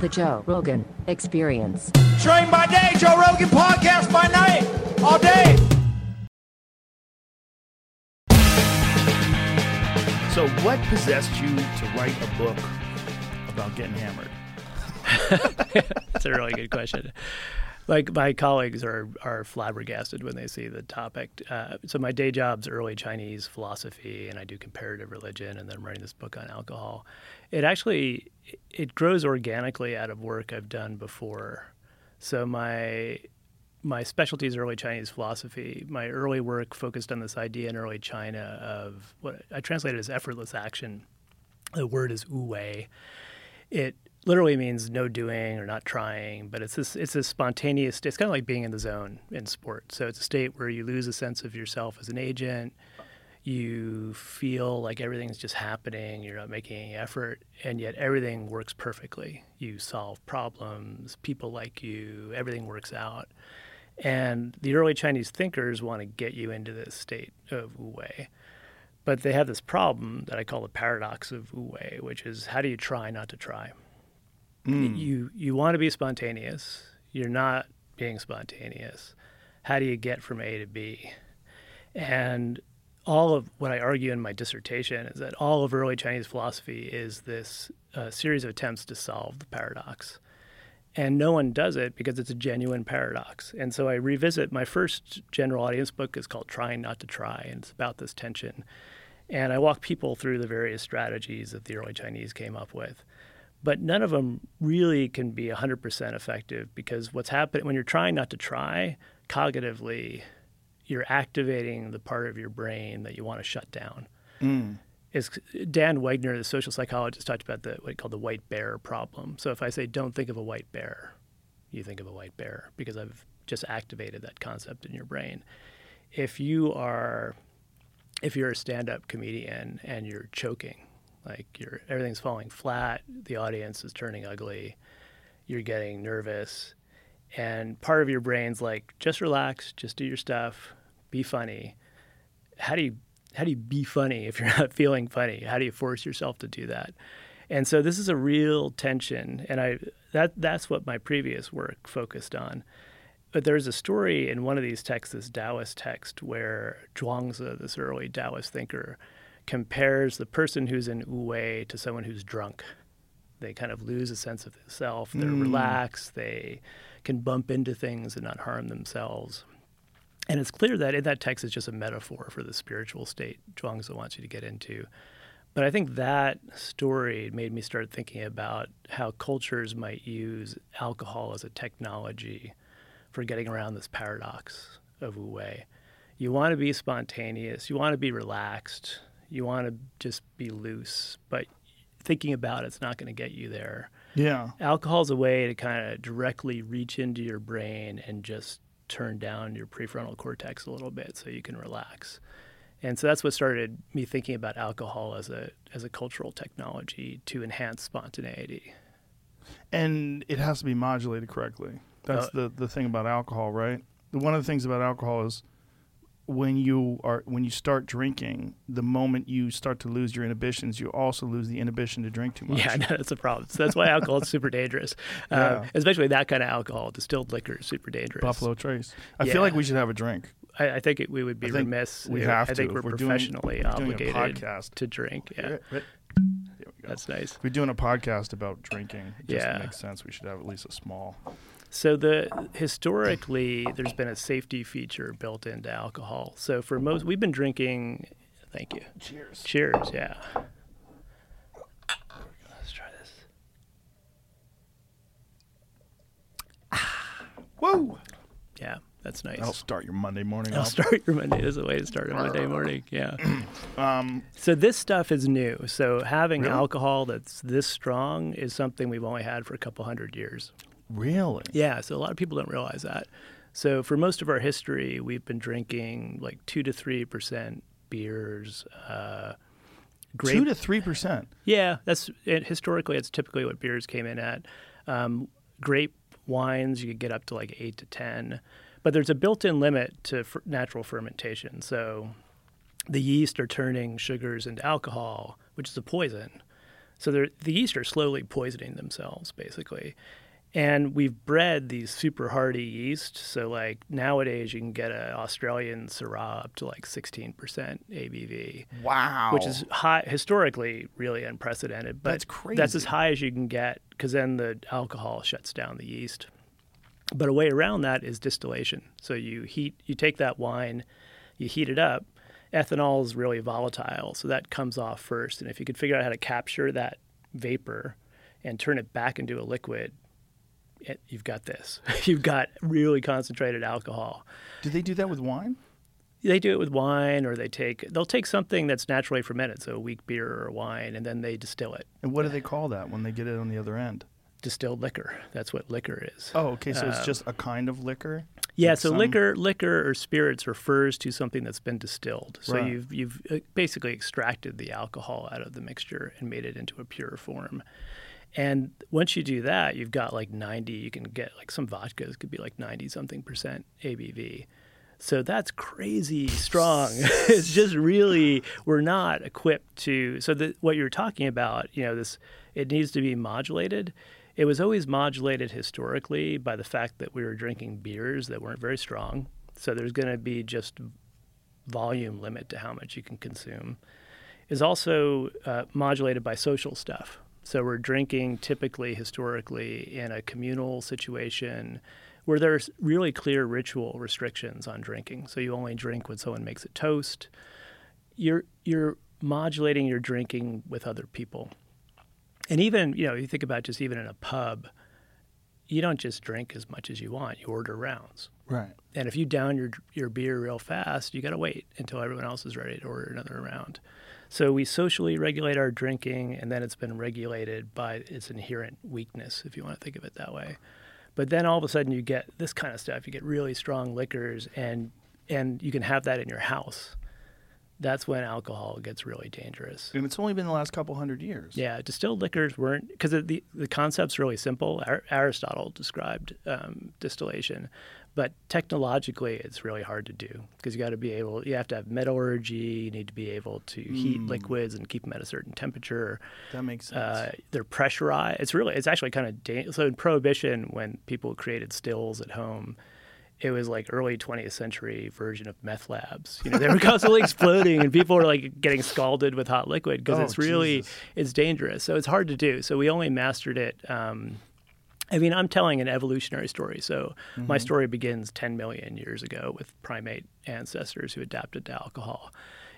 The Joe Rogan Experience. Train by day, Joe Rogan podcast by night, all day. So, what possessed you to write a book about getting hammered? That's a really good question. Like my colleagues are are flabbergasted when they see the topic. Uh, so my day job's early Chinese philosophy, and I do comparative religion, and then I'm writing this book on alcohol. It actually it grows organically out of work I've done before. So my my specialty is early Chinese philosophy. My early work focused on this idea in early China of what I translated as effortless action. The word is wu wei. It literally means no doing or not trying, but it's this it's a spontaneous. It's kind of like being in the zone in sport. So it's a state where you lose a sense of yourself as an agent. You feel like everything's just happening. You're not making any effort, and yet everything works perfectly. You solve problems. People like you. Everything works out. And the early Chinese thinkers want to get you into this state of wu wei. But they have this problem that I call the paradox of wu wei, which is how do you try not to try? You you want to be spontaneous. You're not being spontaneous. How do you get from A to B? And all of what I argue in my dissertation is that all of early Chinese philosophy is this uh, series of attempts to solve the paradox. And no one does it because it's a genuine paradox. And so I revisit my first general audience book is called Trying Not to Try, and it's about this tension. And I walk people through the various strategies that the early Chinese came up with but none of them really can be 100% effective because what's happening when you're trying not to try cognitively you're activating the part of your brain that you want to shut down. Mm. Is dan wegner the social psychologist talked about the what he called the white bear problem. So if i say don't think of a white bear you think of a white bear because i've just activated that concept in your brain. If you are if you're a stand-up comedian and you're choking like you're everything's falling flat the audience is turning ugly you're getting nervous and part of your brain's like just relax just do your stuff be funny. How do you how do you be funny if you're not feeling funny? How do you force yourself to do that? And so this is a real tension and i that that's what my previous work focused on. But there's a story in one of these texts this taoist text where zhuangzi this early taoist thinker compares the person who's in wu wei to someone who's drunk. They kind of lose a sense of self. They're hmm. relaxed. They can bump into things and not harm themselves. And it's clear that in that text is just a metaphor for the spiritual state Zhuangzi wants you to get into. But I think that story made me start thinking about how cultures might use alcohol as a technology for getting around this paradox of wu wei. You want to be spontaneous. You want to be relaxed you want to just be loose, but thinking about it's not going to get you there. Yeah. Alcohol is a way to kind of directly reach into your brain and just turn down your prefrontal cortex a little bit so you can relax. And so that's what started me thinking about alcohol as a as a cultural technology to enhance spontaneity. And it has to be modulated correctly. That's Uh, the, the thing about alcohol, right? One of the things about alcohol is when you are when you start drinking, the moment you start to lose your inhibitions, you also lose the inhibition to drink too much. Yeah, no, that's a problem. So that's why alcohol is super dangerous, uh, Yeah. especially that kind of alcohol. Distilled liquor is super dangerous. Buffalo Trace. I Yeah. feel like we should have a drink. I, I think it, we would be remiss. we have I think we're, we're doing- professionally we're obligated podcast. to drink. Yeah, Right, right. There we go. that's nice. If we're doing a podcast about drinking, it just Yeah. makes sense. We should have at least a small. So the historically, there's been a safety feature built into alcohol. So for most, we've been drinking. Thank you. Cheers. Cheers. Yeah. Let's try this. Whoa! Yeah, that's nice. I'll start your Monday morning I'll off. start your Monday. There's a way to start a Monday morning. Yeah. Um, So this stuff is new. So having Really? alcohol that's this strong is something we've only had for a couple hundred years. Really? Yeah, so a lot of people don't realize that. So for most of our history, we've been drinking like two to three percent beers. Uh, grape, Two to three percent. yeah, that's it, historically it's typically what beers came in at. Um, grape wines you could get up to like eight to ten, but there's a built-in limit to f- natural fermentation. So the yeast are turning sugars into alcohol, which is a poison. So the yeast are slowly poisoning themselves, basically. And we've bred these super hardy yeast. So, like nowadays, you can get an Australian Syrah up to like 16% ABV, Wow. which is high historically really unprecedented. But That's crazy. That's as high as you can get because then the alcohol shuts down the yeast. But a way around that is distillation. So you heat, you take that wine, you heat it up. Ethanol is really volatile, so that comes off first. And if you could figure out how to capture that vapor and turn it back into a liquid, you've got this. you've got really concentrated alcohol. Do they do that with wine? They do it with wine, or they take they'll take something that's naturally fermented, so a weak beer or wine, and then they distill it. And what do they call that when they get it on the other end? Distilled liquor. That's what liquor is. Oh, okay. So it's just a kind of liquor. Yeah, Like so some- liquor, liquor or spirits refers to something that's been distilled. So Right. you've you've uh, basically extracted the alcohol out of the mixture and made it into a pure form. And once you do that, you've got like 90. You can get like some vodkas could be like 90 something percent ABV. So that's crazy strong. it's just really we're not equipped to. So the, what you're talking about, you know, this it needs to be modulated. It was always modulated historically by the fact that we were drinking beers that weren't very strong. So there's going to be just volume limit to how much you can consume. Is also uh, modulated by social stuff. So we're drinking typically historically in a communal situation where there's really clear ritual restrictions on drinking. So you only drink when someone makes a toast. You're you're modulating your drinking with other people. And even, you know, you think about just even in a pub, you don't just drink as much as you want. You order rounds. Right. And if you down your your beer real fast, you got to wait until everyone else is ready to order another round. So we socially regulate our drinking, and then it's been regulated by its inherent weakness, if you want to think of it that way. But then all of a sudden you get this kind of stuff. You get really strong liquors, and and you can have that in your house. That's when alcohol gets really dangerous. And it's only been the last couple hundred years. Yeah, distilled liquors weren't because the the concept's really simple. Ar- Aristotle described um, distillation, but technologically it's really hard to do because you got to be able. You have to have metallurgy. You need to be able to heat liquids and keep them at a certain temperature. That makes sense. Uh, they're pressurized. It's really it's actually kind of da- so in Prohibition when people created stills at home. It was like early 20th century version of meth labs. You know, they were constantly exploding, and people were like getting scalded with hot liquid because Oh, it's really Jesus. it's dangerous. So it's hard to do. So we only mastered it. Um, I mean, I'm telling an evolutionary story. So my mm-hmm. story begins 10 million years ago with primate ancestors who adapted to alcohol,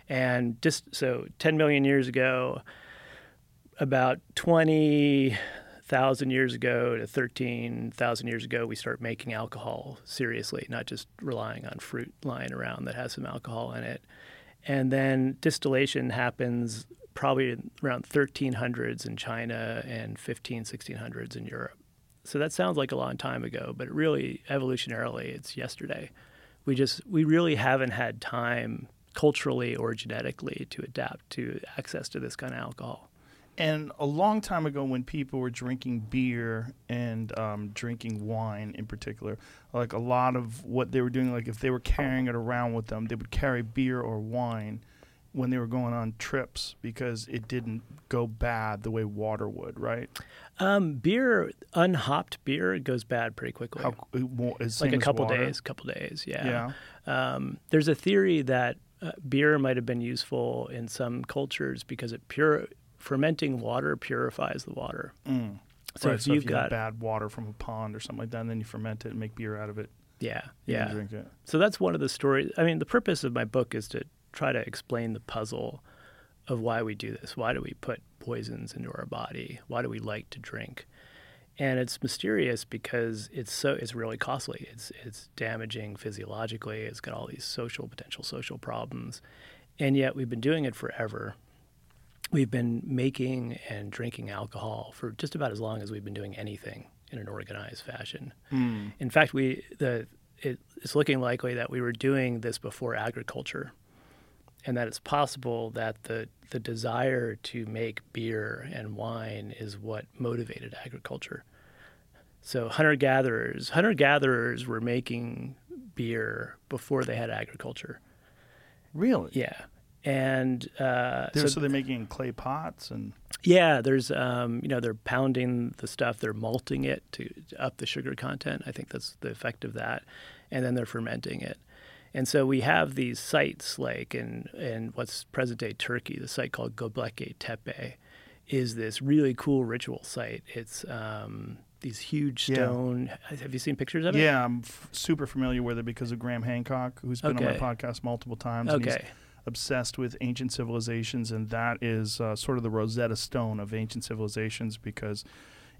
and just so 10 million years ago, about 20,000 years ago to 13,000 years ago, we start making alcohol seriously, not just relying on fruit lying around that has some alcohol in it. And then distillation happens probably around 1300s in China and 15, 1600s in Europe. So that sounds like a long time ago, but really evolutionarily it's yesterday. We just we really haven't had time culturally or genetically to adapt to access to this kind of alcohol. And a long time ago, when people were drinking beer and um, drinking wine in particular, like a lot of what they were doing, like if they were carrying it around with them, they would carry beer or wine when they were going on trips because it didn't go bad the way water would, right? Um, beer, unhopped beer, goes bad pretty quickly. How it like a couple days, couple days, yeah. Yeah. Um, there's a theory that uh, beer might have been useful in some cultures because it pure fermenting water purifies the water. Mm. So right, if so you've if you got bad water from a pond or something like that, and then you ferment it and make beer out of it, yeah, you yeah. can drink it. So that's one of the stories. I mean, the purpose of my book is to try to explain the puzzle of why we do this. Why do we put poisons into our body? Why do we like to drink? And it's mysterious because it's so it's really costly. It's it's damaging physiologically. It's got all these social potential social problems. And yet we've been doing it forever. We've been making and drinking alcohol for just about as long as we've been doing anything in an organized fashion. Hmm. In fact, we the it, it's looking likely that we were doing this before agriculture, and that it's possible that the the desire to make beer and wine is what motivated agriculture. So hunter gatherers, hunter gatherers were making beer before they had agriculture. Really? Yeah. And uh, so, so, they're making clay pots and yeah, there's um, you know they're pounding the stuff, they're malting it to, to up the sugar content. I think that's the effect of that, and then they're fermenting it. And so we have these sites like in in what's present day Turkey, the site called Göbekli Tepe, is this really cool ritual site. It's um, these huge Yeah. stone. Have you seen pictures of it? yeah, I'm f- super familiar with it because of Graham Hancock, who's been Okay. on my podcast multiple times. and he's Okay. obsessed with ancient civilizations, and that is uh, sort of the Rosetta Stone of ancient civilizations because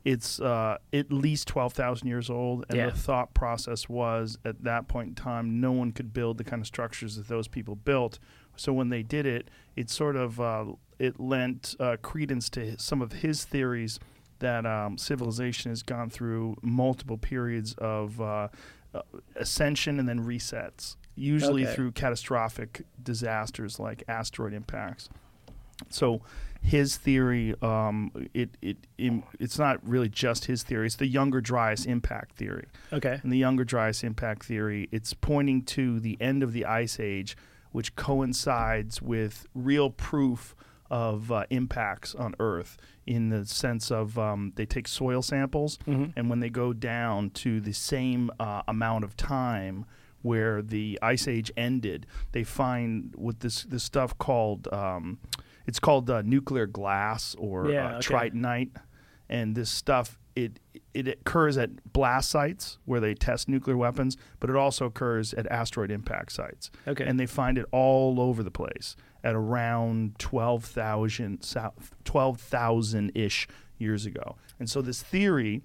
it's uh, at least 12,000 years old. And Yeah. the thought process was at that point in time, no one could build the kind of structures that those people built. So when they did it, it sort of uh, it lent uh, credence to some of his theories that um, civilization has gone through multiple periods of uh, uh, ascension and then resets, usually Okay. through catastrophic disasters like asteroid impacts. So his theory, um, it, it, im it's not really just his theory. It's the Younger Dryas impact theory. Okay. In the Younger Dryas impact theory, it's pointing to the end of the ice age, which coincides with real proof of uh, impacts on Earth in the sense of um, they take soil samples, and when they go down to the same uh, amount of time where the ice age ended, they find what this this stuff called um, it's called uh, nuclear glass or Yeah, uh, okay. trinitite, and this stuff it it occurs at blast sites where they test nuclear weapons, but it also occurs at asteroid impact sites. Okay. and they find it all over the place at around 12,000 12,000 ish years ago. And so this theory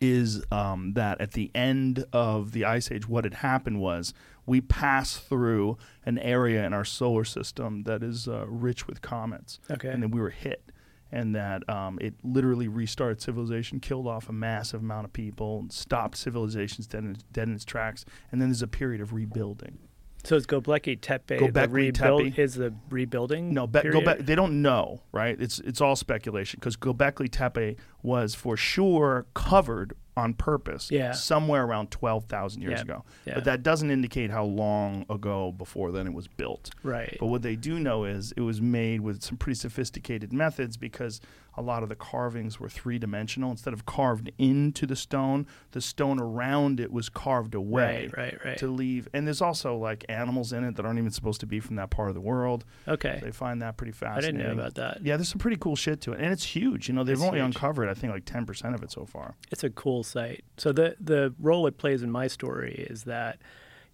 is um, that at the end of the ice age, what had happened was we pass through an area in our solar system that is uh, rich with comets, Okay. and then we were hit, and that um, it literally restarted civilization, killed off a massive amount of people, and stopped civilizations dead in, dead in its tracks, and then there's a period of rebuilding. So it's Göbekli Tepe. the Göbekli rebuild Tepe. is the rebuilding. No, be-. They don't know, right? It's it's all speculation because Göbekli Tepe was for sure covered on purpose, Yeah. somewhere around twelve thousand years Yeah, ago. yeah. But that doesn't indicate how long ago before then it was built. Right. But what they do know is it was made with some pretty sophisticated methods because a lot of the carvings were three dimensional. Instead of carved into the stone, the stone around it was carved away Right, right, right. to leave. And there's also like animals in it that aren't even supposed to be from that part of the world. Okay. They find that pretty fascinating. I didn't know about that. Yeah, there's some pretty cool shit to it, and it's huge. You know, they've It's only huge. uncovered I think like 10% of it so far. It's a cool site. So the the role it plays in my story is that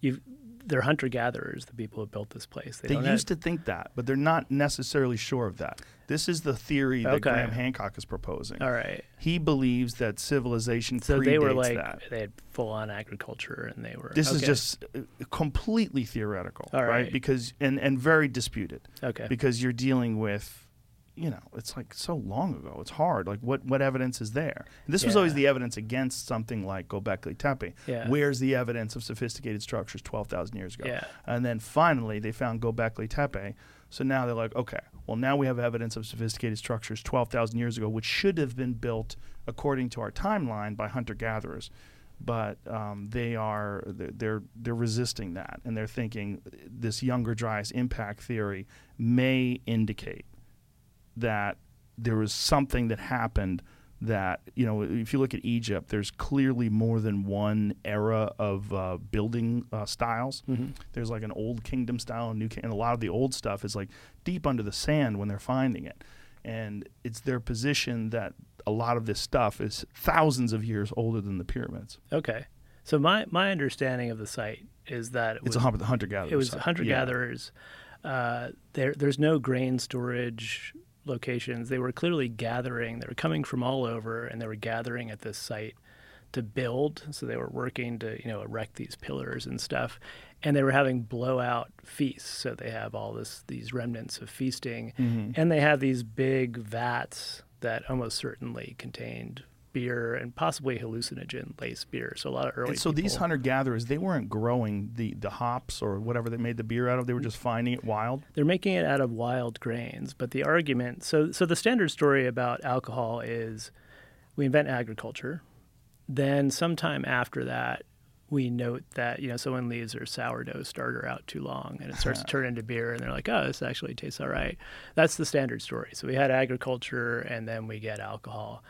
you they're hunter gatherers, the people who built this place. They don't used have, to think that, but they're not necessarily sure of that. This is the theory that Okay. Graham Hancock is proposing. All right. He believes that civilization So they were like that. they had full on agriculture and they were This is just uh, completely theoretical, right. Because and and very disputed. Okay. Because you're dealing with you know, it's like so long ago. It's hard. Like what what evidence is there? This was always the evidence against something like Gobekli Tepe. Yeah. Where's the evidence of sophisticated structures 12,000 years ago? Yeah. And then finally they found Gobekli Tepe. So now they're like, okay, well now we have evidence of sophisticated structures 12,000 years ago, which should have been built according to our timeline by hunter gatherers. But um, they're- they're they're resisting that, and they're thinking this younger Dryas impact theory may indicate that there was something that happened that you know if you look at Egypt, there's clearly more than one era of uh, building uh, styles. There's like an old kingdom style, and new, and a lot of the old stuff is like deep under the sand when they're finding it, and it's their position that a lot of this stuff is thousands of years older than the pyramids. Okay. So my my understanding of the site is that it It's was a hunter gatherer. it was hunter gatherers. Uh, there there's no grain storage locations. They were clearly gathering. They were coming from all over, and they were gathering at this site to build. So they were working to you know erect these pillars and stuff, and they were having blowout feasts. So they have all this these remnants of feasting, mm-hmm. and they have these big vats that almost certainly contained beer and possibly hallucinogen laced beer. So a lot of early. And so these hunter gatherers, they weren't growing the, the hops or whatever they made the beer out of. They were just finding it wild. They're making it out of wild grains, but the argument so so the standard story about alcohol is we invent agriculture, then sometime after that we note that you know someone leaves their sourdough starter out too long and it starts to turn into beer and they're like oh this actually tastes all right that's the standard story so we had agriculture and then we get alcohol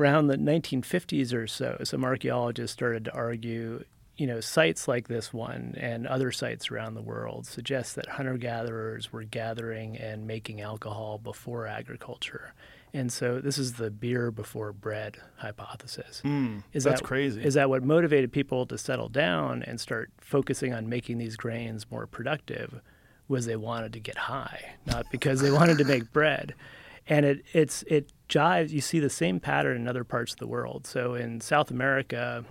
around the 1950s or so some archaeologists started to argue you know sites like this one and other sites around the world suggest that hunter gatherers were gathering and making alcohol before agriculture and so this is the beer before bread hypothesis. Mm, is that's that, crazy. Is that what motivated people to settle down and start focusing on making these grains more productive? Was they wanted to get high, not because they wanted to make bread. And it it's it jives. You see the same pattern in other parts of the world. So in South America,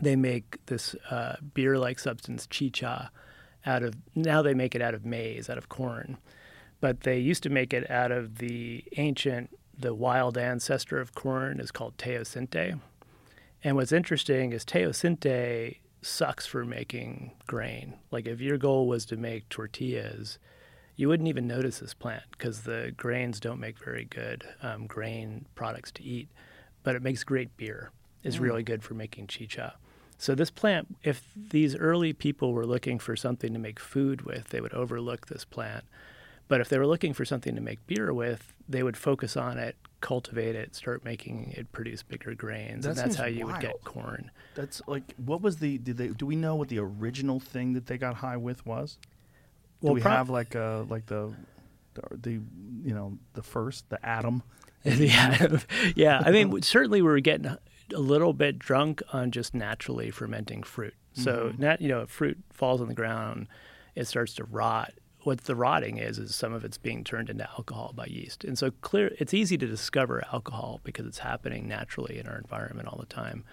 they make this uh, beer-like substance chicha out of now they make it out of maize, out of corn but they used to make it out of the ancient, the wild ancestor of corn is called teosinte. And what's interesting is teosinte sucks for making grain. Like if your goal was to make tortillas, you wouldn't even notice this plant because the grains don't make very good um, grain products to eat, but it makes great beer. It's mm. really good for making chicha. So this plant, if these early people were looking for something to make food with, they would overlook this plant. But if they were looking for something to make beer with, they would focus on it, cultivate it, start making it produce bigger grains, that and that's how you wild. would get corn. That's like what was the did they do we know what the original thing that they got high with was? Do we have like uh like the, the the you know the first the atom? yeah, yeah. I mean, certainly we were getting a little bit drunk on just naturally fermenting fruit. So, mm-hmm. nat, you know, if fruit falls on the ground, it starts to rot what the rotting is is some of it's being turned into alcohol by yeast. And so clear it's easy to discover alcohol because it's happening naturally in our environment all the time.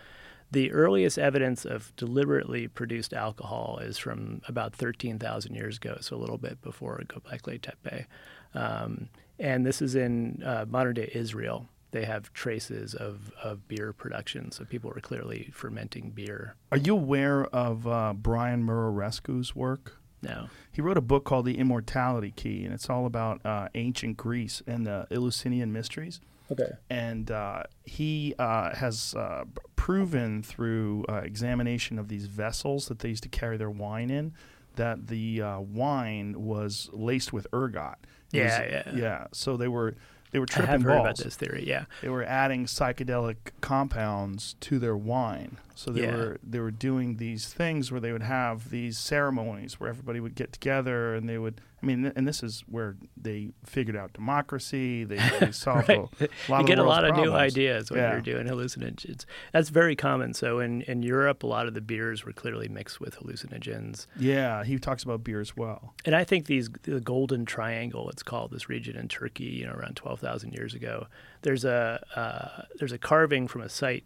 The earliest evidence of deliberately produced alcohol is from about 13,000 years ago, so a little bit before Göbekli Tepe. Um, and this is in uh, modern day Israel. They have traces of, of beer production, so people were clearly fermenting beer. Are you aware of uh, Brian Muraresku's work? No. He wrote a book called The Immortality Key, and it's all about uh, ancient Greece and the Eleusinian mysteries. Okay. And uh, he uh, has uh, proven through uh, examination of these vessels that they used to carry their wine in that the uh, wine was laced with ergot. It yeah, was, yeah. Yeah. So they were they were tripping I have balls. heard about this theory. Yeah, they were adding psychedelic compounds to their wine. So they yeah. were they were doing these things where they would have these ceremonies where everybody would get together and they would. I mean, and this is where they figured out democracy. They, they solved right. a lot you get a lot of new ideas when yeah. you're doing hallucinogens. That's very common. So in in Europe, a lot of the beers were clearly mixed with hallucinogens. Yeah, he talks about beer as well. And I think these the Golden Triangle, it's called this region in Turkey, you know, around twelve thousand years ago. There's a uh, there's a carving from a site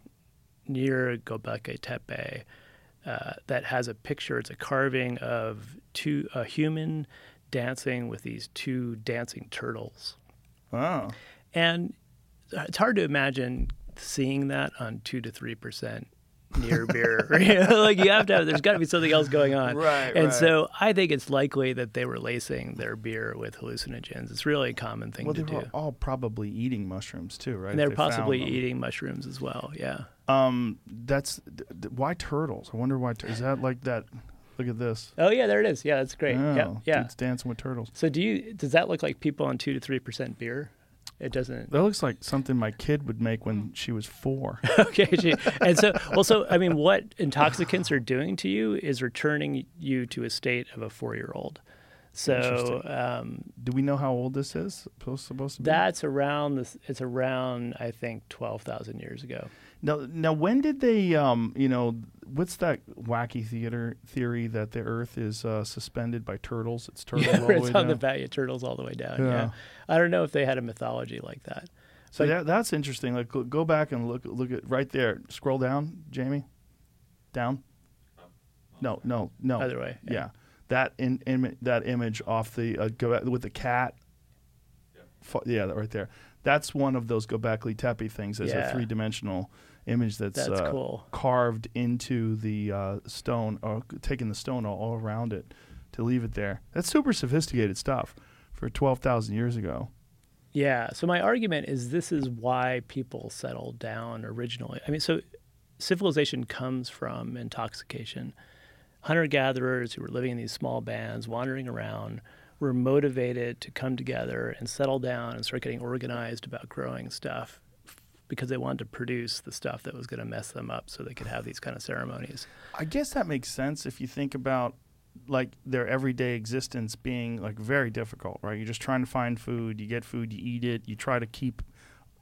near Göbekli Tepe uh, that has a picture. It's a carving of two a human dancing with these two dancing turtles. Wow! And it's hard to imagine seeing that on two to three percent near beer. like you have to have, there's got to be something else going on. Right. And right. so I think it's likely that they were lacing their beer with hallucinogens. It's really a common thing well, to they do. were all probably eating mushrooms too, right? And they're they possibly eating mushrooms as well. Yeah. Um, that's th- why turtles. I wonder why. Is that like that? Look at this. Oh yeah, there it is. Yeah, that's great. Oh, yeah, yeah. Dude's dancing with turtles. So do you? Does that look like people on two to three percent beer? It doesn't. That looks like something my kid would make when she was four. okay, she, and so well, so I mean, what intoxicants are doing to you is returning you to a state of a four-year-old. So, um, do we know how old this is? Supposed, supposed to be? That's around this. It's around I think twelve thousand years ago. Now, now, when did they? Um, you know, what's that wacky theater theory that the Earth is uh, suspended by turtles? It's turtles yeah, all the it's way on down. the back of turtles all the way down. Yeah. yeah. I don't know if they had a mythology like that. So that, that's interesting. Like, go- go back and look. Look at right there. Scroll down, Jamie. Down. No, no, no. Other way. Yeah, that in, in that image off the uh, go with the cat. Fo- Yeah, that right there. That's one of those Gobekli Tepe things. There's Yeah. a three dimensional image that's, That's uh, cool. carved into the uh, stone, or taking the stone all, all around it to leave it there. That's super sophisticated stuff for twelve thousand years ago. Yeah. So my argument is this is why people settled down originally. I mean, so civilization comes from intoxication. Hunter gatherers who were living in these small bands, wandering around, were motivated to come together and settle down and start getting organized about growing stuff because they wanted to produce the stuff that was going to mess them up so they could have these kind of ceremonies. I guess that makes sense if you think about like their everyday existence being like very difficult, right? You're just trying to find food, you get food, you eat it, you try to keep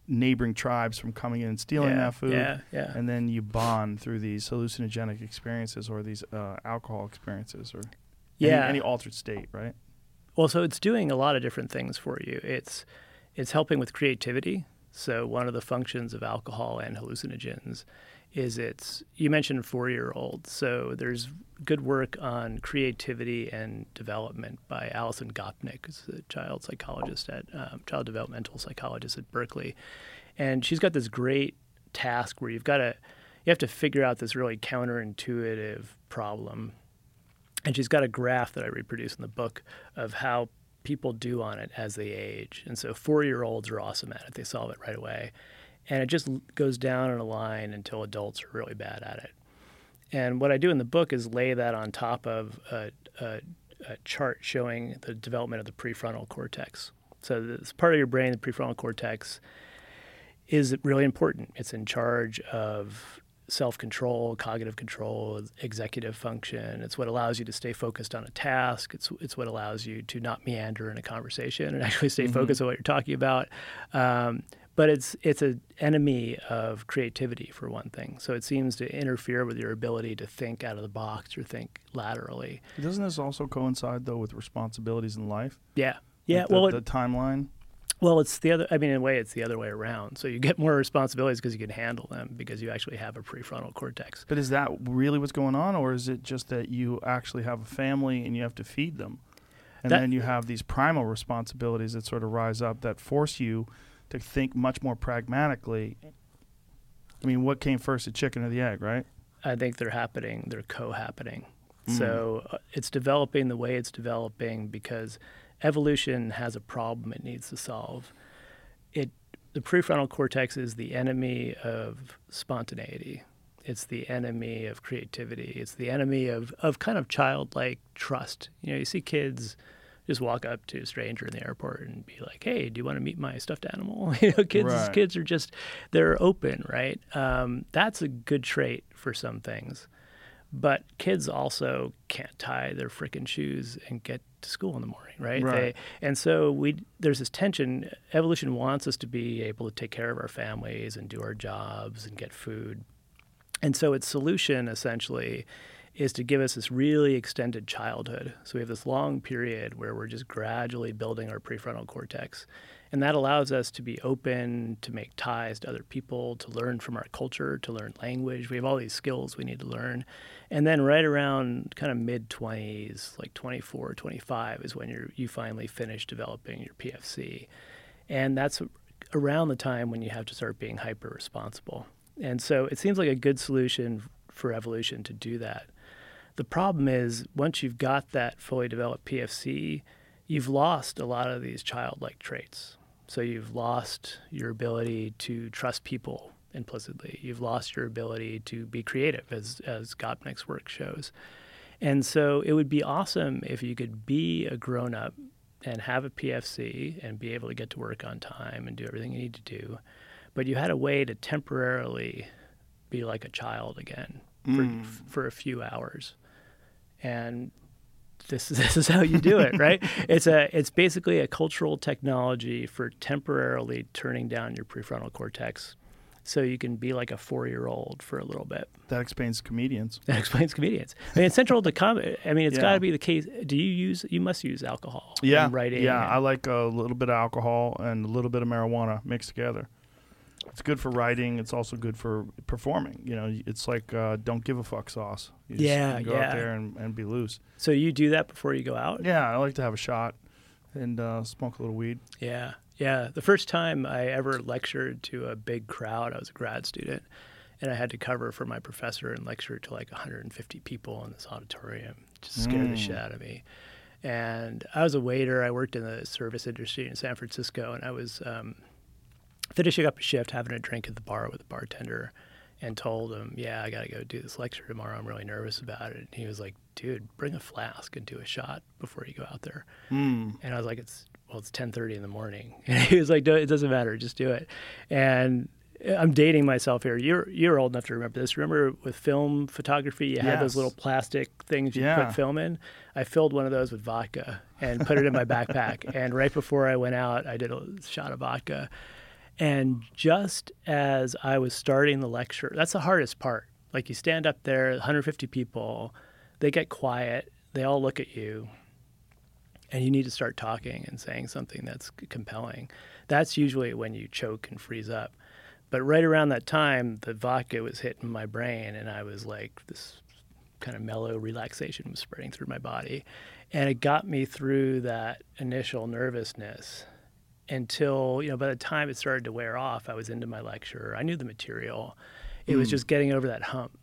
neighboring tribes from coming in and stealing Yeah, that food. yeah, yeah. And then you bond through these hallucinogenic experiences or these uh, alcohol experiences or Yeah. any, any altered state, right? Well, so it's doing a lot of different things for you. It's it's helping with creativity. So one of the functions of alcohol and hallucinogens is it's you mentioned four year olds. So there's good work on creativity and development by Alison Gopnik, who's a child psychologist at um, child developmental psychologist at Berkeley, and she's got this great task where you've got to you have to figure out this really counterintuitive problem and she's got a graph that I reproduce in the book of how people do on it as they age. And so four year olds are awesome at it, they solve it right away. And it just goes down in a line until adults are really bad at it. And what I do in the book is lay that on top of a, a, a chart showing the development of the prefrontal cortex. So this part of your brain, the prefrontal cortex, is really important. It's in charge of self control, cognitive control, executive function. It's what allows you to stay focused on a task. It's, it's what allows you to not meander in a conversation and actually stay focused on what you're talking about. Um, but it's it's an enemy of creativity for one thing. So it seems to interfere with your ability to think out of the box or think laterally. Doesn't this also coincide though with responsibilities in life? Yeah. Yeah. Like the, well, it- the timeline. Well, it's the other. I mean, in a way, it's the other way around. So you get more responsibilities because you can handle them because you actually have a prefrontal cortex. But is that really what's going on, or is it just that you actually have a family and you have to feed them, and That- then you have these primal responsibilities that sort of rise up that force you to think much more pragmatically? I mean, what came first, the chicken or the egg, right? I think they're happening. They're co-happening. Mm. So uh, it's developing the way it's developing because evolution has a problem it needs to solve. It the prefrontal cortex is the enemy of spontaneity. It's the enemy of creativity. It's the enemy of, of kind of childlike trust. You know, you see kids just walk up to a stranger in the airport and be like, "Hey, do you want to meet my stuffed animal?" You know, kids Right. kids are just they're open, right? Um, that's a good trait for some things, but kids also can't tie their frickin' shoes and get to school in the morning, right? Right. They, and so we there's this tension. Evolution wants us to be able to take care of our families and do our jobs and get food, and so its solution essentially is to give us this really extended childhood. So we have this long period where we're just gradually building our prefrontal cortex. And that allows us to be open, to make ties to other people, to learn from our culture, to learn language. We have all these skills we need to learn. And then right around kind of mid 20s, like 24, 25 is when you're, you finally finish developing your PFC. And that's around the time when you have to start being hyper responsible. And so it seems like a good solution for evolution to do that. The problem is once you've got that fully developed PFC, you've lost a lot of these childlike traits. So you've lost your ability to trust people implicitly. You've lost your ability to be creative, as as Gopnik's work shows. And so it would be awesome if you could be a grown up and have a PFC and be able to get to work on time and do everything you need to do, but you had a way to temporarily be like a child again for, hmm. for a few hours. And this this is how you do it, right? it's a it's basically a cultural technology for temporarily turning down your prefrontal cortex so you can be like a 4-year-old for a little bit. That explains comedians. That explains comedians. I mean, it's central to comedy. I mean, it's Yeah. got to be the case. Do you use? You must use alcohol. Yeah, in writing. yeah. I like a little bit of alcohol and a little bit of marijuana mixed together. It's good for writing. It's also good for performing. You know, it's like uh, don't give a fuck sauce. You just Yeah, go yeah. out there and, and be loose. so you do that before you go out. Yeah, I like to have a shot and uh, smoke a little weed. Yeah, yeah. The first time I ever lectured to a big crowd, I was a grad student, and I had to cover for my professor and lecture to like 150 people in this auditorium. It Just scared the shit out of me. And I was a waiter. I worked in the service industry in San Francisco, and I was um, finishing up a shift, having a drink at the bar with a bartender. and told him, "Yeah, I got to go do this lecture tomorrow. I'm really nervous about it." And he was like, "Dude, bring a flask and do a shot before you go out there." Mm. And I was like, "It's well, it's 10:30 in the morning." And he was like, "No, it doesn't matter. Just do it." And I'm dating myself here. You're you're old enough to remember this. Remember with film photography, you had those little plastic things you Yeah. put film in. I filled one of those with vodka and put it in my backpack. And right before I went out, I did a shot of vodka. And just as I was starting the lecture, that's the hardest part. Like you stand up there, 150 people, they get quiet, they all look at you, and you need to start talking and saying something that's compelling. That's usually when you choke and freeze up. But right around that time, the vodka was hitting my brain, and I was like, this kind of mellow relaxation was spreading through my body. And it got me through that initial nervousness until, you know, by the time it started to wear off, I was into my lecture. I knew the material. It was hmm. just getting over that hump.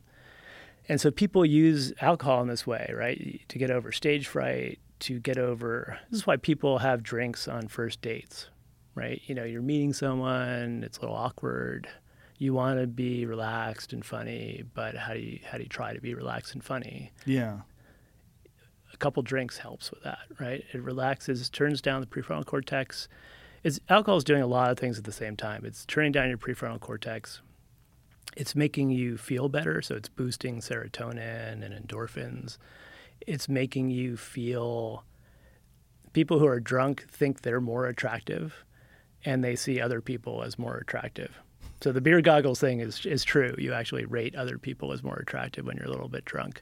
And so people use alcohol in this way, right? To get over stage fright, to get over. This is why people have drinks on first dates, right? You know, you're meeting someone, it's a little awkward. You want to be relaxed and funny, but how do you how do you try to be relaxed and funny? Yeah. a couple drinks helps with that, right? It relaxes, turns down the prefrontal cortex. It's alcohol is doing a lot of things at the same time. It's turning down your prefrontal cortex. It's making you feel better, so it's boosting serotonin and endorphins. It's making you feel people who are drunk think they're more attractive and they see other people as more attractive. So the beer goggles thing is is true. You actually rate other people as more attractive when you're a little bit drunk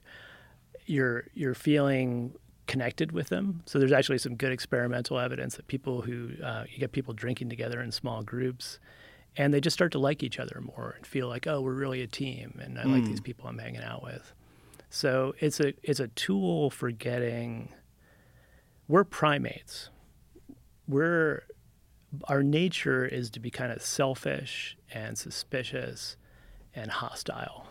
you're you're feeling connected with them. So there's actually some good experimental evidence that people who uh, you get people drinking together in small groups, and they just start to like each other more and feel like, oh, we're really a team, and I like these people I'm hanging out with. So it's a it's a tool for getting. We're primates. We're our nature is to be kind of selfish and suspicious and hostile.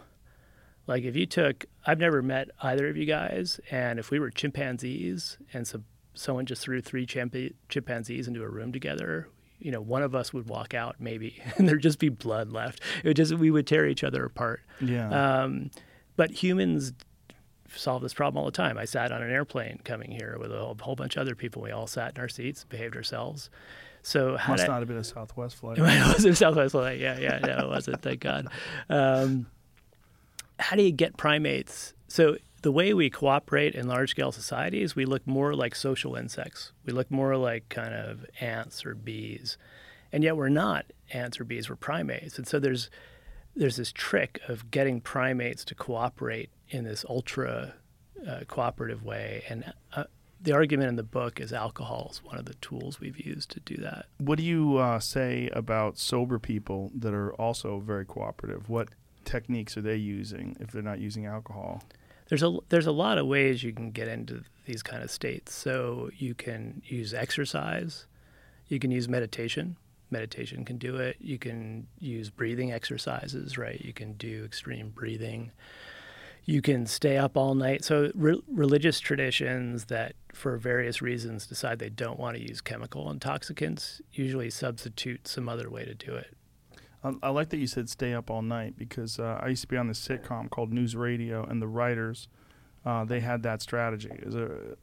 Like if you took, I've never met either of you guys, and if we were chimpanzees and some someone just threw three chimpa- chimpanzees into a room together, you know, one of us would walk out maybe, and there'd just be blood left. It would just we would tear each other apart. Yeah. Um, but humans solve this problem all the time. I sat on an airplane coming here with a whole, bunch of other people. We all sat in our seats, behaved ourselves. So how Must did- not have been a Southwest flight. it was in Southwest Flight. Yeah, yeah, no, it wasn't. Thank God. Um, how do you get primates? So the way we cooperate in large-scale societies, we look more like social insects. We look more like kind of ants or bees, and yet we're not ants or bees. We're primates, and so there's there's this trick of getting primates to cooperate in this ultra uh, cooperative way, and uh, the argument in the book is alcohol is one of the tools we've used to do that. What do you uh, say about sober people that are also very cooperative? What techniques are they using if they're not using alcohol? there's a there's a lot of ways you can get into these kind of states. So you can use exercise, you can use meditation. Meditation can do it. You can use breathing exercises, right? You can do extreme breathing. You can stay up all night. So re- religious traditions that, for various reasons, decide they don't want to use chemical intoxicants usually substitute some other way to do it. I, I like that you said stay up all night because uh, I used to be on this sitcom called News Radio, and the writers uh, they had that strategy. It was an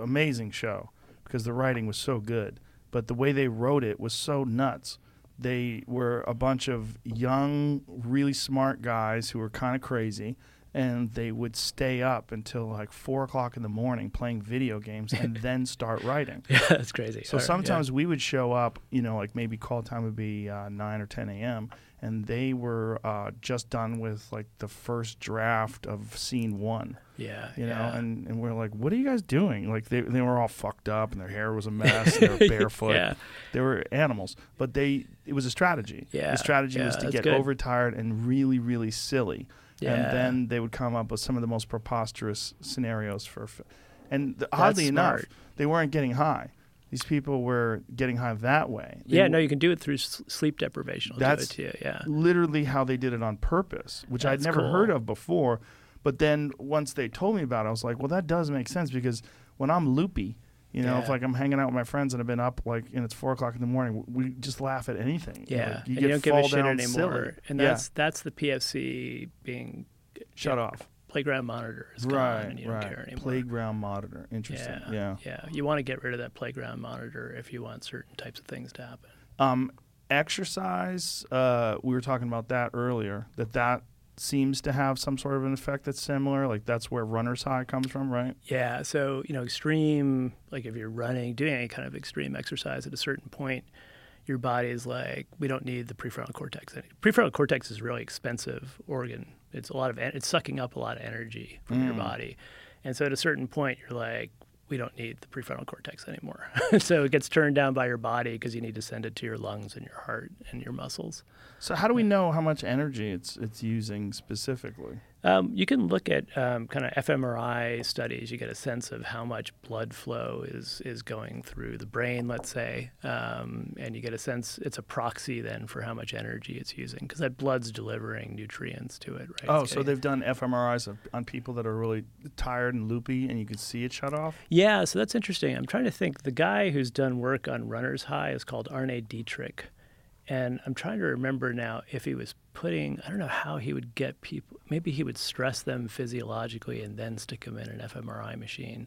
amazing show because the writing was so good, but the way they wrote it was so nuts. They were a bunch of young, really smart guys who were kind of crazy, and they would stay up until like four o'clock in the morning playing video games and then start writing. Yeah, that's crazy. So Or- yeah. sometimes we would show up, you know, like maybe call time would be uh, 9 or 10 a.m., and they were uh, just done with like the first draft of scene one, yeah, you know, yeah. and, and we're like, what are you guys doing? Like they, they were all fucked up and their hair was a mess, and they were barefoot. Yeah. They were animals, but they, it was a strategy. Yeah, The strategy was to get good. overtired and really, really silly. Yeah. And then they would come up with some of the most preposterous scenarios for, f- and the, That's oddly enough, they weren't getting high. These people were getting high that way. They yeah, w- no, you can do it through s- sleep deprivation. I'll That's do it to you. Yeah. literally how they did it on purpose, which I'd never cool. heard of before. But then once they told me about it, I was like, well, that does make sense because when I'm loopy, You know, if like I'm hanging out with my friends and I've been up like and it's four o'clock in the morning, we just laugh at anything. Yeah, Like, you you don't give a shit anymore. silly. And Yeah. that's that's the PFC being shut yeah, off. playground monitor is gone Right, and you don't right. care anymore. Playground monitor. Interesting. yeah, Yeah. yeah. You want to get rid of that playground monitor if you want certain types of things to happen. Um, exercise. Uh, we were talking about that earlier. That that seems to have some sort of an effect that's similar. Like that's where runner's high comes from, right? Yeah, so you know, extreme like if you're running, doing any kind of extreme exercise at a certain point, your body is like, we don't need the prefrontal cortex. Prefrontal cortex is a really expensive organ. It's a lot of en- it's sucking up a lot of energy from your mm. body, and so at a certain point, you're like, we don't need the prefrontal cortex anymore. so it gets turned down by your body because you need to send it to your lungs and your heart and your muscles. So how do we know how much energy it's it's using specifically? Um, you can look at um, kind of fMRI studies. You get a sense of how much blood flow is is going through the brain, let's say, um, and you get a sense. It's a proxy then for how much energy it's using because that blood's delivering nutrients to it, right? Oh, It's so getting- they've done fMRIs of, on people that are really tired and loopy, and you can see it shut off. Yeah, so that's interesting. I'm trying to think. The guy who's done work on runner's high is called Arne Dietrich. And I'm trying to remember now if he was putting, I don't know how he would get people, maybe he would stress them physiologically and then stick them in an fMRI machine.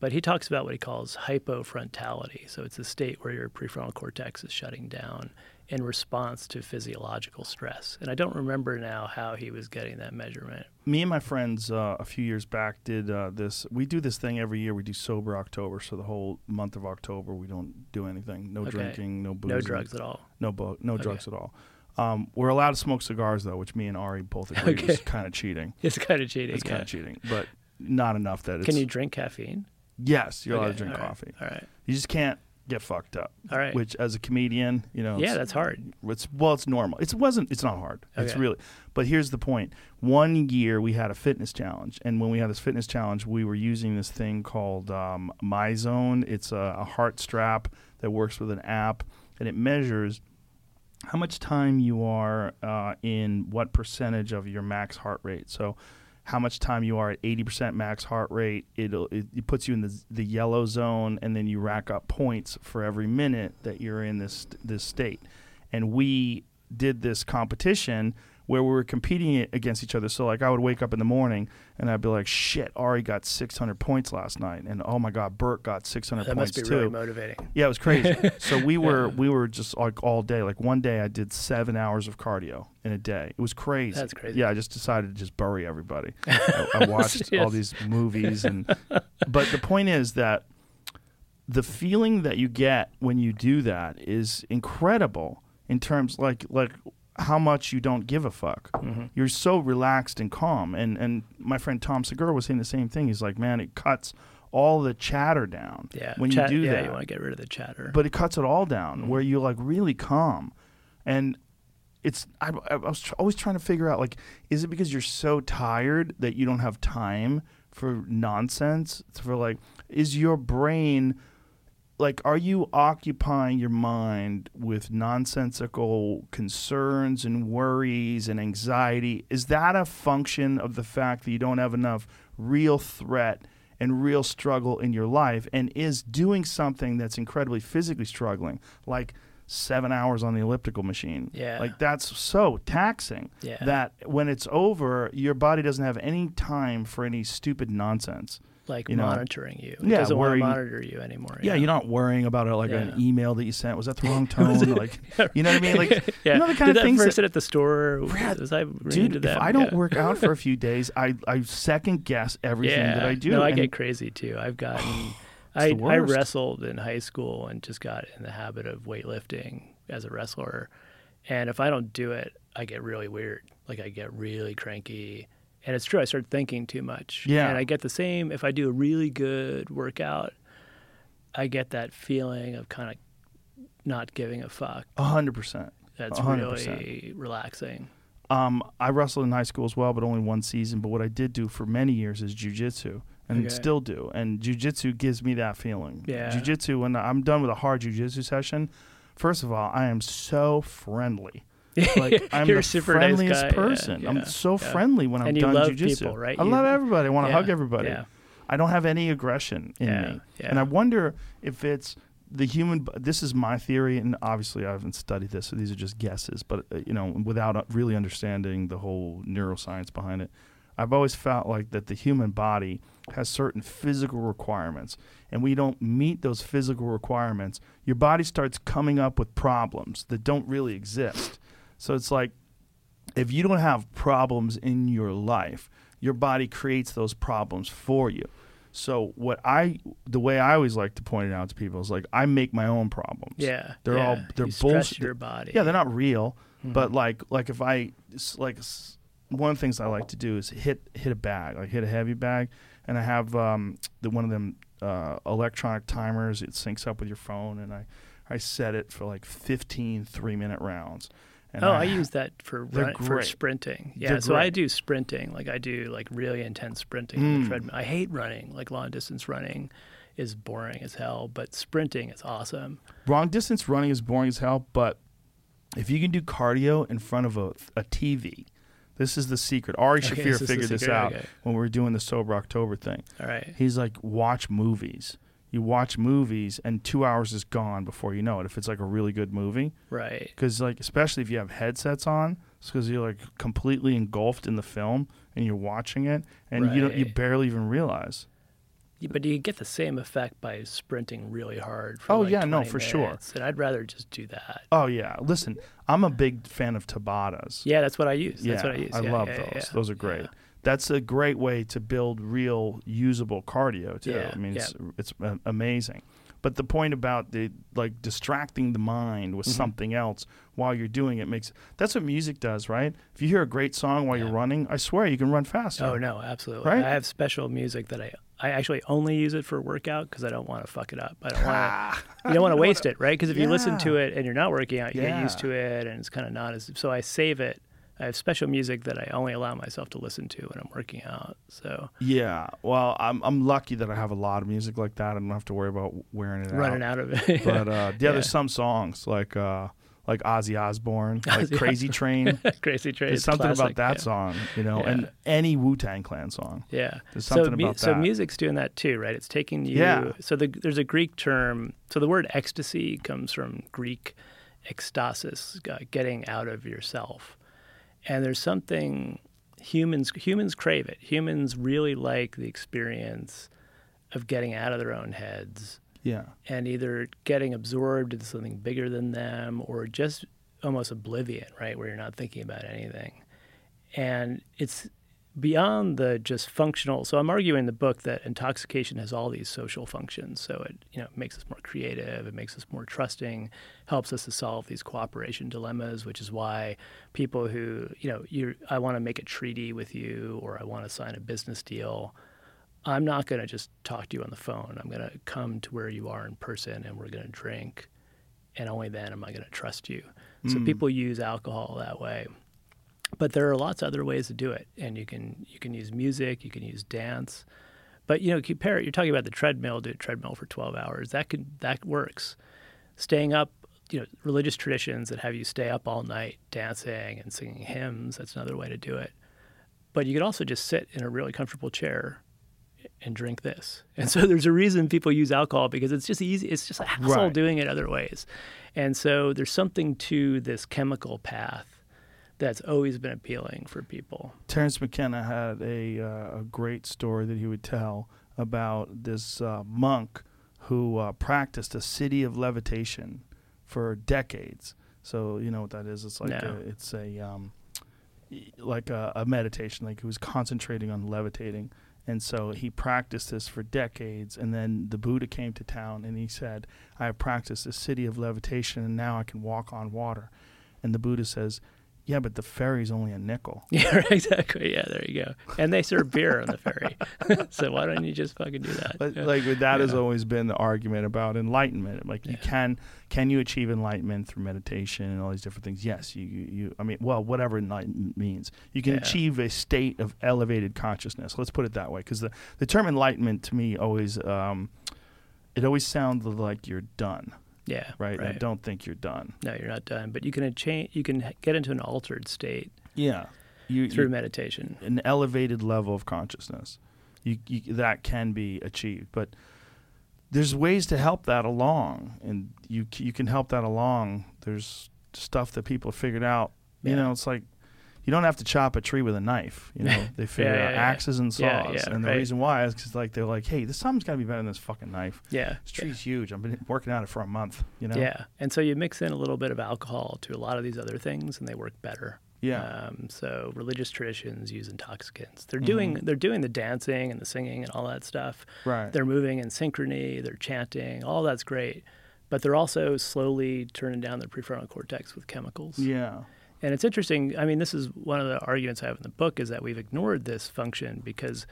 But he talks about what he calls hypofrontality. So it's a state where your prefrontal cortex is shutting down in response to physiological stress. And I don't remember now how he was getting that measurement. Me and my friends uh, a few years back did uh, this. We do this thing every year. We do sober October, so the whole month of October we don't do anything. No Okay. drinking, no booze, No drugs at all. no bo- no Okay. drugs at all. Um, we're allowed to smoke cigars though, which me and Ari both agree Okay. is kind of cheating. It's kind of cheating. It's kind of cheating, but not enough that it's. Can you drink caffeine? Yes, you're allowed to drink all right, coffee. All right. You just can't get fucked up. All right. Which, as a comedian, you know, Yeah, that's hard. It's well, it's normal. It's, it wasn't. It's not hard. It's really. But here's the point. One year we had a fitness challenge, and when we had this fitness challenge, we were using this thing called um, MyZone. It's a, a heart strap that works with an app, and it measures how much time you are uh, in what percentage of your max heart rate. So. How much time you are at 80% max heart rate? It'll, it, it puts you in the the yellow zone, and then you rack up points for every minute that you're in this this state and we did this competition where we were competing against each other. So like I would wake up in the morning and I'd be like, "Shit, Ari got 600 points last night," and oh my God, Bert got 600 That points must be too. really motivating. yeah, it was crazy. so we were we were just like all day. Like one day I did seven hours of cardio in a day. It was crazy. That's crazy. Yeah, I just decided to just bury everybody. I, I watched all these movies and, but the point is that the feeling that you get when you do that is incredible in terms like like how much you don't give a fuck. Mm-hmm. You're so relaxed and calm. And and my friend Tom Segura was saying the same thing. He's like, man, it cuts all the chatter down Yeah. when chat- you do yeah, that you want to get rid of the chatter. but it cuts it all down Mm-hmm. where you're like really calm and it's I, I was tr- always trying to figure out like is it because you're so tired that you don't have time for nonsense for like is your brain like are you occupying your mind with nonsensical concerns and worries and anxiety is that a function of the fact that you don't have enough real threat and real struggle in your life and is doing something that's incredibly physically struggling like seven hours on the elliptical machine Yeah. like that's so taxing Yeah. that when it's over your body doesn't have any time for any stupid nonsense like you know, monitoring you. It yeah, doesn't want to monitor you anymore. yeah, you're not worrying about it like Yeah. an email that you sent. Was that the wrong tone? like, you know what I mean? Like, yeah. you know the kind Did of things that, person at the store? Brad, was I dude. If? I don't work out for a few days, I I second guess everything that I do. No, I and get crazy too. I've gotten. I, I wrestled in high school and just got in the habit of weightlifting as a wrestler. And if I don't do it, I get really weird. Like I get really cranky. And it's true, I start thinking too much. Yeah. And I get the same if I do a really good workout, I get that feeling of kind of not giving a fuck. a hundred percent. That's A hundred really relaxing. Um, I wrestled in high school as well, but only one season. But what I did do for many years is jujitsu, and Okay. still do. And jujitsu gives me that feeling. Yeah. Jujitsu, when I'm done with a hard jujitsu session, first of all, I am so friendly. Like I'm You're the super nice friendliest guy. Person. yeah, I'm so yeah. friendly when I'm And done love jujitsu. people, right? I You- love everybody. I want to Yeah, hug everybody. yeah. I don't have any aggression in Yeah, me, yeah. and I wonder if it's the human. This is my theory, and obviously I haven't studied this, so these are just guesses. But uh, you know, without uh, really understanding the whole neuroscience behind it, I've always felt like that the human body has certain physical requirements, and we don't meet those physical requirements. Your body starts coming up with problems that don't really exist. So it's like if you don't have problems in your life, your body creates those problems for you. So what I the way I always like to point it out to people is like I make my own problems. Yeah, They're all yeah. they're you stress bullshit. your body. Yeah, they're not real, Mm-hmm. but like like if I like one of the things I like to do is hit hit a bag, like hit a heavy bag, and I have um, the one of them uh, electronic timers. It syncs up with your phone, and I I set it for like 15 three minute rounds. And Oh, I use that for run, for sprinting. Yeah, They're so I do sprinting. Like I do like really intense sprinting on Mm. the treadmill. I hate running. Like long distance running is boring as hell, but sprinting is awesome. long distance running is boring as hell, but if you can do cardio in front of a, a TV, this is the secret. Ari Okay, Shafir this is the figured this out okay. when we were doing the Sober October thing. All right. He's like, watch movies. You watch movies, and two hours is gone before you know it. If it's like a really good movie, Right. because like especially if you have headsets on, it's because you're like completely engulfed in the film and you're watching it, and you don't you barely even realize. Yeah, But you get the same effect by sprinting really hard. For Oh, like yeah, no, 20 for sure. And I'd rather just do that. Oh yeah, listen, I'm a big fan of Tabatas. Yeah, that's what I use. Yeah, That's what I use. I Yeah, love yeah, those. Those are great. Yeah. That's a great way to build real usable cardio too. Yeah, I mean, yeah. it's it's a- amazing. But the point about the like distracting the mind Mm-hmm. with something else while you're doing it makes that's what music does, right? If you hear a great song while you're running, I swear you can run faster. Oh no, absolutely. Right? I have special music that I I actually only use it for workout because I don't want to fuck it up. I don't want to. you don't want to waste it, right? Because if you listen to it and you're not working out, you get used to it, and it's kind of not as. So I save it. I have special music that I only allow myself to listen to when I'm working out. So Yeah. Well, I'm I'm lucky that I have a lot of music like that. I don't have to worry about wearing it running out. out of it. But uh, yeah, Yeah. there's some songs like uh, like Ozzy Osbourne, like Ozzy Crazy Train. Crazy Train. There's something classic, about that yeah. song, you know, Yeah. and any Wu Tang Clan song. Yeah. There's something mu- about so that. So music's doing that too, right? It's taking you. Yeah. So the, there's a Greek term. So the word ecstasy comes from Greek ecstasis, uh, getting out of yourself. And there's something humans humans crave it. Humans really like the experience of getting out of their own heads Yeah. and either getting absorbed into something bigger than them or just almost oblivion, right, where you're not thinking about anything. And it's beyond the just functional. So I'm arguing in the book that intoxication has all these social functions. So it you know makes us more creative, it makes us more trusting, helps us to solve these cooperation dilemmas, which is why people who you know you I want to make a treaty with you or I want to sign a business deal. I'm not going to just talk to you on the phone. I'm going to come to where you are in person and we're going to drink. And only then am I going to trust you. So hmm. people use alcohol that way. But there are lots of other ways to do it. And you can you can use music, you can use dance. But you know, compare it. You're talking about the treadmill, do a treadmill for 12 hours. That could that works. Staying up, you know, religious traditions that have you stay up all night dancing and singing hymns, that's another way to do it. But you could also just sit in a really comfortable chair and drink this. And so there's a reason people use alcohol because it's just easy. It's just a hassle Right. doing it other ways. And so there's something to this chemical path that's always been appealing for people. Terence McKenna had a, uh, a great story that he would tell about this uh, monk who uh, practiced a siddhi of levitation for decades. So you know what that is? It's like No. a, it's a um, like a, a meditation. Like he was concentrating on levitating, and so he practiced this for decades. And then the Buddha came to town, and he said, "I have practiced a siddhi of levitation, and now I can walk on water." And the Buddha says, "Yeah, but the ferry's only a nickel." Yeah, right, exactly. Yeah, there you go. And they serve beer on the ferry. so why don't you just fucking do that? But Yeah. like that has always been the argument about enlightenment. Like you Yeah. can can you achieve enlightenment through meditation and all these different things? Yes, you you, you I mean, well, whatever enlightenment means, you can Yeah. achieve a state of elevated consciousness. Let's put it that way, because the the term enlightenment to me always um, it always sounds like you're done, yeah, right? I right. don't think you're done. No, you're not done. But you can change. You can get into an altered state Yeah, you, through you meditation. an elevated level of consciousness. you, you that can be achieved. But there's ways to help that along, and you you can help that along. There's stuff that people have figured out. You know, it's like you don't have to chop a tree with a knife. You know, they figure Yeah, out yeah, axes and saws, Yeah, and the right. reason why is because like they're like, hey, this something's got to be better than this fucking knife. Yeah. This tree's huge. I've been working on it for a month. You know. Yeah. And so you mix in a little bit of alcohol to a lot of these other things and they work better. Yeah. Um, so religious traditions use intoxicants. They're Mm-hmm. doing they're doing the dancing and the singing and all that stuff. Right. They're moving in synchrony, they're chanting, all that's great. But they're also slowly turning down their prefrontal cortex with chemicals. yeah. And it's interesting. I mean, this is one of the arguments I have in the book is that we've ignored this function because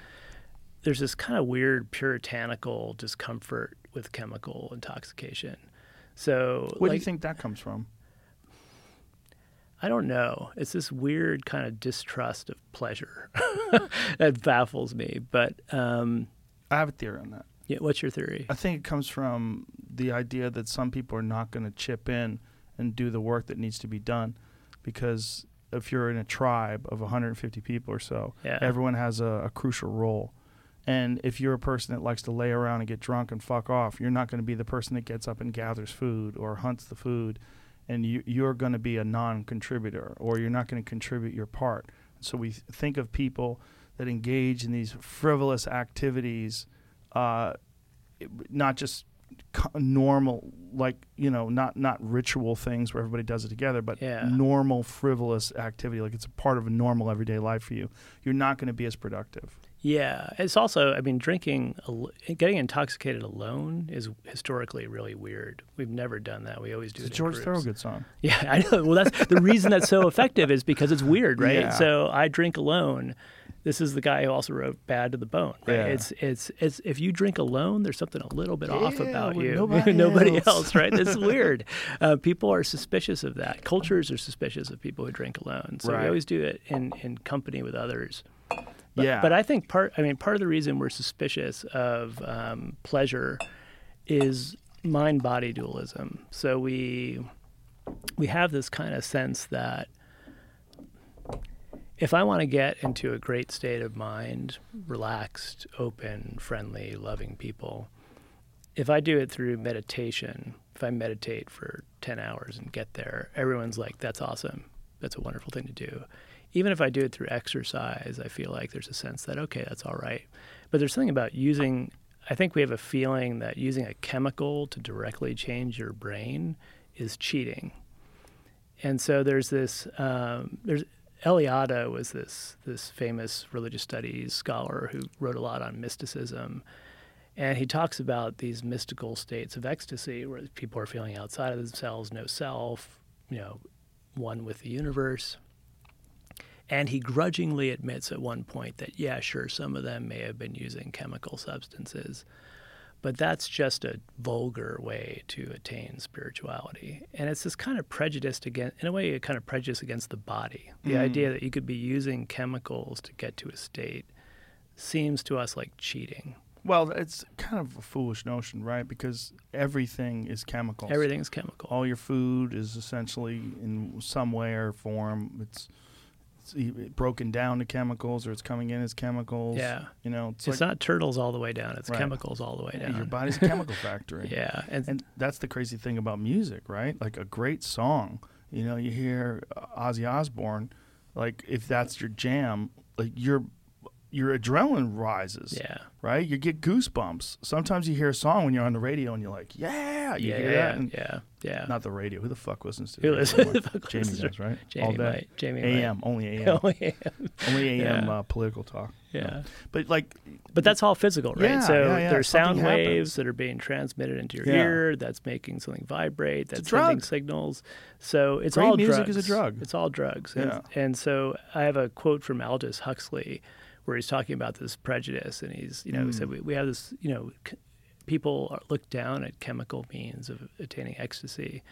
there's this kind of weird puritanical discomfort with chemical intoxication. So, Where do you think that comes from? I don't know. It's this weird kind of distrust of pleasure that baffles me. But um, I have a theory on that. yeah, what's your theory? I think it comes from the idea that some people are not going to chip in and do the work that needs to be done because if you're in a tribe of 150 people or so, Yeah. everyone has a, a crucial role. And if you're a person that likes to lay around and get drunk and fuck off, you're not going to be the person that gets up and gathers food or hunts the food. And you, you're going to be a non contributor or you're not going to contribute your part. So we th- think of people that engage in these frivolous activities, uh, not just normal like you know not not ritual things where everybody does it together but Yeah. normal frivolous activity like it's a part of a normal everyday life for you you're not going to be as productive Yeah, it's also. I mean, drinking, getting intoxicated alone is historically really weird. We've never done that. We always do it's a george thorogood song Yeah, I know. Well, that's the reason that's so effective is because it's weird, right? Yeah. So I drink alone. This is the guy who also wrote "Bad to the Bone." Right? Yeah. It's it's it's if you drink alone, there's something a little bit off about you. nobody else. else, right? That's weird. Uh, people are suspicious of that. Cultures are suspicious of people who drink alone. So Right. we always do it in in company with others. But, yeah But I think part. I mean, part of the reason we're suspicious of um, pleasure is mind-body dualism. So we we have this kind of sense that if I want to get into a great state of mind, relaxed, open, friendly, loving people, if I do it through meditation, if I meditate for 10 hours and get there, everyone's like, that's awesome. That's a wonderful thing to do. Even if I do it through exercise, I feel like there's a sense that, okay, that's all right. But there's something about using, I think we have a feeling that using a chemical to directly change your brain is cheating. And so there's this, um, there's, Eliade was this, this famous religious studies scholar who wrote a lot on mysticism. And he talks about these mystical states of ecstasy where people are feeling outside of themselves, no self, you know, one with the universe. And he grudgingly admits at one point that, yeah, sure, some of them may have been using chemical substances, but that's just a vulgar way to attain spirituality. And it's this kind of prejudice against, in a way, a kind of prejudice against the body. The mm. idea that you could be using chemicals to get to a state seems to us like cheating. well it's kind of a foolish notion right because everything is chemical. Everything is chemical. all your food is essentially in some way or form it's broken down to chemicals or it's coming in as chemicals Yeah. you know it's, It's like not turtles all the way down. It's Right. chemicals all the way down. your body's a chemical factory yeah, and, And that's the crazy thing about music, right? Like a great song, you know, you hear uh, Ozzy Osbourne, like if that's your jam, like your your adrenaline rises, yeah, right? You get goosebumps. Sometimes you hear a song when you're on the radio and you're like, yeah, you yeah, hear yeah, that. Yeah, yeah. Not the radio. Who the fuck listens to Who the radio listens- fuck Jamie listens to- does, right? Jamie All day. might. Jamie might. AM, only AM, only AM Yeah. uh, political talk. yeah. But like, But that's all physical, right? Yeah, so yeah, there's sound Something waves happens. that are being transmitted into your ear that's making something vibrate, that's sending signals. So it's Great all music drugs. is a drug. It's all drugs. And, Yeah. and so I have a quote from Aldous Huxley where he's talking about this prejudice and he's, you know, he said Mm. we, we have this, you know, c- people are, look down at chemical means of attaining ecstasy.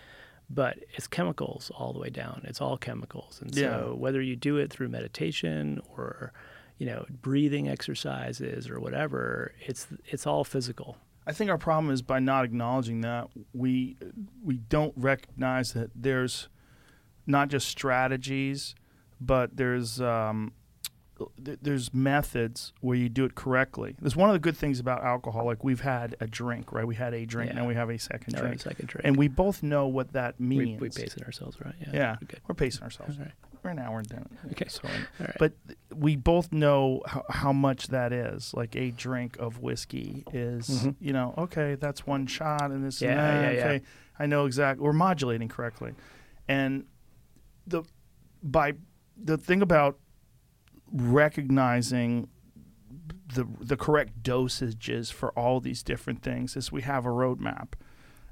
But it's chemicals all the way down. It's all chemicals, and so whether you do it through meditation or you know, breathing exercises or whatever, it's it's all physical. I think our problem is by not acknowledging that we we don't recognize that there's not just strategies, but there's um, there's methods where you do it correctly. There's one of the good things about alcohol. Like we've had a drink, right? We had a drink, Yeah. now we have a second Now we have a drink, second drink. and we both know what that means. we pace it ourselves, right? Yeah. Yeah, Okay. we're pacing ourselves. Right. We're an hour and ten. Okay. So, right. but we both know how, how much that is. Like a drink of whiskey is, Mhm. you know, okay, that's one shot and this Yeah, and that. yeah, yeah. okay, I know exactly. We're modulating correctly, and the by the thing about recognizing the the correct dosages for all these different things is we have a roadmap.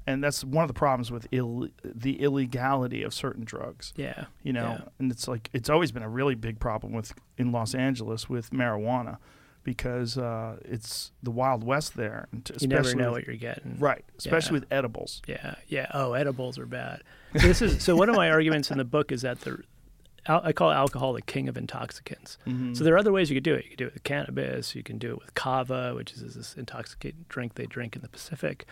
And that's one of the problems with Ill, the illegality of certain drugs Yeah. you know Yeah. and it's like it's always been a really big problem with in los angeles with marijuana because uh, it's the wild west there and t- You never especially know with- what you're getting. right especially Yeah. with edibles Yeah, yeah. Oh, edibles are bad. This is so. One of my arguments in the book is that the al- I call alcohol the king of intoxicants. Mm-hmm. So there are other ways you could do it. You could do it with cannabis. You can do it with kava, which is this intoxicating drink they drink in the Pacific.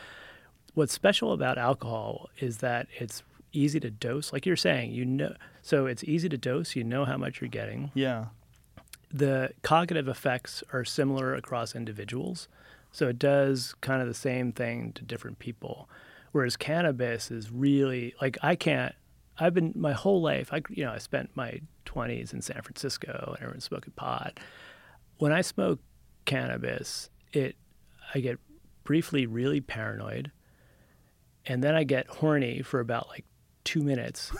What's special about alcohol is that it's easy to dose. Like you're saying, you know, so it's easy to dose. You know how much you're getting. yeah the cognitive effects are similar across individuals. So it does kind of the same thing to different people. Whereas cannabis is really like I can't. I've been my whole life. I you know I spent my 20s in San Francisco and everyone smoking pot. When I smoke cannabis, it I get briefly really paranoid, and then I get horny for about like two minutes,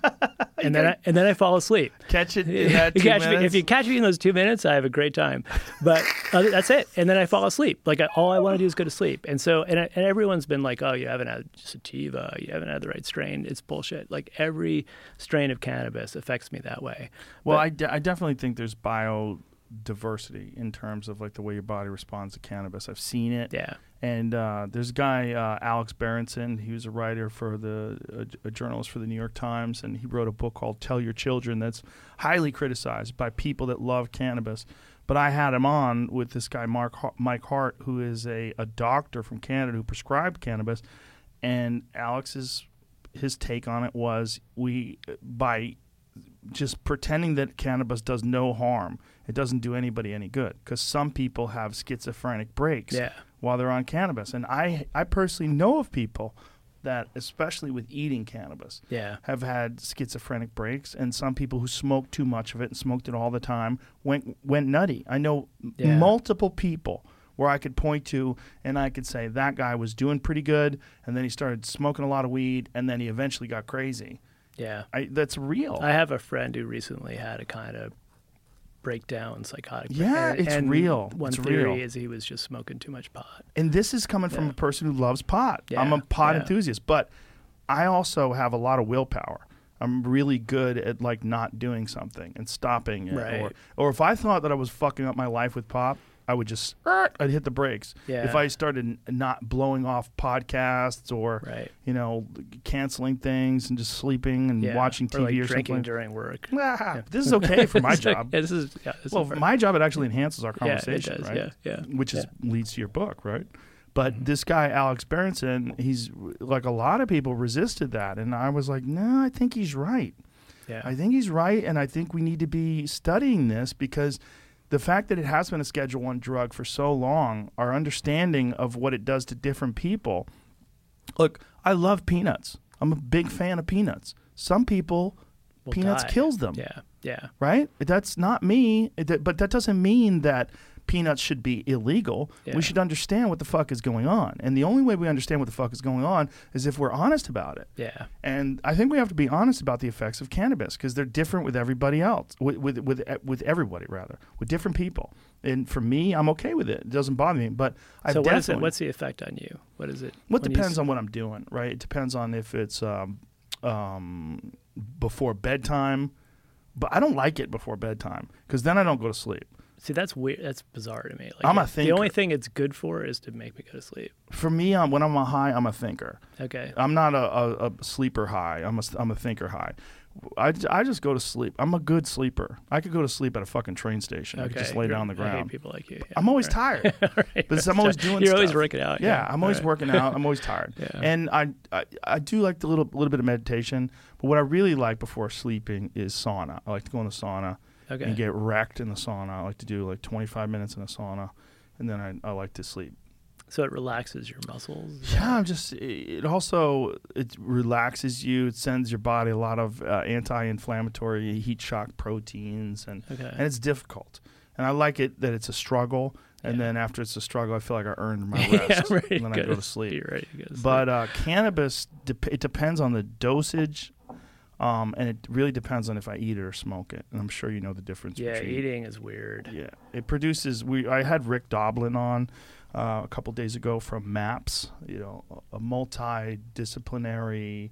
and then I, and then I fall asleep. catch it in that two catch me, if you catch me in those two minutes, I have a great time. But uh, that's it, and then I fall asleep. Like I, all I want to do is go to sleep. And so, and, I- and everyone's been like, "Oh, you haven't had sativa. You haven't had the right strain." It's bullshit. Like every strain of cannabis affects me that way. well But- I, de- I definitely think there's biodiversity in terms of like the way your body responds to cannabis i've seen it Yeah, And uh, there's a guy, uh, Alex Berenson. He was a writer for the a, a journalist for the New York Times, and he wrote a book called "Tell Your Children" that's highly criticized by people that love cannabis. But I had him on with this guy, Mark Mike Hart, who is a, a doctor from Canada who prescribed cannabis. And Alex's his take on it was we by just pretending that cannabis does no harm, it doesn't do anybody any good because some people have schizophrenic breaks Yeah. while they're on cannabis. And I, I personally know of people that, especially with eating cannabis, yeah, have had schizophrenic breaks, and some people who smoked too much of it and smoked it all the time went went nutty. I know Yeah. multiple people where I could point to and I could say that guy was doing pretty good, and then he started smoking a lot of weed, and then he eventually got crazy. Yeah. I, that's real. I have a friend who recently had a kind of breakdown psychotic. break- Yeah, and- it's and real. One It's theory real. is he was just smoking too much pot. And this is coming from a person who loves pot. I'm a pot yeah. enthusiast, but I also have a lot of willpower. I'm really good at like not doing something and stopping it. Or, Right. or if I thought that I was fucking up my life with pop, I would just I'd hit the brakes. Yeah. If I started not blowing off podcasts or Right. you know canceling things and just sleeping and Yeah. watching TV or, like or drinking something. during work. Ah, This is okay for my like- job. yeah, this is yeah, this Well, is for for- my job it actually enhances our Yeah, it conversation, does, right? yeah, yeah, Which is leads to your book, right? But Mm-hmm. this guy Alex Berenson, he's like a lot of people resisted that, and I was like, no, I think he's right. yeah. I think he's right, and I think we need to be studying this because the fact that it has been a Schedule One drug for so long, our understanding of what it does to different people. Look, I love peanuts. I'm a big fan of peanuts. Some people, Will peanuts die. kills them Yeah, yeah, right? That's not me. But that doesn't mean that peanuts should be illegal. Yeah. We should understand what the fuck is going on. And the only way we understand what the fuck is going on is if we're honest about it. yeah. And I think we have to be honest about the effects of cannabis because they're different with everybody else, with, with with with everybody rather, with different people. And for me, I'm okay with it. It doesn't bother me. But I So what is it? What's the effect on you? What is it? what depends on what I'm doing, right? It depends on if it's um, um, before bedtime. But I don't like it before bedtime because then I don't go to sleep. See, that's weird. That's bizarre to me. Like, I'm a it- The only thing it's good for is to make me go to sleep. For me, I'm, when I'm a high, I'm a thinker. Okay. I'm not a, a, a sleeper high. I'm a, I'm a thinker high. I, I just go to sleep. I'm a good sleeper. I could go to sleep at a fucking train station. I Okay. could just lay You're- down on the I hate ground. people like you. yeah. I'm always Right. tired. Right. Because I'm always doing You're always stuff. working out. Yeah, I'm always Right. working out. I'm always tired. Yeah. And I, I I do like the little little bit of meditation, but what I really like before sleeping is sauna. I like to go in the sauna Okay. and get wrecked in the sauna. I like to do like 25 minutes in a sauna, and then I, I like to sleep. So it relaxes your muscles. Yeah, I'm just. It also it relaxes you. It sends your body a lot of uh, anti-inflammatory heat shock proteins, and Okay. and it's difficult. And I like it that it's a struggle, and Yeah. then after it's a struggle, I feel like I earned my rest, I'm ready and then I go to sleep. You're to go to sleep. But uh, cannabis, dep- it depends on the dosage, um, and it really depends on if I eat it or smoke it. And I'm sure you know the difference. yeah, between, eating is weird. Yeah, it produces. We I had Rick Doblin on uh, a couple days ago from MAPS. You know, a multidisciplinary.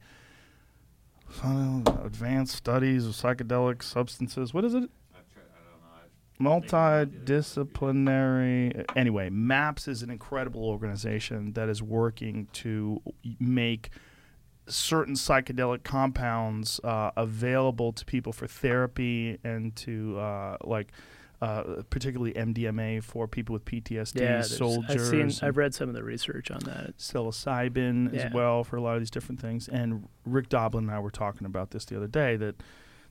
uh, advanced studies of psychedelic substances. What is it? I've don't know. Multidisciplinary. Anyway, MAPS is an incredible organization that is working to make certain psychedelic compounds uh, available to people for therapy and to uh, like uh, particularly MDMA for people with PTSD, Yeah, soldiers, I've seen. I've read some of the research on that. psilocybin Yeah. as well for a lot of these different things. And Rick Doblin and I were talking about this the other day that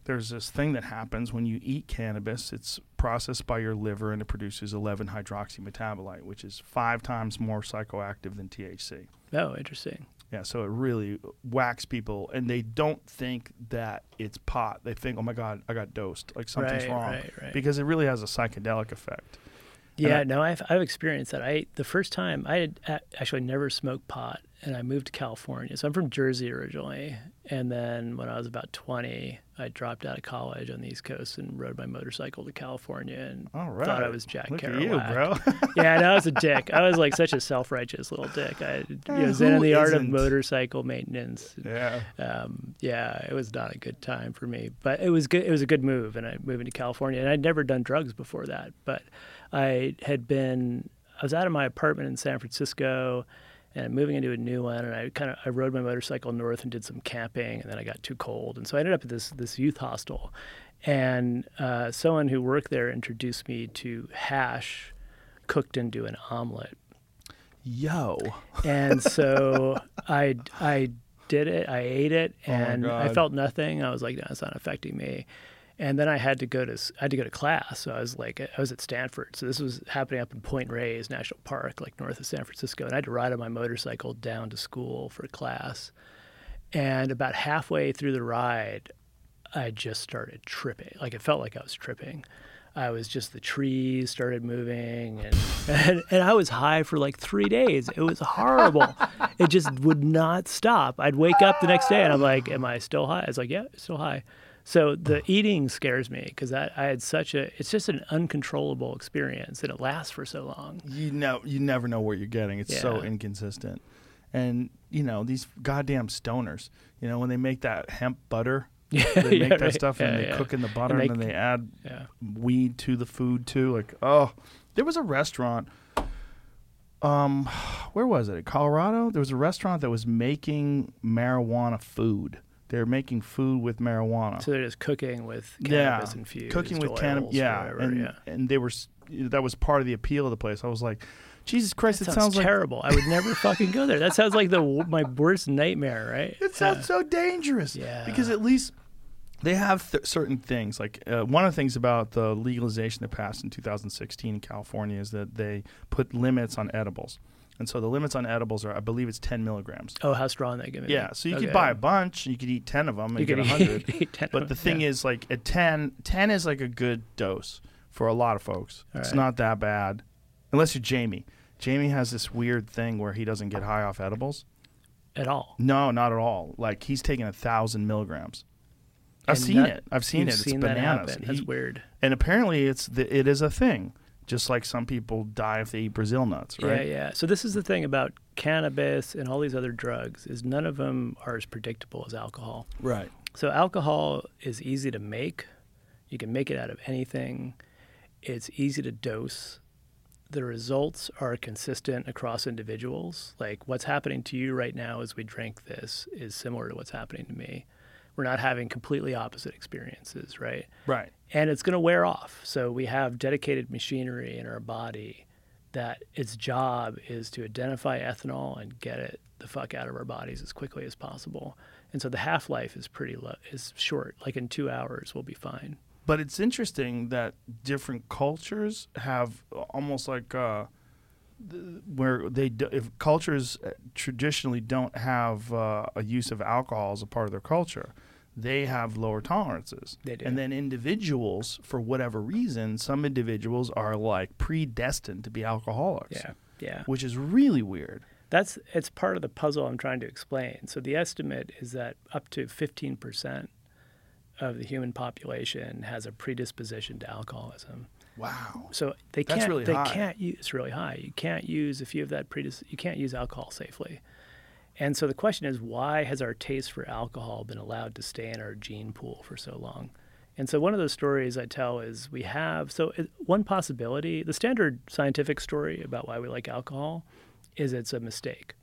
there's this thing that happens when you eat cannabis. It's processed by your liver and it produces 11 hydroxy metabolite, which is five times more psychoactive than THC. Oh, interesting. Yeah, so it really whacks people, and they don't think that it's pot. They think, "Oh my God, I got dosed. Like something's Right, wrong," right, right. because it really has a psychedelic effect. Yeah, I- no, I've I've experienced that. I the first time I had actually never smoked pot, and I moved to California. So I'm from Jersey originally, and then when I was about 20, I dropped out of college on the East Coast and rode my motorcycle to California and right, thought I was Jack Look Kerouac. at you, bro. yeah, no, I was a dick. I was like such a self-righteous little dick. I you Eh, know, zen in the art of motorcycle maintenance. yeah. um, yeah, it was not a good time for me, but it was good. It was a good move, and I moved into California, and I'd never done drugs before that. But I had been, I was out of my apartment in San Francisco, and moving into a new one, and I kind of I rode my motorcycle north and did some camping, and then I got too cold, and so I ended up at this this youth hostel, and uh, someone who worked there introduced me to hash cooked into an omelet Yo. and so I I did it. I ate it, Oh and I felt nothing. I was like, no, it's not affecting me. And then I had to go to I had to go to class. So I was like, I was at Stanford. So this was happening up in Point Reyes National Park, like north of San Francisco. And I had to ride on my motorcycle down to school for class. And about halfway through the ride, I just started tripping. Like it felt like I was tripping. I was just the trees started moving and, and and I was high for like three days. It was horrible. it just would not stop. I'd wake up the next day and I'm like, "Am I still high?" I was like, "Yeah, still high." So the eating scares me because I, I had such a. It's just an uncontrollable experience and it lasts for so long. you know you never know what you're getting. It's so inconsistent. And you know these goddamn stoners. You know when they make that hemp butter, Yeah, they make yeah, that right. stuff and Yeah, they yeah. cook in the butter And and, then they add Yeah. weed to the food too. Like oh, there was a restaurant. Um, where was it? In Colorado. There was a restaurant that was making marijuana food. They're making food with marijuana. So they're just cooking with yeah, cannabis infused cooking with cannabis. Yeah, whatever, and yeah. and they were that was part of the appeal of the place. I was like, Jesus Christ, That it sounds, sounds like terrible. I would never fucking go there. That sounds like the my worst nightmare, right? It sounds so dangerous. Yeah. Because at least they have th- certain things. Like uh, one of the things about the legalization that passed in 2016 in California is that they put limits on edibles. And so the limits on edibles are, I believe, it's 10 milligrams. Oh, how strong they give it. Yeah, so you Okay. could buy a bunch, and you could eat 10 of them and You get could 100. eat 10 but the thing yeah. is, like at 10, 10 is like a good dose for a lot of folks. All it's right. not that bad, unless you're Jamie. Jamie has this weird thing where he doesn't get high off edibles. at all. No, not at all. Like he's taking a thousand milligrams. I've And seen that- it. I've seen it. It's seen that bananas. happen. That's He- weird. And apparently, it's the, it is a thing. Just like some people die if they eat Brazil nuts, right? Yeah, yeah. So this is the thing about cannabis and all these other drugs is none of them are as predictable as alcohol. Right. So alcohol is easy to make. You can make it out of anything. It's easy to dose. The results are consistent across individuals. Like what's happening to you right now as we drink this is similar to what's happening to me. We're not having completely opposite experiences, right? Right. and it's going to wear off. So we have dedicated machinery in our body that its job is to identify ethanol and get it the fuck out of our bodies as quickly as possible. And so the half life is pretty low, is short. Like in two hours, we'll be fine. But it's interesting that different cultures have almost like uh, th- where they do, if cultures uh, traditionally don't have uh, a use of alcohol as a part of their culture, they have lower tolerances. They do. And then individuals, for whatever reason, some individuals are like predestined to be alcoholics. Yeah, yeah. Which is really weird. That's it's part of the puzzle I'm trying to explain. So the estimate is that up to 15% of the human population has a predisposition to alcoholism. Wow. So they That's can't really they high. can't use it's really high. You can't use if you have that predis you can't use alcohol safely. And so the question is why has our taste for alcohol been allowed to stay in our gene pool for so long? And so one of the stories I tell is we have so one possibility, the standard scientific story about why we like alcohol is it's a mistake.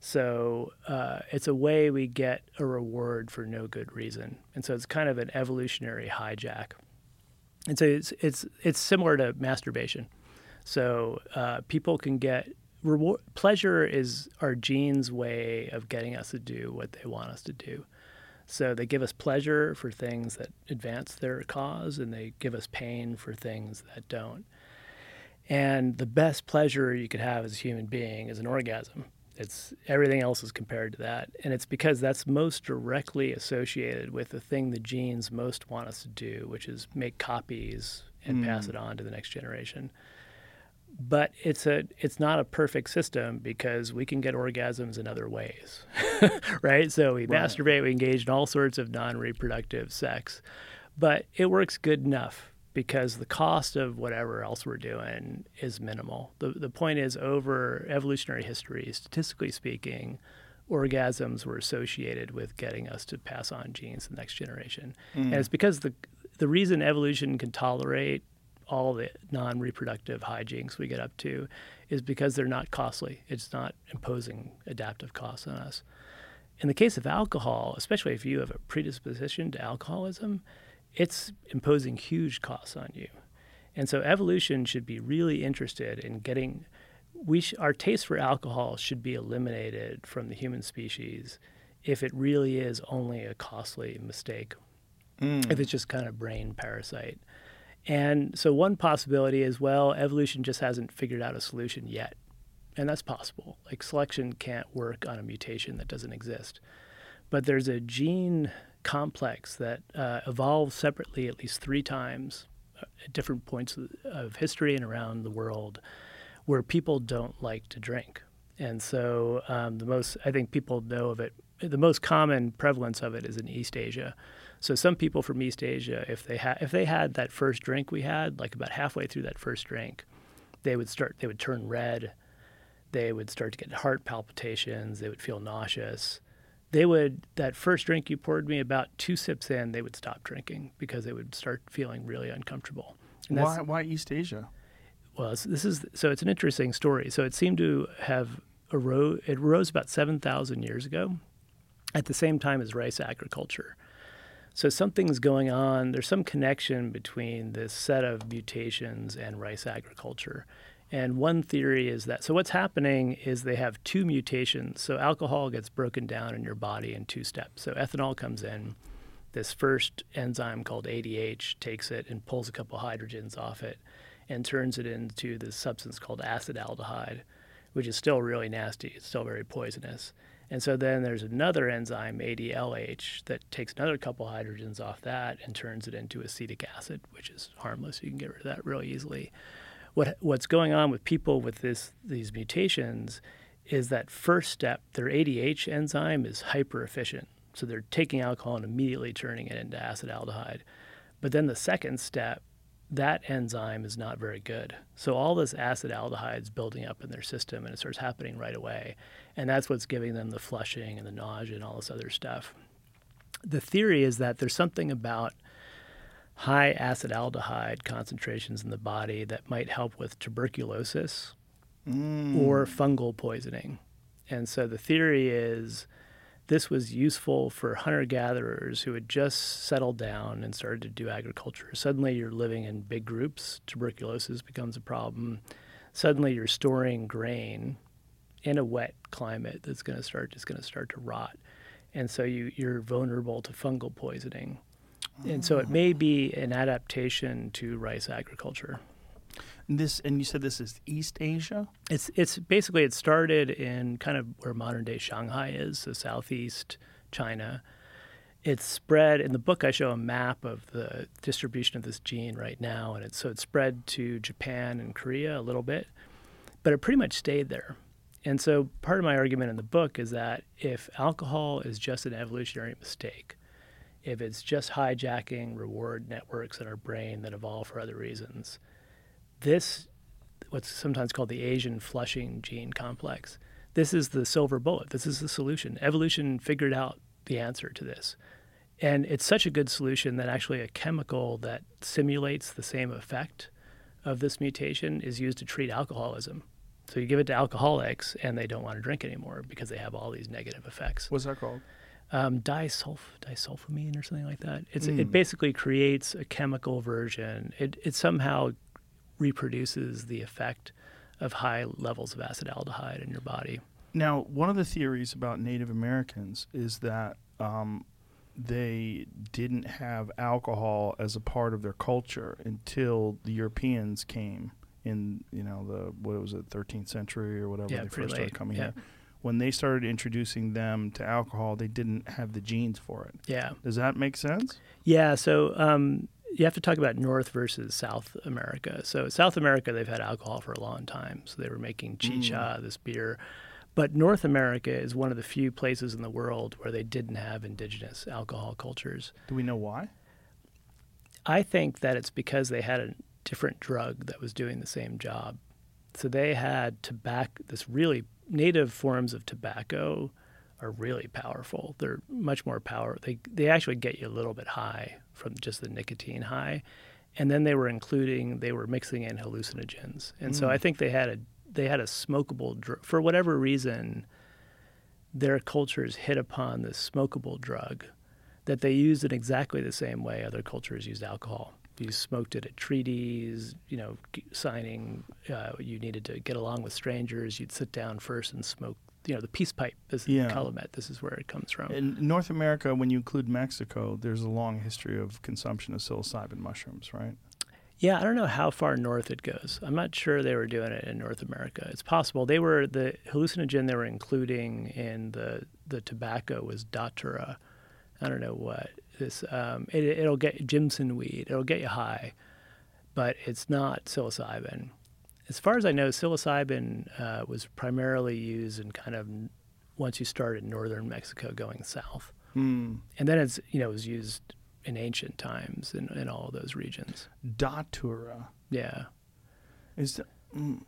So uh, it's a way we get a reward for no good reason, and so it's kind of an evolutionary hijack. And so it's it's it's similar to masturbation. So uh, people can get reward. Pleasure is our genes' way of getting us to do what they want us to do. So they give us pleasure for things that advance their cause, and they give us pain for things that don't. And the best pleasure you could have as a human being is an orgasm. It's everything else is compared to that. And it's because that's most directly associated with the thing the genes most want us to do, which is make copies and pass mm. it on to the next generation. But it's a it's not a perfect system because we can get orgasms in other ways. right? So we Right. masturbate, we engage in all sorts of non-reproductive sex. But it works good enough because the cost of whatever else we're doing is minimal. The, the point is, over evolutionary history, statistically speaking, orgasms were associated with getting us to pass on genes to the next generation. And mm. it's because the, the reason evolution can tolerate all the non reproductive hijinks we get up to is because they're not costly. It's not imposing adaptive costs on us. In the case of alcohol, especially if you have a predisposition to alcoholism, it's imposing huge costs on you. And so evolution should be really interested in getting we sh- our taste for alcohol should be eliminated from the human species if it really is only a costly mistake. Mm. If it's just kind of brain parasite. And so one possibility is well, evolution just hasn't figured out a solution yet. And that's possible. Like selection can't work on a mutation that doesn't exist. But there's a gene complex that uh, evolves separately at least three times uh, at different points of, history and around the world where people don't like to drink. And so um, the most, I think people know of it, the most common prevalence of it is in East Asia. So some people from East Asia, if they had if they had that first drink we had, like about halfway through that first drink, they would start they would turn red, they would start to get heart palpitations, they would feel nauseous. They would that first drink you poured me about two sips in, they would stop drinking because they would start feeling really uncomfortable. Why, why East Asia? well, this is so it's an interesting story. So it seemed to have arose. It arose about seven thousand years ago, at the same time as rice agriculture. So something's going on. There's some connection between this set of mutations and rice agriculture. And one theory is that so what's happening is they have two mutations. So alcohol gets broken down in your body in two steps. So ethanol comes in. This first enzyme called ADH takes it and pulls a couple hydrogens off it and turns it into this substance called acetaldehyde, which is still really nasty. It's still very poisonous. And so then there's another enzyme, ADLH, that takes another couple hydrogens off that and turns it into acetic acid, which is harmless. You can get rid of that really easily. What what's going on with people with this these mutations is that first step, their ADH enzyme is hyper efficient. So they're taking alcohol and immediately turning it into acetaldehyde. But then the second step, that enzyme is not very good. So all this acetaldehyde is building up in their system and it starts happening right away. And that's what's giving them the flushing and the nausea and all this other stuff. The theory is that there's something about high acetaldehyde concentrations in the body that might help with tuberculosis mm. or fungal poisoning. And so the theory is this was useful for hunter gatherers who had just settled down and started to do agriculture. Suddenly you're living in big groups, tuberculosis becomes a problem. Suddenly you're storing grain in a wet climate that's going to start is going to start to rot. And so you you're vulnerable to fungal poisoning. And so it ah. may be an adaptation to rice agriculture. This and you said this is East Asia. It's it's basically it started in kind of where modern day Shanghai is, so southeast China. It's spread in the book. I show a map of the distribution of this gene right now, and it's so it's spread to Japan and Korea a little bit, but it pretty much stayed there. And so part of my argument in the book is that if alcohol is just an evolutionary mistake, if it's just hijacking reward networks in our brain that evolve for other reasons, this what's sometimes called the Asian flushing gene complex. This is the silver bullet. This is the solution. Evolution figured out the answer to this. And it's such a good solution that actually a chemical that simulates the same effect of this mutation is used to treat alcoholism. So you give it to alcoholics and they don't want to drink anymore because they have all these negative effects. What's that called? Um, disulf- disulfamine or something like that. It's, It basically creates a chemical version. It, it somehow reproduces the effect of high levels of acetaldehyde in your body. Now, one of the theories about Native Americans is that um, they didn't have alcohol as a part of their culture until the Europeans came in, you know, the what was it, 13th century or whatever Yeah, they first started coming yeah. here. When they started introducing them to alcohol, they didn't have the genes for it. Yeah. Does that make sense? Yeah, so um, you have to talk about North versus South America. So South America, they've had alcohol for a long time. So they were making chicha, mm. this beer. But North America is one of the few places in the world where they didn't have indigenous alcohol cultures. Do we know why? I think that it's because they had a different drug that was doing the same job. So they had tobacco, this really native forms of tobacco are really powerful. They're much more power. They they actually get you a little bit high from just the nicotine high, and then they were including they were mixing in hallucinogens, and so I think they had a they had a smokable drug for whatever reason. Their cultures hit upon this smokable drug that they used in exactly the same way other cultures used alcohol. You smoked it at treaties, you know, signing. Uh, you needed to get along with strangers. You'd sit down first and smoke. You know, the peace pipe. This is Yeah. Calumet. This is where it comes from. In North America, when you include Mexico, there's a long history of consumption of psilocybin mushrooms, right? Yeah, I don't know how far north it goes. I'm not sure they were doing it in North America. It's possible they were the hallucinogen they were including in the the tobacco was datura. I don't know what this. Um, it, it'll get Jimson weed. It'll get you high, but it's not psilocybin. As far as I know, psilocybin uh, was primarily used in kind of once you started northern Mexico going south, Hmm. and then it's you know it was used in ancient times in, in all of those regions. Datura. Yeah. Is, mm,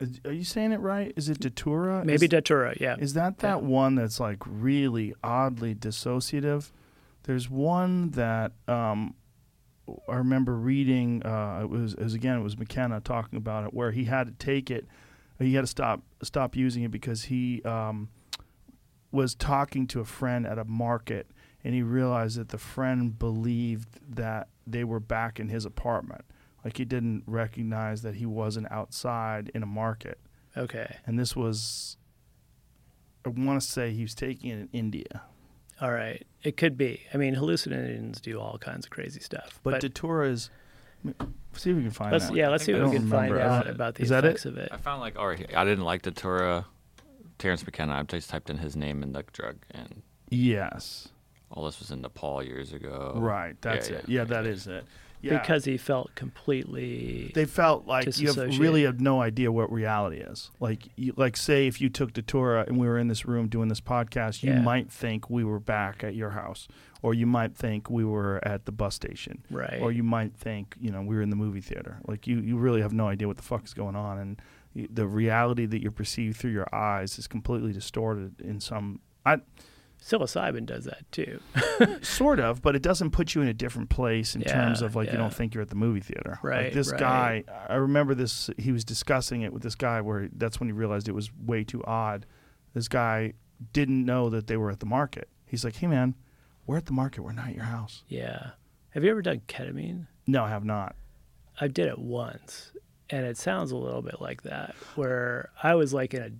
is- are you saying it right? Is it datura? Maybe is, datura, yeah. is that that one that's like really oddly dissociative? There's one that um, I remember reading. Uh, it was, was again, it was McKenna talking about it, where he had to take it. He had to stop stop using it because he um, was talking to a friend at a market, and he realized that the friend believed that they were back in his apartment. Like he didn't recognize that he wasn't outside in a market. Okay. And this was, I want to say he was taking it in India. All right. It could be. I mean, hallucinogens do all kinds of crazy stuff. But, Datura is, see if we can find let's that. yeah, let's see I what we don't can find out it- about the is that it? effects of it. I found like, or I didn't like Datura. Terence McKenna. I just typed in his name in the drug, and Yes. all this was in Nepal years ago. Right. That's yeah, it. Yeah, that yeah. is it. Yeah. Because he felt completely they felt like you have really have no idea what reality is. Like, you, like say if you took Datura and we were in this room doing this podcast, you Yeah. might think we were back at your house, or you might think we were at the bus station, right. or you might think you know we were in the movie theater. Like you, you really have no idea what the fuck is going on, and the reality that you perceive through your eyes is completely distorted in some. I Psilocybin does that too. sort of, but it doesn't put you in a different place in terms of like you don't think you're at the movie theater. Right, Like this right. guy, I remember this. He was discussing it with this guy where that's when he realized it was way too odd. This guy didn't know that they were at the market. He's like, "Hey man, we're at the market. We're not at your house." yeah. Have you ever done ketamine? No, I have not. I did it once, and it sounds a little bit like that, where I was like in a,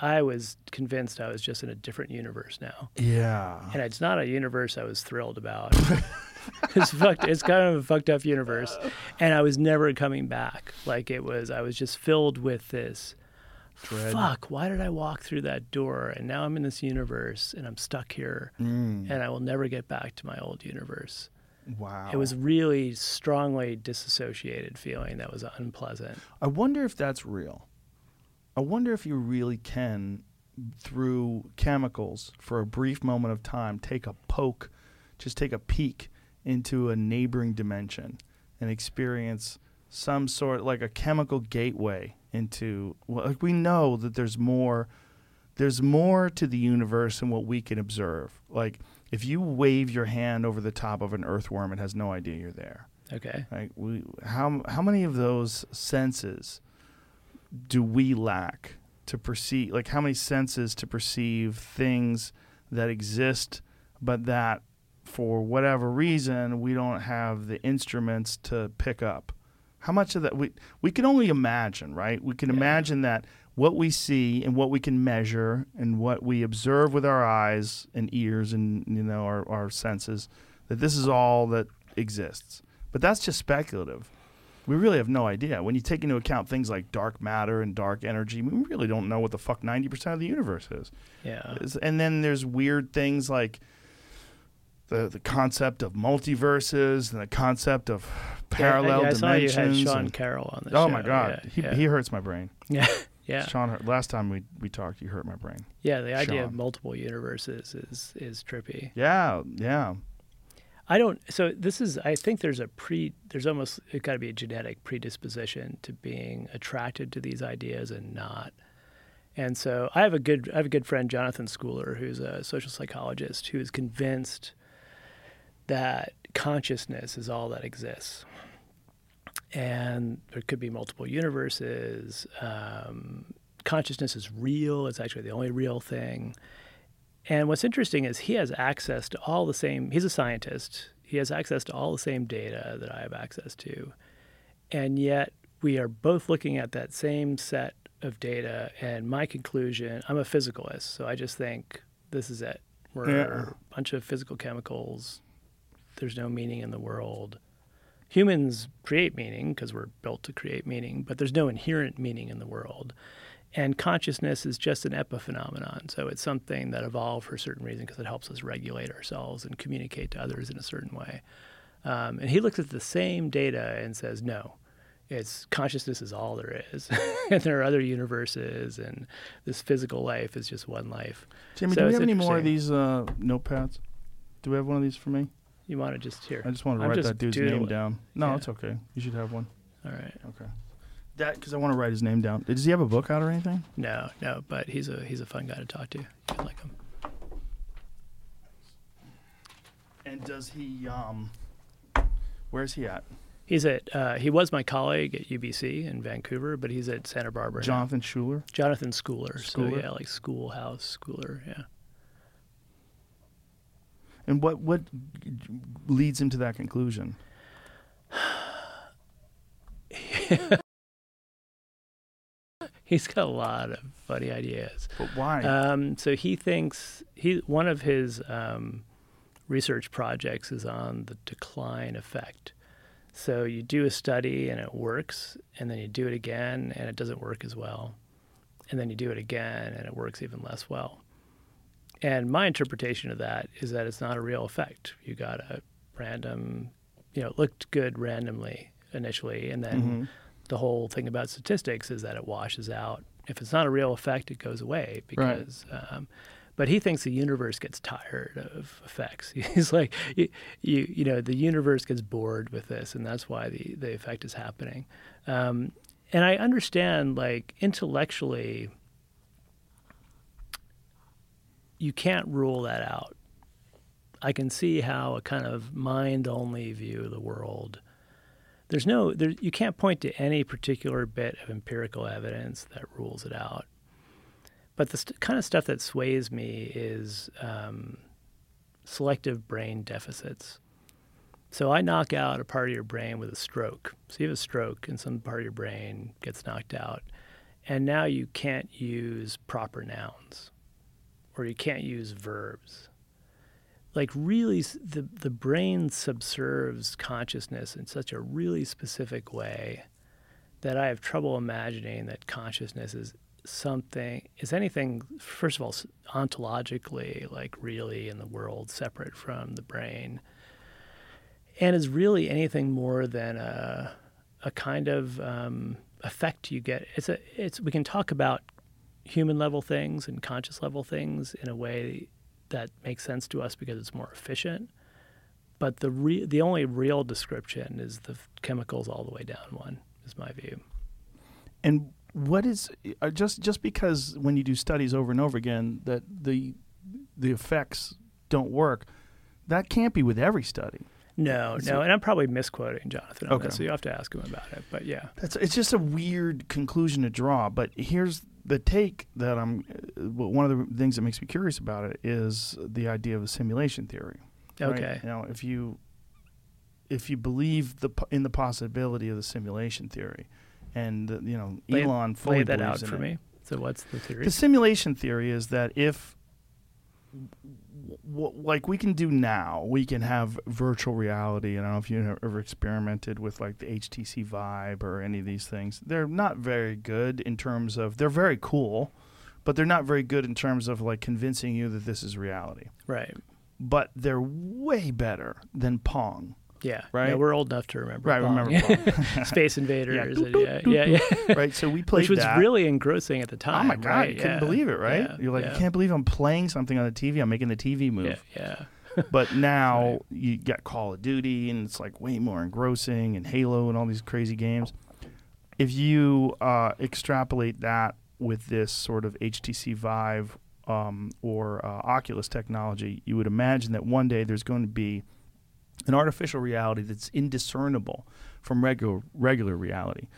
I was convinced I was just in a different universe now, Yeah. and it's not a universe I was thrilled about. it's fucked. It's kind of a fucked up universe, and I was never coming back. Like it was, I was just filled with this. Dread. Fuck! Why did I walk through that door? And now I'm in this universe, and I'm stuck here, Mm. and I will never get back to my old universe. Wow. It was really strongly disassociated feeling that was unpleasant. I wonder if that's real. I wonder if you really can, through chemicals, for a brief moment of time, take a poke, just take a peek into a neighboring dimension and experience some sort like a chemical gateway into well, like we know that there's more there's more to the universe than what we can observe. Like if you wave your hand over the top of an earthworm, it has no idea you're there. Okay. Like we, how how many of those senses do we lack to perceive? Like how many senses to perceive things that exist, but that for whatever reason we don't have the instruments to pick up. How much of that we we can only imagine, right? We can Yeah. imagine that what we see and what we can measure and what we observe with our eyes and ears and you know our, our senses that this is all that exists. But that's just speculative. We really have no idea. When you take into account things like dark matter and dark energy, we really don't know what the fuck 90% of the universe is. Yeah. And then there's weird things like the the concept of multiverses and the concept of parallel yeah, I saw you dimensions. had Sean and- Carroll on the oh show. my god, Yeah, he yeah. he hurts my brain. yeah. yeah. Sean, hurt, last time we we talked, you hurt my brain. Yeah, the idea of multiple universes is is trippy. Yeah, yeah. I don't. So this is. I think there's a pre. There's almost. It got to be a genetic predisposition to being attracted to these ideas and not. And so I have a good. I have a good friend, Jonathan Schooler, who's a social psychologist, who is convinced that consciousness is all that exists, and there could be multiple universes. Um, consciousness is real. It's actually the only real thing. And what's interesting is he has access to all the same, he's a scientist. He has access to all the same data that I have access to. And yet we are both looking at that same set of data. And my conclusion, I'm a physicalist, so I just think this is it. We're Yeah. a bunch of physical chemicals. There's no meaning in the world. Humans create meaning because we're built to create meaning, but there's no inherent meaning in the world. And consciousness is just an epiphenomenon. So it's something that evolved for a certain reason because it helps us regulate ourselves and communicate to others in a certain way. Um, and he looks at the same data and says, no, it's consciousness is all there is. and there are other universes, and this physical life is just one life. Jimmy, So do we have any more of these uh, notepads? Do we have one of these for me? You want to just hear? I just want to I'm write that dude's doodling. name down. No, Yeah. it's okay. You should have one. All right. Okay. That because I want to write his name down. Does he have a book out or anything? No, no, but he's a he's a fun guy to talk to. Can like him. And does he? Um, where's he at? He's at uh, he was my colleague at UBC in Vancouver, but he's at Santa Barbara. now. Jonathan Schooler. Jonathan Schooler. So yeah, like schoolhouse Schooler. Yeah. And what what leads him to that conclusion? He's got a lot of funny ideas. But why? Um, so he thinks he one of his um, research projects is on the decline effect. So you do a study and it works, and then you do it again and it doesn't work as well, and then you do it again and it works even less well. And my interpretation of that is that it's not a real effect. You got a random, you know, it looked good randomly initially, and then Mhm. The whole thing about statistics is that it washes out. If it's not a real effect, it goes away Right. because. Um, but he thinks the universe gets tired of effects. He's like, you, you, you know, the universe gets bored with this, and that's why the the effect is happening. Um, and I understand, like intellectually, you can't rule that out. I can see how a kind of mind-only view of the world there's no there, you can't point to any particular bit of empirical evidence that rules it out. But the st- kind of stuff that sways me is um, selective brain deficits. So i knock out a part of your brain with a stroke. So you have a stroke and some part of your brain gets knocked out. And now you can't use proper nouns or you can't use verbs like really the the brain subserves consciousness in such a really specific way that I have trouble imagining that consciousness is something is anything first of all ontologically like really in the world separate from the brain and is really anything more than a a kind of um, effect you get. It's a it's we can talk about human level things and conscious level things in a way that makes sense to us because it's more efficient. But the re- the only real description is the chemicals all the way down one is my view. And what is uh, just just because when you do studies over and over again that the the effects don't work, that can't be with every study. No, So- no, and I'm probably misquoting Jonathan Okay. so you have to ask him about it. But yeah, That's it's just a weird conclusion to draw. But here's the take that I'm. Uh, well, one of the things that makes me curious about it is the idea of a simulation theory. right? okay, Now, if you if you believe the in the possibility of the simulation theory, and uh, you know Lay- Elon fully lay that believes out for it. me. So what's the theory? The simulation theory is that if, w- like we can do now, we can have virtual reality. I don't know if you've ever experimented with like the HTC Vive or any of these things. They're not very good in terms of they're very cool, but they're not very good in terms of like convincing you that this is reality. right. But they're way better than Pong. Yeah. Right? Yeah, we're old enough to remember. Right, Pong. remember. Space Invaders. doot, and yeah, yeah, yeah. right? So we played that. Which was that. really engrossing at the time. Oh my god, right? you couldn't Yeah. believe it, right? Yeah, You're like, yeah. I can't believe I'm playing something on the TV. I'm making the TV move. Yeah, yeah. But now you got Call of Duty, and it's like way more engrossing, and Halo, and all these crazy games. If you uh, extrapolate that with this sort of HTC Vive um, or uh, Oculus technology, you would imagine that one day there's going to be an artificial reality that's indiscernible from regular regular reality.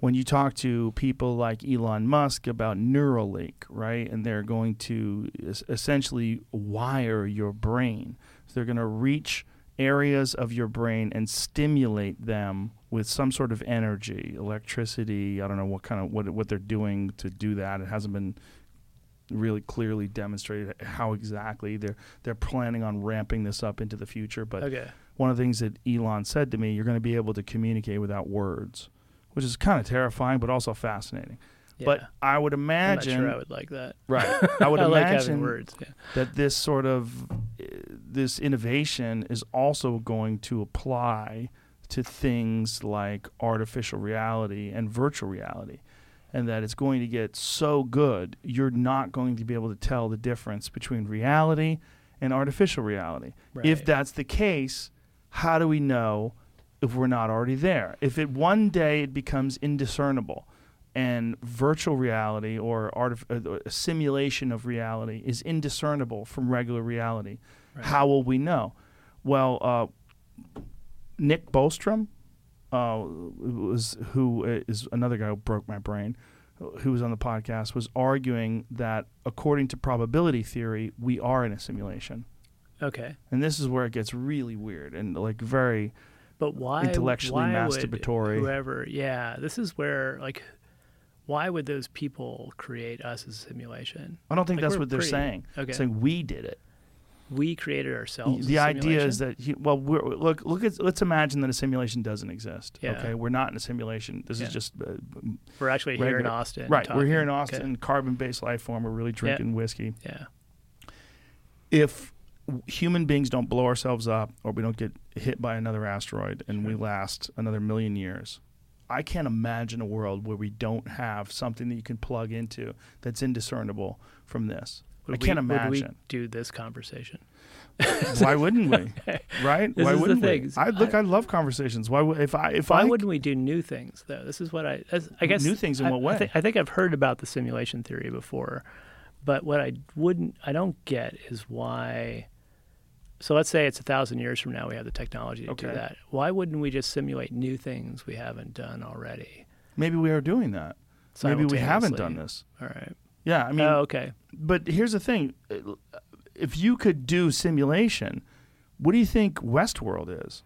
When you talk to people like Elon Musk about Neuralink, right, and they're going to es- essentially wire your brain, so they're going to reach areas of your brain and stimulate them with some sort of energy, electricity. I don't know what kind of what what they're doing to do that. It hasn't been really clearly demonstrated how exactly they're they're planning on ramping this up into the future. But Okay. One of the things that Elon said to me, you're going to be able to communicate without words, which is kind of terrifying, but also fascinating. Yeah. But I would imagine, sure I would like that. right? I would I like imagine having words. Yeah. that this sort of uh, this innovation is also going to apply to things like artificial reality and virtual reality and that it's going to get so good you're not going to be able to tell the difference between reality and artificial reality if that's the case how do we know if we're not already there if it one day it becomes indiscernible and virtual reality or artif- uh, a simulation of reality is indiscernible from regular reality. Right. How will we know? Well, uh, Nick Bostrom, uh, was who is another guy who broke my brain, who was on the podcast, was arguing that according to probability theory, we are in a simulation, Okay. and this is where it gets really weird and like very But why Intellectually why masturbatory. Whoever, yeah, this is where like, why would those people create us as a simulation? I don't think Like, that's what they're pretty- saying. okay. Saying we did it. We created ourselves. the idea is that he, well we're, look look at let's imagine that a simulation doesn't exist Yeah. okay we're not in a simulation this Yeah. is just uh, we're actually here in Austin. right we're here in talking. austin carbon-based life form we're really drinking whiskey Yeah. if human beings don't blow ourselves up or we don't get hit by another asteroid and we last another million years. I can't imagine a world where we don't have something that you can plug into that's indiscernible from this. Would i can't we, Would we imagine. do this conversation? why wouldn't we? Right? This why wouldn't we? i look I- i, love conversations. Why would if i if Why i wouldn't we do new things though? This is what I I guess New things in I- what way? I, thi- I think I've heard about the simulation theory before, but what I wouldn't I don't get is why. So let's say it's a thousand years from now we have the technology to do that. Why wouldn't we just simulate new things we haven't done already? maybe we are doing that maybe we haven't done this All right. yeah i mean oh, okay. but here's the thing if you could do simulation what do you think westworld is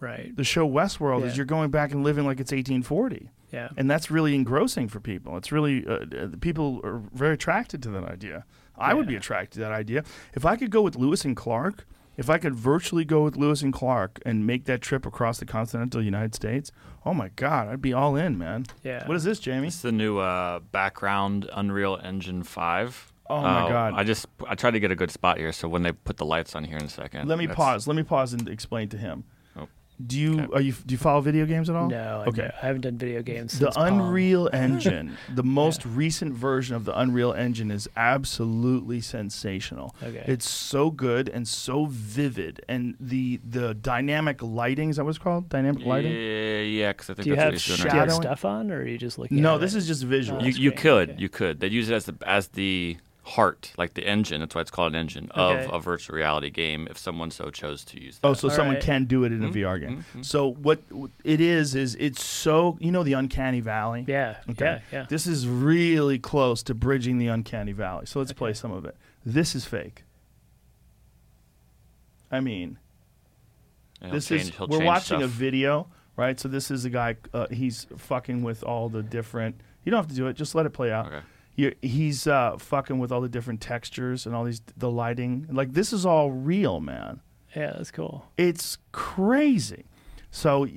Right. the show westworld is you're going back and living like it's 1840 Yeah. and that's really engrossing for people it's really uh, uh, people are very attracted to that idea i would be attracted to that idea if i could go with lewis and clark If I could virtually go with Lewis and Clark and make that trip across the continental United States, oh my God, I'd be all in, man. Yeah. What is this, Jamie? It's the new uh, background Unreal Engine 5. Oh my Uh, God. I just I tried to get a good spot here, so when they put the lights on here in a second. Let me that's- pause. Let me pause and explain to him. Do you Okay. are you do you follow video games at all? No, I, Okay. okay. I haven't done video games hmm. The since Pong. Unreal Engine, the most recent version of the Unreal Engine, is absolutely sensational. Okay. It's so good and so vivid, and the the dynamic lighting is that what it's called? Dynamic lighting. Yeah, yeah, because I think Do you that's have, what he's do doing you right have Shadowing? stuff on, or are you just looking? No, at this it? is just visual. Oh, you you could Okay. you could they'd use it as the as the heart like the engine that's why it's called an engine Okay. of a virtual reality game if someone so chose to use that. Oh, so All someone right. can do it in a Mhm, VR game. mhm. So what it is is it's so you know the uncanny valley. Yeah. Okay. Yeah. Yeah. This is really close to bridging the uncanny valley. So let's play some of it. This is fake. I mean, And he'll this change- is he'll we're change watching a video, right? So this is a guy. Uh, he's fucking with all the different. You don't have to do it. Just let it play out. Okay. He's uh, fucking with all the different textures and all these the lighting. Like this is all real, man. Yeah, that's cool. It's crazy. So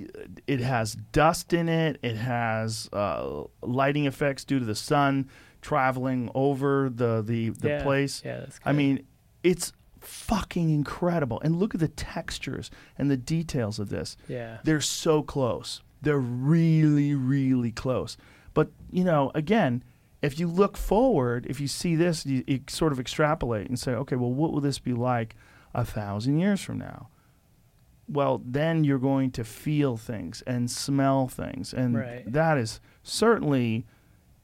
it has dust in it. It has uh, lighting effects due to the sun traveling over the the, the yeah. place. Yeah, that's. Good. I mean, it's fucking incredible. And look at the textures and the details of this. Yeah. They're so close. They're really, really close. But, you know, again, if you look forward, if you see this, you, you sort of extrapolate and say, okay, well, what will this be like a thousand years from now? Well, then you're going to feel things and smell things. And Right. that is certainly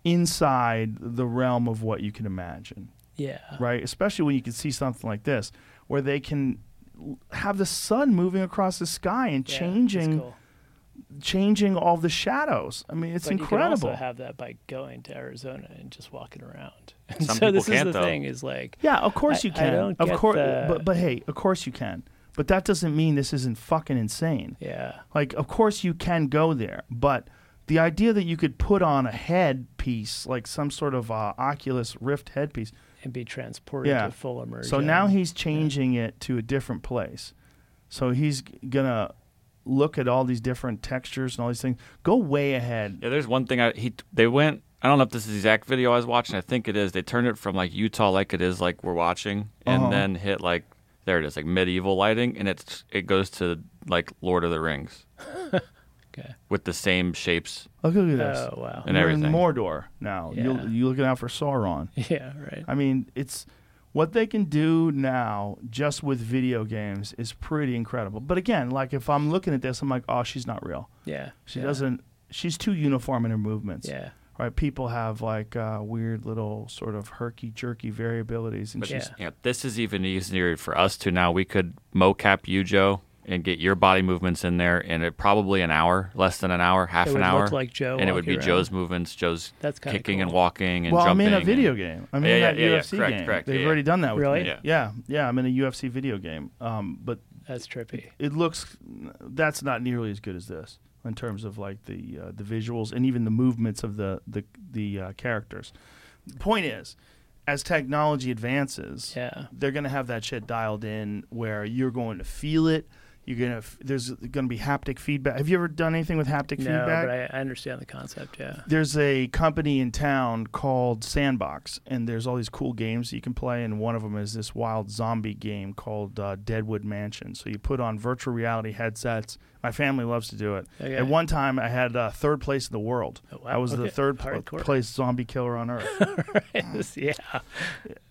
inside the realm of what you can imagine Yeah. right? Especially when you can see something like this, where they can have the sun moving across the sky and Yeah, changing cool. Changing all the shadows. I mean, it's but incredible. You can also have that by going to Arizona and just walking around. And Some so people this can't, is the though. thing is like yeah, of course I- you I can. don't of get course, the- but but hey, of course you can. But that doesn't mean this isn't fucking insane. yeah. Like, of course you can go there, but the idea that you could put on a headpiece, like some sort of uh, Oculus Rift headpiece, And be transported Yeah. to full immersion. So now he's changing it to a different place. So he's gonna look at all these different textures and all these things. Go way ahead. Yeah, there's one thing I he they went. I don't know if this is the exact video I was watching. I think it is. They turned it from like Utah, like it is, like we're watching, and Uh-huh. then hit like there it is, like medieval lighting, and it's it goes to like Lord of the Rings Okay. with the same shapes. Look, look at this. Oh wow. And You're everything. in Mordor now. Yeah. You'll, you're looking out for Sauron. Yeah. Right. I mean, it's what they can do now just with video games is pretty incredible. But again, like if I'm looking at this, I'm like, oh, she's not real. Yeah. She yeah. doesn't. She's too uniform in her movements. Yeah. Right. People have like uh, weird little sort of herky jerky variabilities, and But she's Yeah. yeah, this is even easier for us to now. We could mocap you, Joe, and get your body movements in there in it probably an hour, less than an hour, half It an would hour, look like Joe and it would be walking Joe's movements, Joe's That's kinda kicking and walking and well, I'm jumping. in a and- video game. I'm Yeah, in yeah, that yeah, yeah. UFC Correct, game. correct, They've yeah, already done that with Really? me. Yeah. yeah, yeah. I'm in a UFC video game. Um, but That's trippy. it looks that's not nearly as good as this in terms of like the uh, the visuals and even the movements of the the the uh, characters. The point is, as technology advances, Yeah. they're going to have that shit dialed in where you're going to feel it. You're gonna f- there's going to be haptic feedback. Have you ever done anything with haptic No, feedback? but I, I understand the concept. Yeah. there's a company in town called Sandbox, and there's all these cool games you can play. And one of them is this wild zombie game called uh, Deadwood Mansion. So you put on virtual reality headsets. My family loves to do it. Okay. At one time, I had uh, third place in the world. Oh, wow. I was the third pl- place zombie killer on earth. yeah.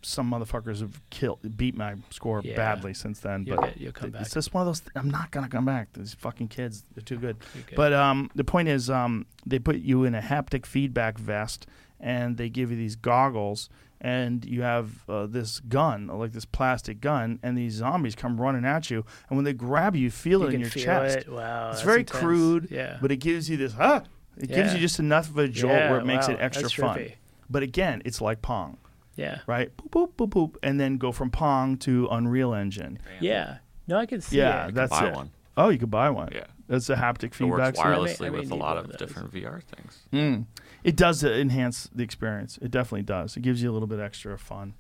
Some motherfuckers have killed, beat my score Yeah. badly since then. You'll but get- you'll come it's back. just one of those. I'm not gonna come back. These fucking kids, they're too good. Okay. But um, the point is, um, they put you in a haptic feedback vest, and they give you these goggles, and you have uh, this gun, like this plastic gun, and these zombies come running at you, and when they grab you, you feel you it in your feel chest. It. Wow. It's that's very intense. crude, Yeah. but it gives you this. Ah, it gives you just enough of a jolt Yeah, where it makes wow, it extra fun. trippy. But again, it's like Pong, Yeah. right? Boop boop boop boop, and then go from Pong to Unreal Engine. Yeah. No, I can see Yeah, it. that's buy it. one. Oh, you could buy one. Yeah. That's a haptic It feedback. works wirelessly I may with a lot of of those. different VR things. Mm. It does enhance the experience. It definitely does. It gives you a little bit extra fun.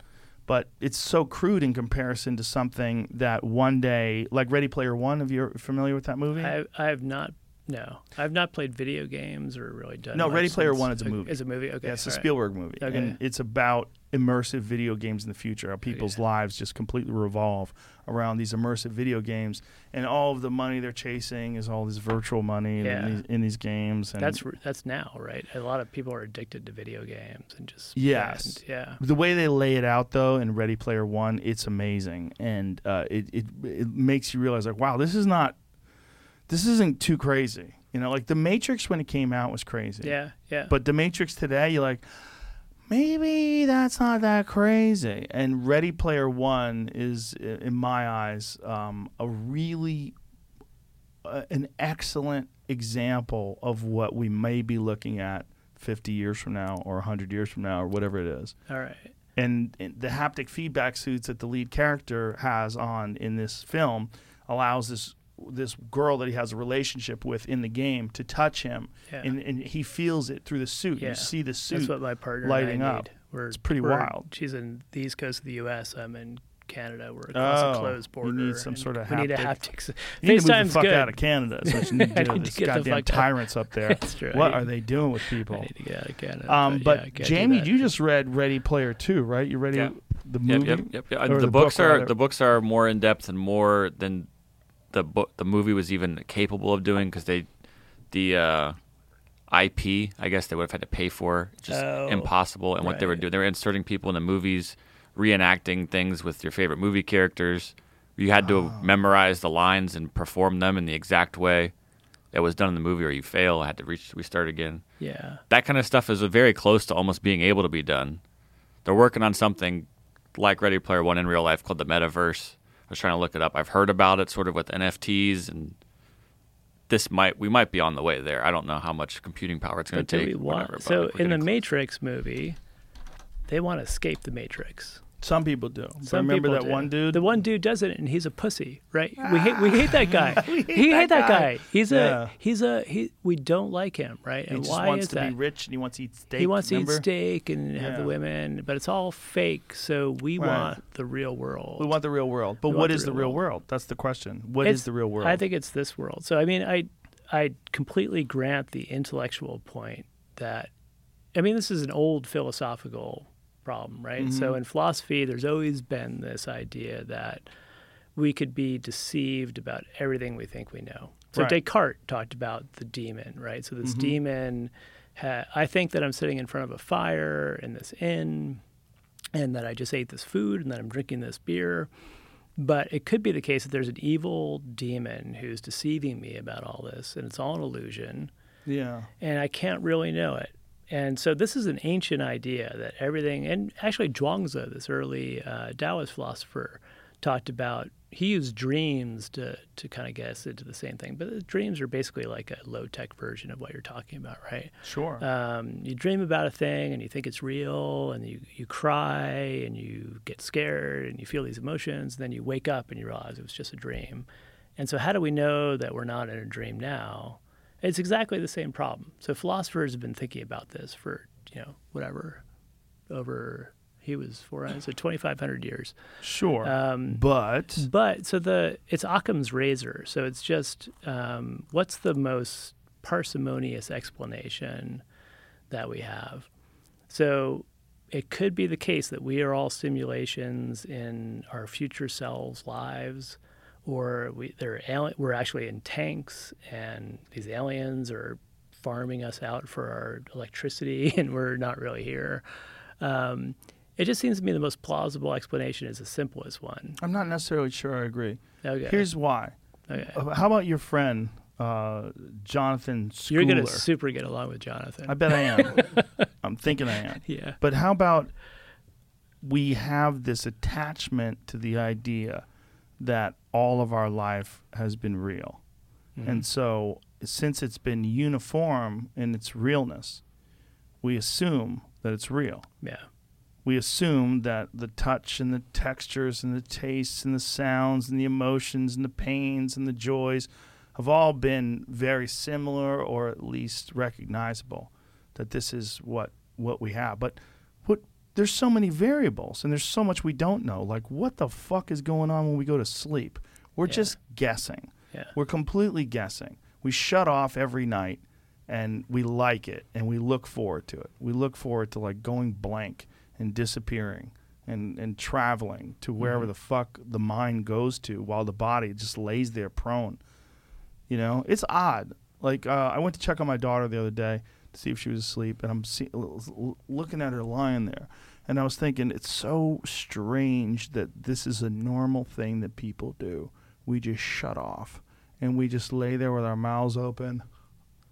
but it's so crude in comparison to something that one day, like Ready Player One. Have you're familiar with that movie? I, I have not. No, I've not played video games or really done. No, Ready Player One is a movie. Is a movie. Okay, Yeah, it's a all right. Spielberg movie, Okay. and it's about immersive video games in the future. How people's lives just completely revolve around these immersive video games, and all of the money they're chasing is all this virtual money Yeah. in, these, in these games. And That's that's now, right? A lot of people are addicted to video games and just Yes. spend- yeah. the way they lay it out though in Ready Player One, it's amazing, and uh, it, it it makes you realize like, wow, this is not, this isn't too crazy. You know, like The Matrix when it came out was crazy. Yeah, yeah. But The Matrix today, you're like, maybe that's not that crazy. And Ready Player One is, in my eyes, um, a really uh, an excellent example of what we may be looking at 50 years from now or 100 years from now or whatever it is all right. and, and the haptic feedback suits that the lead character has on in this film allows this this girl that he has a relationship with in the game to touch him Yeah. and, and he feels it through the suit Yeah. you see the suit That's what my partner lighting and I up need. We're, It's pretty we're- wild. She's in the east coast of the U.S. I'm in Canada. We're across Oh, a closed you border. need some sort of We need a haptic- you need to move the FaceTime's fuck good. out of Canada so what you need to do need to get goddamn fuck tyrants up there That's true. What need- are they doing with I people need to get out of Canada. um, but yeah, I can't do Jamie, you just read Ready Player Two, right? You ready Yeah. the movie? yep, yep. yep. Or the, the books book, are rather. the books are more in depth and more than the book the movie was even capable of doing because they the uh, IP I guess they would have had to pay for just Oh, impossible and what they were doing they were inserting people in the movies reenacting things with your favorite movie characters you had to Oh. memorize the lines and perform them in the exact way that was done in the movie or you fail I had to reach restart again Yeah. that kind of stuff is very close to almost being able to be done. They're working on something like Ready Player One in real life called the metaverse. I was trying to look it up. I've heard about it sort of with NFTs and this might we might be on the way there. I don't know how much computing power it's going to take. want? whatever, so in the close. Matrix movie, they want to escape the Matrix. Some people do. Some remember that do. one dude? The one dude does it, and he's a pussy, right? We hate we hate that guy. we hate, that, guy. He's Yeah. a he's a he. We don't like him, right? he And just why wants is to that? be rich and he wants to eat steak. he wants remember? to eat steak and have the women, but it's all fake. So we Right. want the real world. We want the real world. But We what want the real world. world? That's the question. What is It's- the real world? I think it's this world. So I mean, I I completely grant the intellectual point that I mean, this is an old philosophical problem, right? So Mm-hmm. in philosophy, there's always been this idea that we could be deceived about everything we think we know. So Right. Mm-hmm. Descartes talked about the demon, right? So this demon, ha- I think that I'm sitting in front of a fire in this inn, and that I just ate this food, and that I'm drinking this beer. But it could be the case that there's an evil demon who's deceiving me about all this, and it's all an illusion, yeah. and I can't really know it. And so this is an ancient idea that everything, and actually Zhuangzi, this early uh, Taoist philosopher, talked about. He used dreams to to kind of get us into the same thing. But the dreams are basically like a low tech version of what you're talking about, right? Sure. um, you dream about a thing and you think it's real and you, you cry and you get scared and you feel these emotions and then you wake up and you realize it was just a dream and so how do we know that we're not in a dream now it's exactly the same problem so philosophers have been thinking about this for you know whatever over he was 400 so 2500 years sure. um, but but so the it's Occam's razor. So it's just um, what's the most parsimonious explanation that we have. So it could be the case that we are all simulations in our future selves' lives, or we they're ali- we're actually in tanks, and these aliens are farming us out for our electricity, and we're not really here. Um, it just seems to me the most plausible explanation is the simplest one. I'm not necessarily sure I agree. Okay. Here's why. okay. Uh, How about your friend, uh, Jonathan Schooler? You're gonna super get along with Jonathan. I bet I am. I'm thinking I am. yeah. But how about we have this attachment to the idea that all of our life has been real. Mm-hmm. And so, since it's been uniform in its realness, we assume that it's real. Yeah. We assume that the touch and the textures and the tastes and the sounds and the emotions and the pains and the joys have all been very similar or at least recognizable that this is what what we have. But there's so many variables and there's so much we don't know. Like what the fuck is going on when we go to sleep? We're Yeah. just guessing. Yeah. We're completely guessing. We shut off every night and we like it and we look forward to it. We look forward to like going blank and disappearing and, and traveling to wherever Mm-hmm. the fuck the mind goes to while the body just lays there prone. You know, it's odd. Like uh, I went to check on my daughter the other day to see if she was asleep, and I'm see- looking at her lying there, and I was thinking it's so strange that this is a normal thing that people do. We just shut off, and we just lay there with our mouths open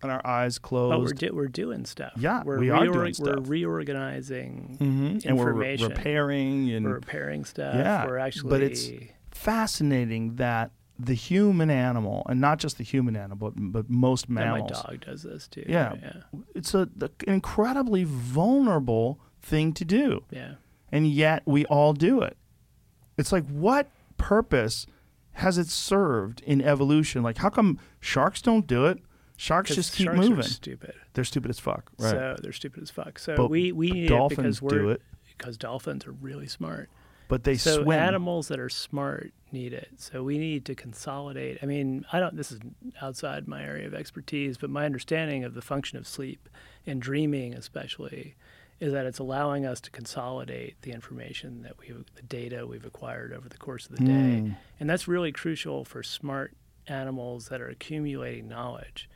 and our eyes closed. But we're, do, we're doing stuff. Yeah, we're we are doing We're stuff. reorganizing Mhm. And we're re- repairing and We're repairing stuff. Yeah, We're actually. but it's fascinating that the human animal, and not just the human animal, but, but most mammals. Yeah, my dog does this too. Yeah. Yeah. it's a, the incredibly vulnerable thing to do, Yeah. and yet we all do it. It's like what purpose has it served in evolution? Like how come sharks don't do it? Sharks just keep sharks Are moving. stupid. They're stupid as fuck, right? So they're stupid as fuck. So But we we need dolphins it because do we're it. because dolphins are really smart. but they so swim. animals that are smart need it. So we need to consolidate. I mean, I don't. This is outside my area of expertise, but my understanding of the function of sleep and dreaming, especially, is that it's allowing us to consolidate the information that we, the data we've acquired over the course of the day, Mm. and that's really crucial for smart animals that are accumulating knowledge.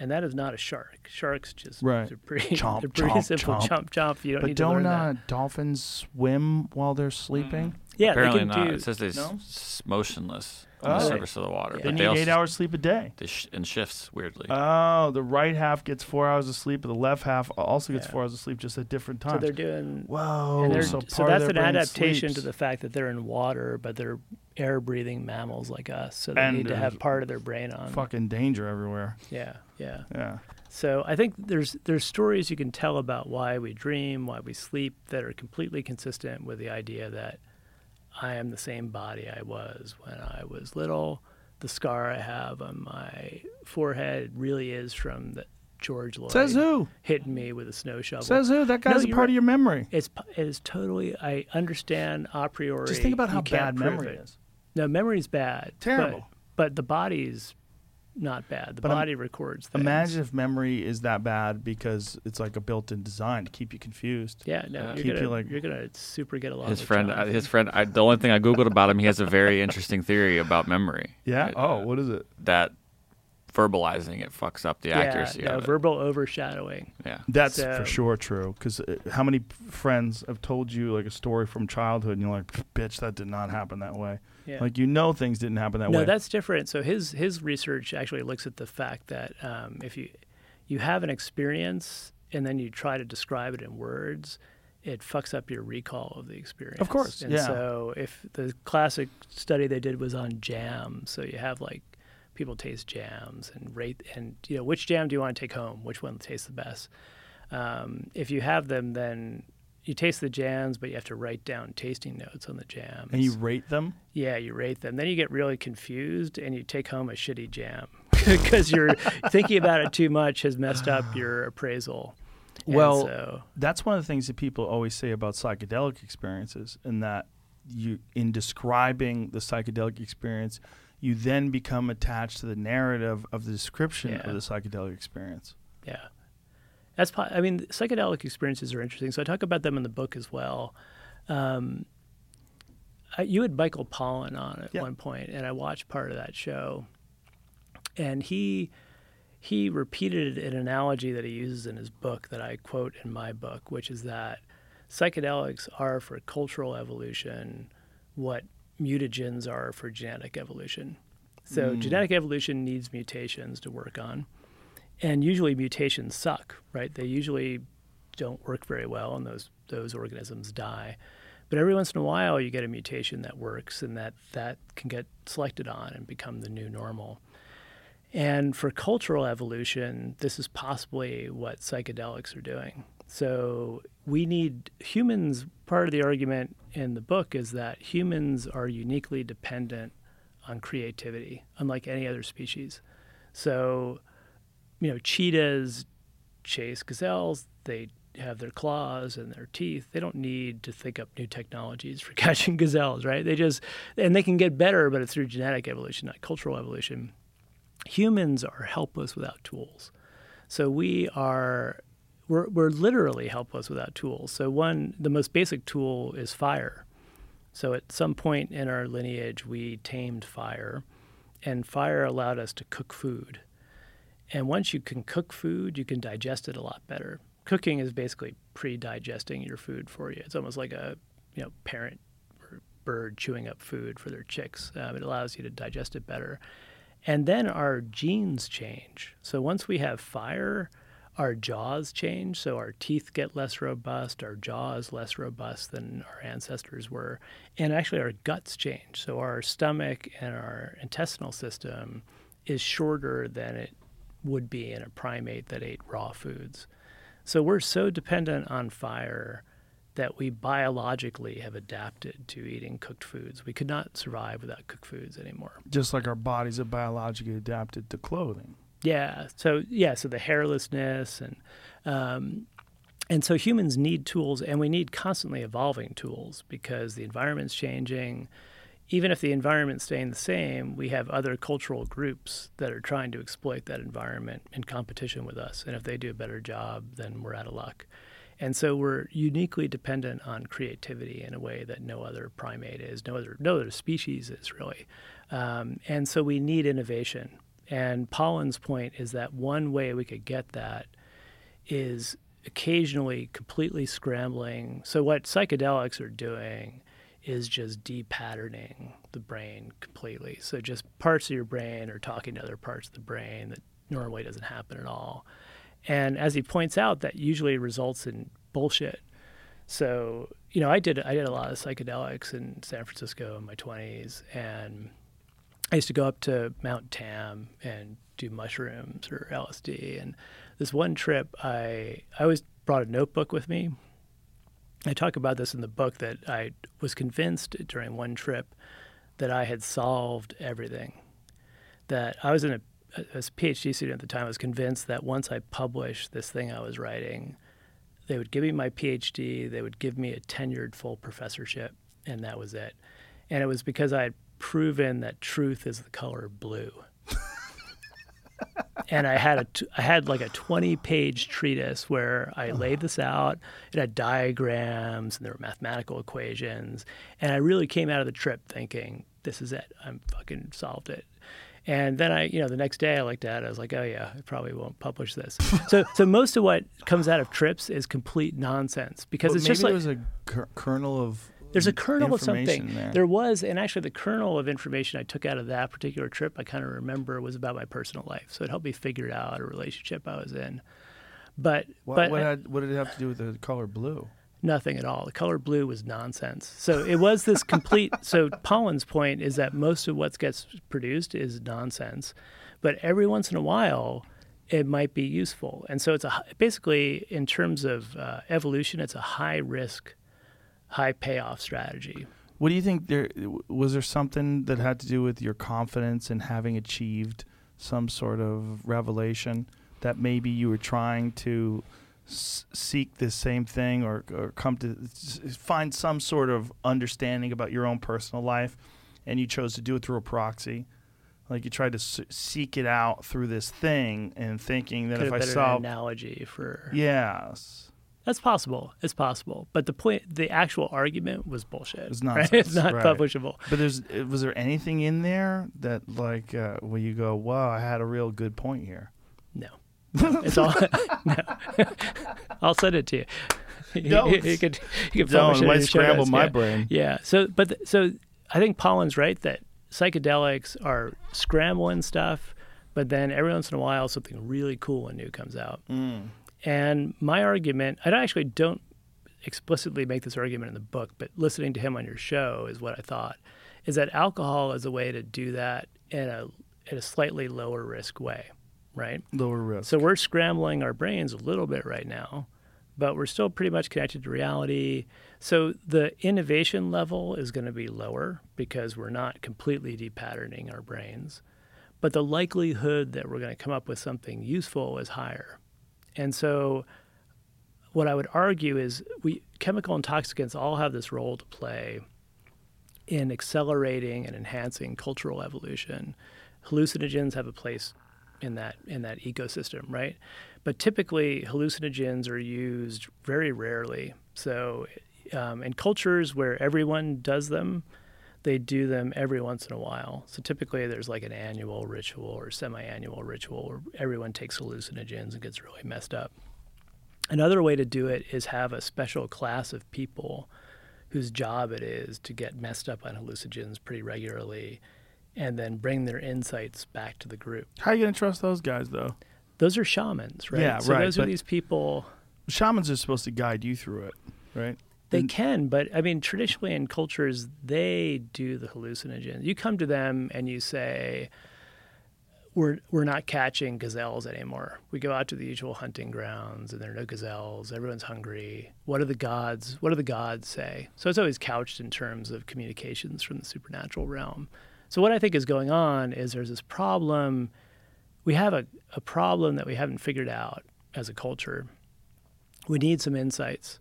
And that is not a shark. Sharks just Right. they're pretty, Chomp, they're pretty chomp, simple. chomp. Chomp, chomp. You don't but need don't learn uh, that. dolphins swim while they're sleeping? Yeah, Apparently they not. do. It says they're No? s- motionless on Oh. the surface of the water. Yeah. They but need also, eight hours sleep a day. They sh- in shifts weirdly. Oh, the right half gets four hours of sleep, but the left half also gets Yeah. four hours of sleep, just at different times. so they're doing Whoa! And they're, so, so, part of that's their an brain adaptation sleeps. to the fact that they're in water, but they're air breathing mammals like us. So they And need to have part of their brain on. fucking danger everywhere. Yeah, yeah. Yeah. So I think there's there's stories you can tell about why we dream, why we sleep that are completely consistent with the idea that I am the same body I was when I was little. The scar I have on my forehead really is from the George Lloyd Says who? hitting me with a snow shovel. Says who? That No, guy's a part of your memory. It's it is totally. I understand a priori. Just think about how bad memory it. is. No, memory's bad. but- Terrible. But, the body's not bad. The But im- body records things. Imagine if memory is that bad because it's like a built-in design to keep you confused. Yeah, no, Yeah. you're Keep gonna you, like- you're gonna super get along. his with friend, uh, his friend. I, the only thing I googled about him, he has a very interesting theory about memory. Yeah. Right? Oh, what is it? That verbalizing it fucks up the yeah, accuracy no, of it. verbal overshadowing. yeah. That's So- for sure true. Because how many friends have told you like a story from childhood, and you're like, "Bitch, that did not happen that way." Yeah. Like you know things didn't happen that no, way. No, that's different. So his his research actually looks at the fact that um, if you you have an experience and then you try to describe it in words, it fucks up your recall of the experience. Of course, And yeah. so if the classic study they did was on jam, so you have like people taste jams and rate and you know which jam do you want to take home, which one tastes the best. Um, if you have them, then you taste the jams, but you have to write down tasting notes on the jams. and you rate them. Yeah, you rate them. Then you get really confused and you take home a shitty jam because you're thinking about it too much has messed up your appraisal. Well, so, That's one of the things that people always say about psychedelic experiences, and that you, in describing the psychedelic experience, you then become attached to the narrative of the description Yeah. of the psychedelic experience. yeah. That's I mean, psychedelic experiences are interesting. So I talk about them in the book as well. Um, I, you had Michael Pollan on at Yeah. one point, and I watched part of that show, and he he repeated an analogy that he uses in his book that I quote in my book, which is that psychedelics are for cultural evolution what mutagens are for genetic evolution. So genetic evolution needs mutations to work on, and usually mutations suck, right? They usually don't work very well, and those those organisms die. But every once in a while, you get a mutation that works, and that that can get selected on and become the new normal. And for cultural evolution, this is possibly what psychedelics are doing. So we need humans. Part of the argument in the book is that humans are uniquely dependent on creativity, unlike any other species. So, you know, cheetahs chase gazelles, they have their claws and their teeth. They don't need to think up new technologies for catching gazelles, right? They just and they can get better, but it's through genetic evolution, not cultural evolution. Humans are helpless without tools. So we are we're, we're literally helpless without tools. So one the most basic tool is fire. So at some point in our lineage we tamed fire and fire allowed us to cook food. And once you can cook food, you can digest it a lot better. Cooking is basically pre-digesting your food for you. It's almost like a you know parent bird chewing up food for their chicks. Um, it allows you to digest it better. And then our genes change. So once we have fire, our jaws change. So our teeth get less robust, our jaw is less robust than our ancestors were. And actually, our guts change. So our stomach and our intestinal system is shorter than it would be in a primate that ate raw foods. So we're so dependent on fire that we biologically have adapted to eating cooked foods. We could not survive without cooked foods anymore. Just like our bodies are biologically adapted to clothing. Yeah. So yeah. So the hairlessness and um, and so humans need tools, and we need constantly evolving tools because the environment's changing. Even if the environment's staying the same, we have other cultural groups that are trying to exploit that environment in competition with us. And if they do a better job, then we're out of luck. And so we're uniquely dependent on creativity in a way that no other primate is, no other no other species is really. Um, and so we need innovation. And Pollan's point is that one way we could get that is occasionally completely scrambling. So what psychedelics are doing is just depatterning the brain completely. So just parts of your brain are talking to other parts of the brain that normally doesn't happen at all. And as he points out, that usually results in bullshit. So, you know, I did I did a lot of psychedelics in San Francisco in my 20s and I used to go up to Mount Tam and do mushrooms or LSD and this one trip I I always brought a notebook with me. I talk about this in the book that I was convinced during one trip that I had solved everything. That I was in a as a PhD student at the time, I was convinced that once I published this thing I was writing, they would give me my PhD, they would give me a tenured full professorship, and that was it. And it was because I had proven that truth is the color blue. and I had a t- I had like a 20 page treatise where I uh-huh. laid this out. It had diagrams and there were mathematical equations, and I really came out of the trip thinking, "This is it. I'm fucking solved it." And then I, you know, the next day I looked at it. I was like, "Oh yeah, I probably won't publish this." so, so most of what comes out of trips is complete nonsense because But it's maybe just like there was a kernel kernel of there's a kernel of something. there. There was, and actually, the kernel of information I took out of that particular trip, I kind of remember was about my personal life. So it helped me figure out a relationship I was in. But What, but what, had, what did it have to do with the color blue? nothing at all. The color blue was nonsense. So it was this complete. so Pollan's point is that most of what gets produced is nonsense, but every once in a while. It might be useful, and so it's a basically in terms of uh, evolution, it's a high risk, high payoff strategy. What do you think? There was there something that had to do with your confidence in having achieved some sort of revelation that maybe you were trying to s- seek the same thing or, or come to s- find some sort of understanding about your own personal life, and you chose to do it through a proxy. Like you tried to s- seek it out through this thing, and thinking that Could if I solve, analogy for yes, That's possible. It's possible. But the point, the actual argument was bullshit. It's right? It's not right. publishable. But there's uh, was there anything in there that like uh, where you go, wow, I had a real good point here. No. It's all no. I'll send it to you. You- Don't. you, could you could Don't, publish it it might in the show scramble my yeah. brain. Yeah. So, but th- so I think Pollan's right that psychedelics are scrambling stuff, but then every once in a while something really cool and new comes out. Mm. And my argument, I actually don't explicitly make this argument in the book, but listening to him on your show is what I thought, is that alcohol is a way to do that in a in a slightly lower risk way, right? Lower risk. So we're scrambling our brains a little bit right now, but we're still pretty much connected to reality. So the innovation level is going to be lower because we're not completely depatterning our brains. But the likelihood that we're going to come up with something useful is higher. And so what I would argue is we chemical intoxicants all have this role to play in accelerating and enhancing cultural evolution. Hallucinogens have a place in that in that ecosystem, right? But typically, hallucinogens are used very rarely. So, um, in cultures where everyone does them, they do them every once in a while. So typically, there's like an annual ritual or semi-annual ritual where everyone takes hallucinogens and gets really messed up. Another way to do it is have a special class of people whose job it is to get messed up on hallucinogens pretty regularly and then bring their insights back to the group. How are you going to trust those guys, though? Those are shamans, right? Yeah, so right, those are these people Shamans are supposed to guide you through it, right? They And- can, but I mean, traditionally in cultures, they do the hallucinogens. You come to them and you say, "We're we're not catching gazelles anymore. We go out to the usual hunting grounds, and there are no gazelles. Everyone's hungry. What do the gods? What do the gods say?" So it's always couched in terms of communications from the supernatural realm. So what I think is going on is there's this problem. We have a, a problem that we haven't figured out as a culture. We need some insights.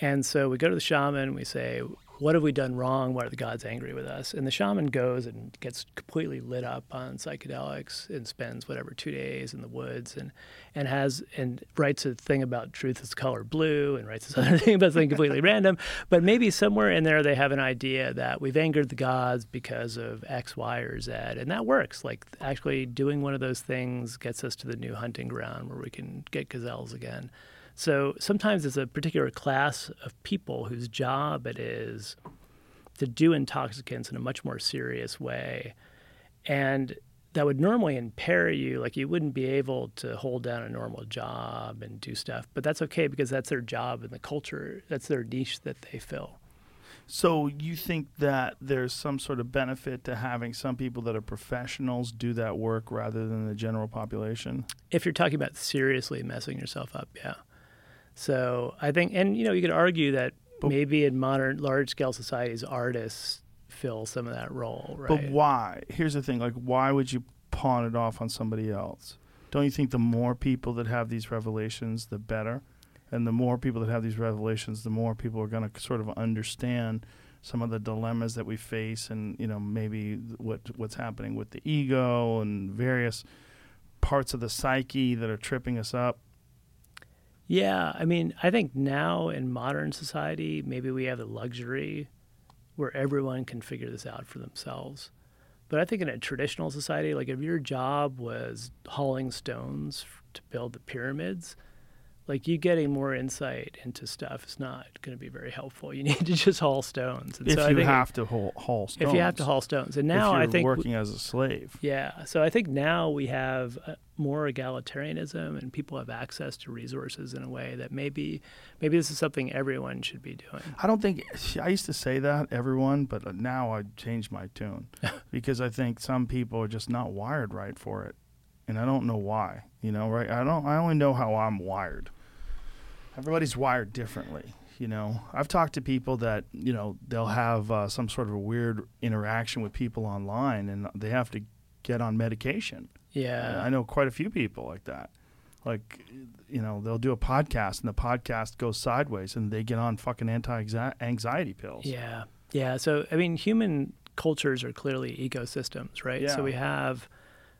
And so we go to the shaman, and we say, What have we done wrong? Why are the gods angry with us? And the shaman goes and gets completely lit up on psychedelics and spends whatever two days in the woods and, and has and writes a thing about truth is color blue and writes this other thing about something completely random. But maybe somewhere in there they have an idea that we've angered the gods because of X, Y, or Z. And that works. Like actually doing one of those things gets us to the new hunting ground where we can get gazelles again. So sometimes it's a particular class of people whose job it is to do intoxicants in a much more serious way. And that would normally impair you. Like you wouldn't be able to hold down a normal job and do stuff. But that's okay because that's their job and the culture. That's their niche that they fill. So you think that there's some sort of benefit to having some people that are professionals do that work rather than the general population? if you're talking about seriously messing yourself up, yeah. So I think, and you know, you could argue that But- maybe in modern large scale societies, artists fill some of that role, right? But why? Here's the thing: like, why would you pawn it off on somebody else? Don't you think the more people that have these revelations, the better? And the more people that have these revelations, the more people are going to sort of understand some of the dilemmas that we face, and you know, maybe what what's happening with the ego and various parts of the psyche that are tripping us up. Yeah, I mean, I think now in modern society, maybe we have the luxury where everyone can figure this out for themselves. But I think in a traditional society, like if your job was hauling stones to build the pyramids, like you getting more insight into stuff is not going to be very helpful. You need to just haul stones. And if so you have to haul, haul stones, if you have to haul stones, and now if you're I think working as a slave. yeah. So I think now we have uh, more egalitarianism, and people have access to resources in a way that maybe maybe this is something everyone should be doing. I don't think I used to say that everyone, but now I changed my tune because I think some people are just not wired right for it, and I don't know why. You know, right? I don't. I only know how I'm wired. Everybody's wired differently. You know, I've talked to people that you know they'll have uh, some sort of a weird interaction with people online, and they have to get on medication. Yeah. I know quite a few people like that. Like, you know, they'll do a podcast and the podcast goes sideways and they get on fucking anti anxiety pills. Yeah. Yeah. So, I mean, human cultures are clearly ecosystems, right? Yeah. So we have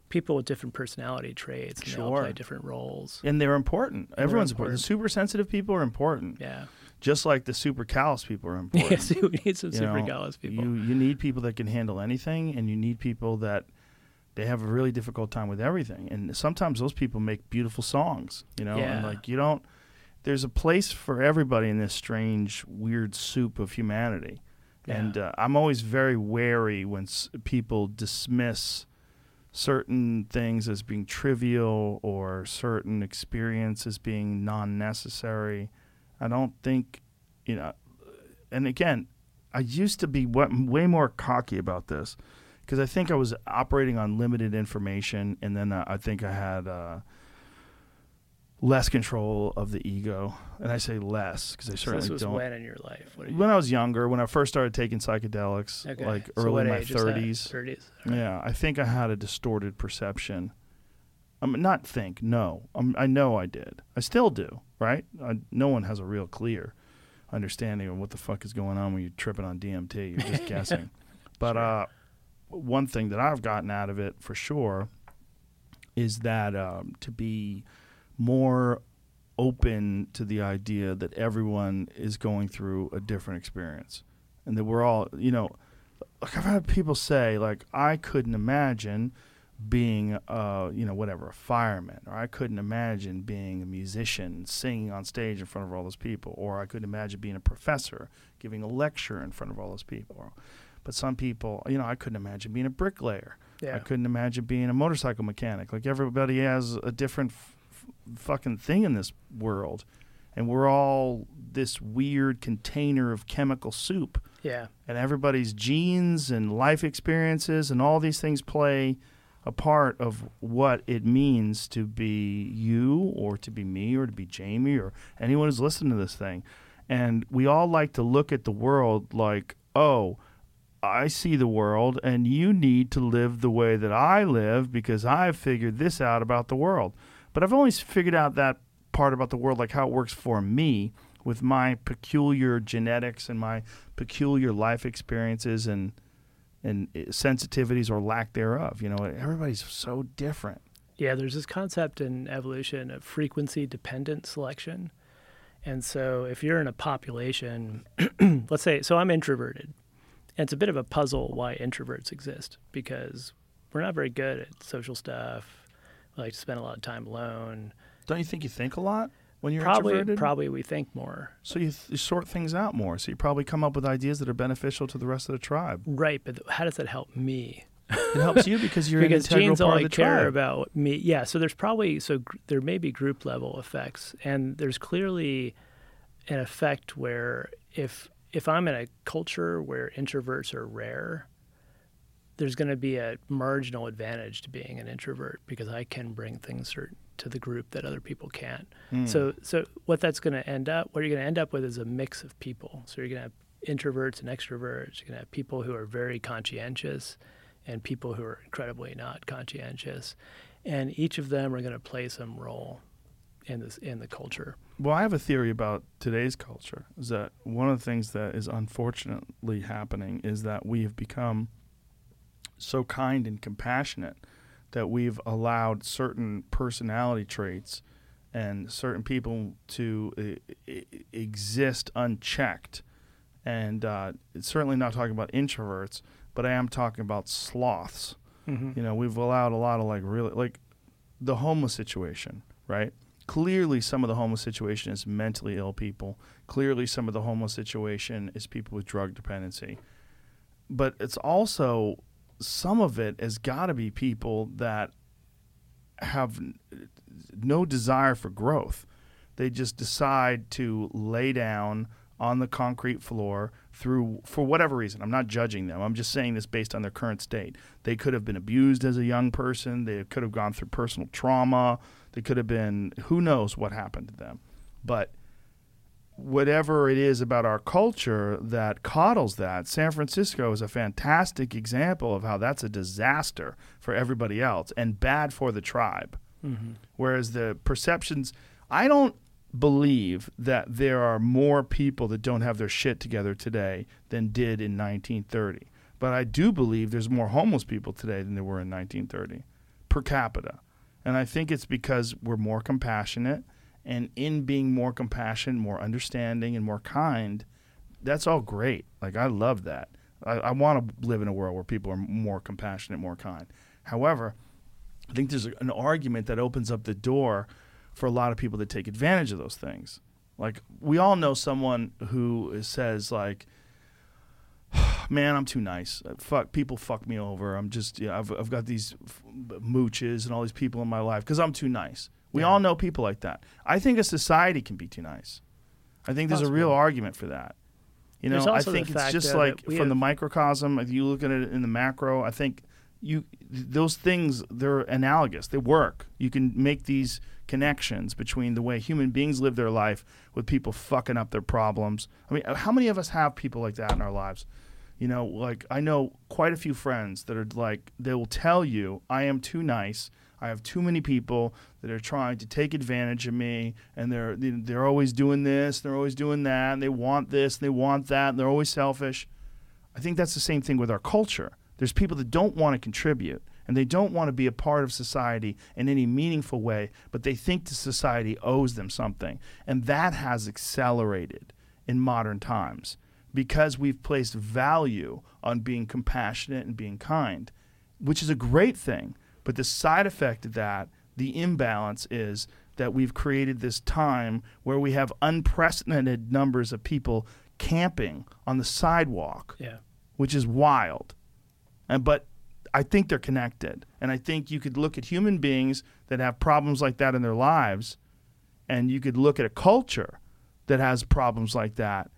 people with different personality traits and Sure. play different roles. And they're important. Everyone's important. important. The super sensitive people are important. Yeah. Just like the super callous people are important. Yeah. So we need some You super know, callous people. You, you need people that can handle anything and you need people that they have a really difficult time with everything. And sometimes those people make beautiful songs, you know, and like you don't there's a place for everybody in this strange weird soup of humanity. And uh, I'm always very wary when s- people dismiss certain things as being trivial or certain experiences being non-necessary. I don't think, you know, and again, I used to be way more cocky about this because I think I was operating on limited information, and then uh, I think I had uh, less control of the ego, and I say less because I certainly so this was don't. when in your life? What you, when I was younger, when I first started taking psychedelics, okay. like So early in my that? thirties, 30s. yeah, I think I had a distorted perception I'm not think. No, I'm, I know I did. I still do. Right? I, no one has a real clear understanding of what the fuck is going on when you're tripping on DMT. You're just guessing. But uh, one thing that I've gotten out of it for sure is that um, to be more open to the idea that everyone is going through a different experience and that we're all, you know, like I've had people say, like, I couldn't imagine being, uh, you know, whatever, a fireman, or I couldn't imagine being a musician, singing on stage in front of all those people, or I couldn't imagine being a professor, giving a lecture in front of all those people. But some people, you know, I couldn't imagine being a bricklayer. Yeah. I couldn't imagine being a motorcycle mechanic. Like everybody has a different f- fucking thing in this world, and we're all this weird container of chemical soup. Yeah. And everybody's genes and life experiences and all these things play a part of what it means to be you or to be me or to be Jamie or anyone who's listening to this thing. And we all like to look at the world like, oh, I see the world and you need to live the way that I live because I've figured this out about the world. But I've always figured out that part about the world, like how it works for me with my peculiar genetics and my peculiar life experiences and and eh, sensitivities or lack thereof. You know, everybody's so different. Yeah, there's this concept in evolution of frequency dependent selection. And so if you're in a population, let's say, so I'm introverted. And it's a bit of a puzzle why introverts exist because we're not very good at social stuff. We like to spend a lot of time alone. Don't you think you think a lot when you're probably, introverted? probably we think more. So you, th- you sort things out more. So you probably come up with ideas that are beneficial to the rest of the tribe. Right, but how does that help me? It helps you because you're because an integral genes part only of the care tribe. about me. Yeah, so there's probably so gr- there may be group level effects, and there's clearly an effect where if if I'm in a culture where introverts are rare, there's going to be a marginal advantage to being an introvert because I can bring things to the group that other people can't. Hmm. So so what that's going to end up, what you're going to end up with is a mix of people. So you're going to have introverts and extroverts. You're going to have people who are very conscientious and people who are incredibly not conscientious, and each of them are going to play some role in this in the culture. Well, I have a theory about today's culture. Is that one of the things that is unfortunately happening is that we have become so kind and compassionate that we've allowed certain personality traits and certain people to uh, exist unchecked. And uh, it's certainly not talking about introverts, but I am talking about sloths. You know, we've allowed a lot of like really like the homeless situation, right? Clearly, some of the homeless situation is mentally ill people. Clearly, some of the homeless situation is people with drug dependency. But it's also some of it has got to be people that have no desire for growth. They just decide to lay down on the concrete floor through for whatever reason. I'm not judging them. I'm just saying this based on their current state. They could have been abused as a young person. They could have gone through personal trauma. They could have been who knows what happened to them. But whatever it is about our culture that coddles that, San Francisco is a fantastic example of how that's a disaster for everybody else and bad for the tribe. Mm-hmm. Whereas the perceptions, I don't believe that there are more people that don't have their shit together today than did in 1930. But I do believe there's more homeless people today than there were in 1930 per capita. And I think it's because we're more compassionate. And in being more compassionate, more understanding, and more kind, that's all great. Like, I love that. I, I want to live in a world where people are more compassionate, more kind. However, I think there's an argument that opens up the door for a lot of people to take advantage of those things. Like we all know someone who says like, "Man, I'm too nice. Uh, Fuck people, fuck me over. I'm just, yeah, I've I've got these f- mooches and all these people in my life because I'm too nice." We all know people like that. I think a society can be too nice. I think there's a real argument for that. You know, I think it's just like from we the microcosm. If you look at it in the macro, I think you those things they're analogous. They work. You can make these connections between the way human beings live their life with people fucking up their problems. I mean, how many of us have people like that in our lives? You know, like I know quite a few friends that are like they will tell you, "I am too nice. I have too many people that are trying to take advantage of me, and they're they're always doing this, they're always doing that, and they want this, and they want that, and they're always selfish. I think that's the same thing with our culture. There's people that don't want to contribute and they don't want to be a part of society in any meaningful way, but they think the society owes them something. And that has accelerated in modern times because we've placed value on being compassionate and being kind, which is a great thing. But the side effect of that, the imbalance, is that we've created this time where we have unprecedented numbers of people camping on the sidewalk, Yeah. which is wild. And but I think they're connected, and I think you could look at human beings that have problems like that in their lives, and you could look at a culture that has problems like that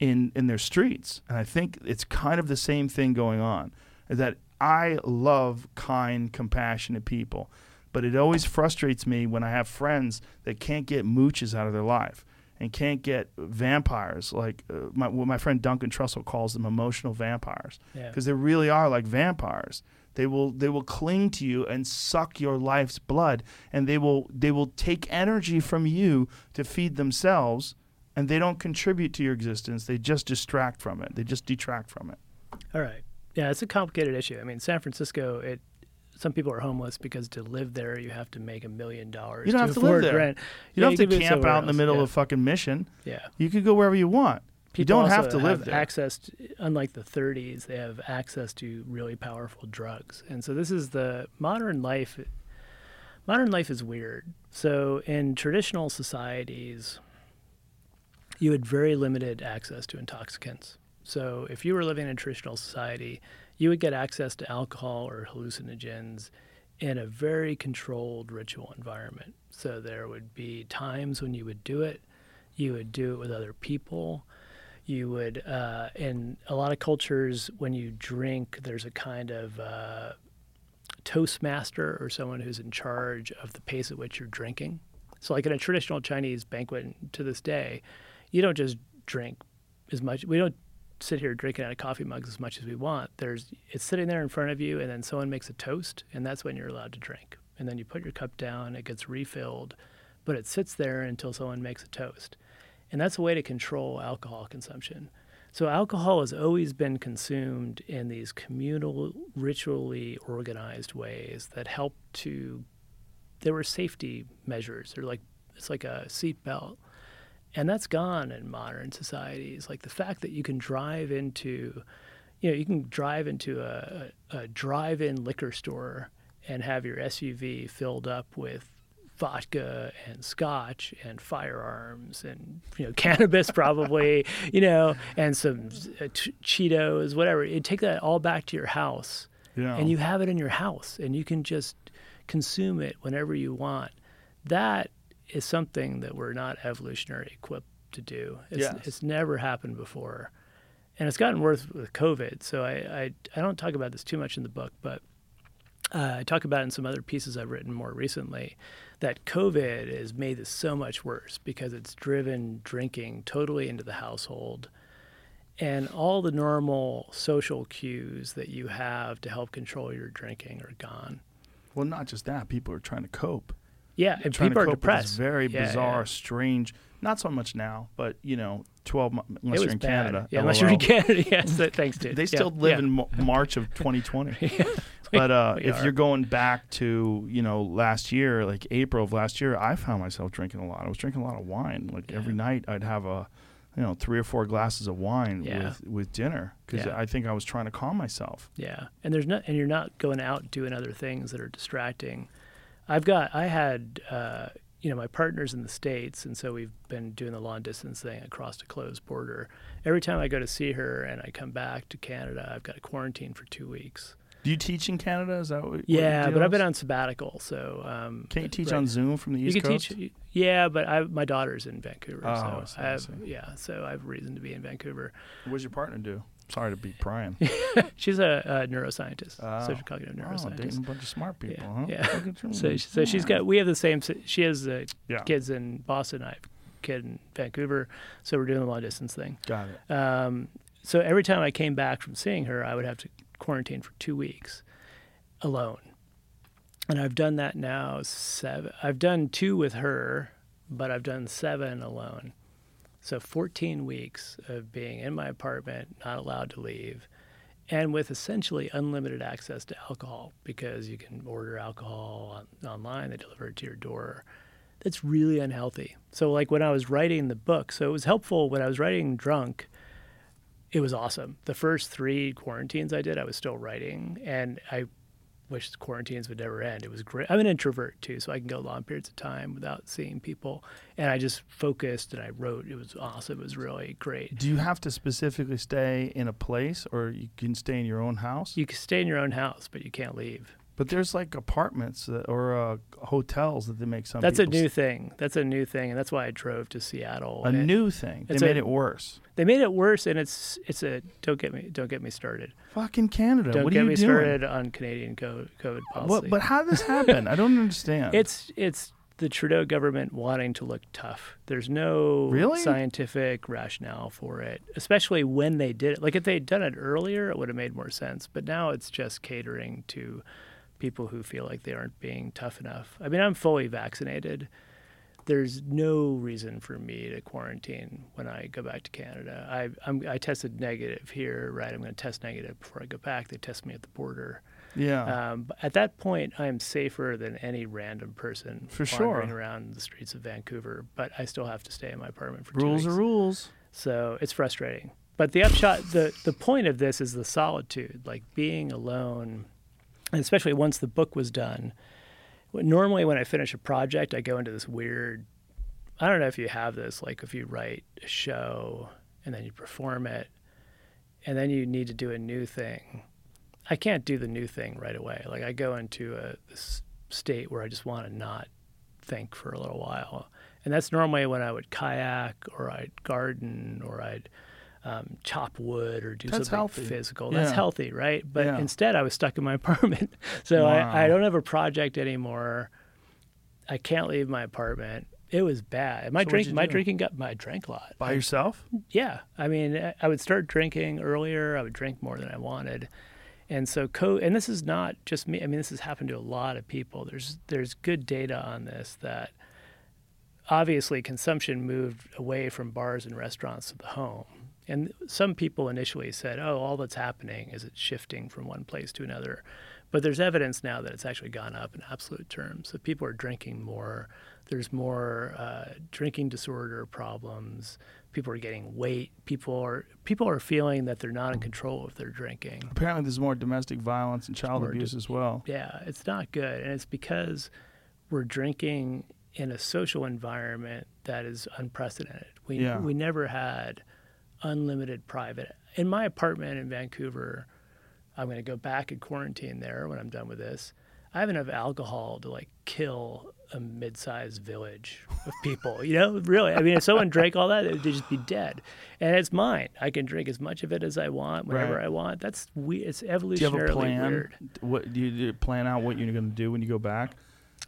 in in their streets. And I think it's kind of the same thing going on. That I love kind, compassionate people, but it always frustrates me when I have friends that can't get mooches out of their life and can't get vampires like uh, my what my friend Duncan Trussell calls them emotional vampires Yeah. because they really are like vampires. They will they will cling to you and suck your life's blood, and they will they will take energy from you to feed themselves, and they don't contribute to your existence. They just distract from it. They just detract from it. All right. Yeah, it's a complicated issue. I mean, San Francisco, it some people are homeless because to live there you have to make a million dollars. You don't have to live there. Rent. You Yeah, don't have could to camp out in the middle yeah. of fucking Mission. Yeah. You could go wherever you want. you don't have to live have there. access to, unlike the 30s they have access to really powerful drugs and so this is the modern life modern life is weird so in traditional societies you had very limited access to intoxicants so if you were living in a traditional society you would get access to alcohol or hallucinogens in a very controlled ritual environment. So there would be times when you would do it. You would do it with other people. You would uh, in a lot of cultures when you drink there's a kind of uh, toastmaster or someone who's in charge of the pace at which you're drinking. So like in a traditional chinese banquet to this day you don't just drink as much we don't sit here drinking out of coffee mugs as much as we want there's it's sitting there in front of you and then someone makes a toast and that's when you're allowed to drink and then you put your cup down it gets refilled but it sits there until someone makes a toast and that's a way to control alcohol consumption. So alcohol has always been consumed in these communal, ritually organized ways that help to. There were safety measures. They're like it's like a seatbelt, and that's gone in modern societies. Like the fact that you can drive into, you know, you can drive into a, a, drive-in liquor store and have your SUV filled up with vodka and scotch and firearms and you know cannabis probably you know and some uh, ch- cheetos whatever you take that all back to your house Yeah. and you have it in your house and you can just consume it whenever you want that is something that we're not evolutionary equipped to do it's, Yes. it's never happened before and it's gotten worse with covid so I, I i don't talk about this too much in the book but uh, I talk about in some other pieces I've written more recently that COVID has made this so much worse because it's driven drinking totally into the household. And all the normal social cues that you have to help control your drinking are gone. well, not just that. People are trying to cope. Yeah, and people are depressed. very Yeah, bizarre, yeah. strange. Not so much now, but you know, twelve months, unless you're in bad. Canada. Yeah, unless you're in Canada. Yes, thanks, dude. They still live in March of 2020. But uh, if are. you're going back to you know last year, like April of last year, I found myself drinking a lot. I was drinking a lot of wine. Like every night, I'd have a you know three or four glasses of wine Yeah. with with dinner because Yeah. I think I was trying to calm myself. Yeah, and there's not, and you're not going out doing other things that are distracting. I've got, I had, uh, you know, my partner's in the states, and so we've been doing the long distance thing across a closed border. Every time I go to see her and I come back to Canada, I've got to quarantine for two weeks. Do you teach in Canada? Is that what? Yeah, but I've been on sabbatical, so um, Can't you teach right- on Zoom from the You East can Coast? teach, yeah, but I, my daughter's in Vancouver, Oh, so I see, I I have, yeah, so I have reason to be in Vancouver. What does your partner do? Sorry to be prying. She's a, a neuroscientist, Oh. social cognitive Oh, neuroscientist. dating a bunch of smart people, Yeah, huh? yeah. So, so she's got. We have the same. She has uh, Yeah. kids in Boston. I have a kid in Vancouver. So we're doing the long distance thing. Got it. Um, so every time I came back from seeing her, I would have to quarantine for two weeks, alone. and I've done that now seven. I've done two with her, but I've done seven alone. So 14 weeks of being in my apartment, not allowed to leave, and with essentially unlimited access to alcohol because you can order alcohol on, online, they deliver it to your door. That's really unhealthy. So, like when I was writing the book, so it was helpful when I was writing Drunk. It was awesome. The first three quarantines I did, I was still writing, and I wish quarantines would never end. It was great. I'm an introvert too, so I can go long periods of time without seeing people. And I just focused and I wrote. It was awesome. It was really great. Do you have to specifically stay in a place, or you can stay in your own house? You can stay in your own house, but you can't leave. But there's like apartments that, or uh, hotels that they make some. That's a new s- thing. That's a new thing, and that's why I drove to Seattle. a new thing. They made a- it worse. They made it worse, and it's it's a don't get me don't get me started. Fucking Canada. Don't what get are you me doing? started on Canadian co- COVID policy. What, but how did this happen? I don't understand. It's it's the Trudeau government wanting to look tough. There's no Really? scientific rationale for it, especially when they did it. Like if they'd done it earlier, it would have made more sense. But now it's just catering to people who feel like they aren't being tough enough. I mean, I'm fully vaccinated. There's no reason for me to quarantine when I go back to Canada. I I'm, I tested negative here, right? I'm going to test negative before I go back. They test me at the border. yeah. Um, but at that point, I am safer than any random person For sure. wandering around the streets of Vancouver. But I still have to stay in my apartment for two rules are rules. So it's frustrating. But the upshot, the the point of this is the solitude, like being alone, and especially once the book was done. Normally, when I finish a project, I go into this weird. I don't know if you have this, like if you write a show and then you perform it, and then you need to do a new thing. I can't do the new thing right away. Like I go into a this state where I just want to not think for a little while, and that's normally when I would kayak or I'd garden or I'd um, chop wood or do That's something healthy. physical. That's Yeah. healthy, right? But Yeah. instead, I was stuck in my apartment, so Wow. I, I don't have a project anymore. I can't leave my apartment. It was bad. My So drink, my do? drinking got, I drank a lot. By yourself? Yeah, I mean, I- I would start drinking earlier. I would drink more than I wanted, and so co. And this is not just me. I mean, this has happened to a lot of people. There's there's good data on this that obviously consumption moved away from bars and restaurants to the home. And some people initially said, "Oh, all that's happening is it's shifting from one place to another." But there's evidence now that it's actually gone up in absolute terms. So people are drinking more. There's more uh, drinking disorder problems. People are getting weight. People are people are feeling that they're not in control of their drinking. Apparently, there's more domestic violence and child abuse di- as well. Yeah, it's not good, and it's because we're drinking in a social environment that is unprecedented. We Yeah. we never had unlimited private. In my apartment in Vancouver, I'm going to go back and quarantine there when I'm done with this. I have enough alcohol to like kill a mid-sized village of people. You know, really. I mean, if someone drank all that, they'd just be dead. And it's mine. I can drink as much of it as I want, whenever Right. I want. That's we. It's evolutionarily Do you have a plan? weird. What do you, do you plan out what you're going to do when you go back?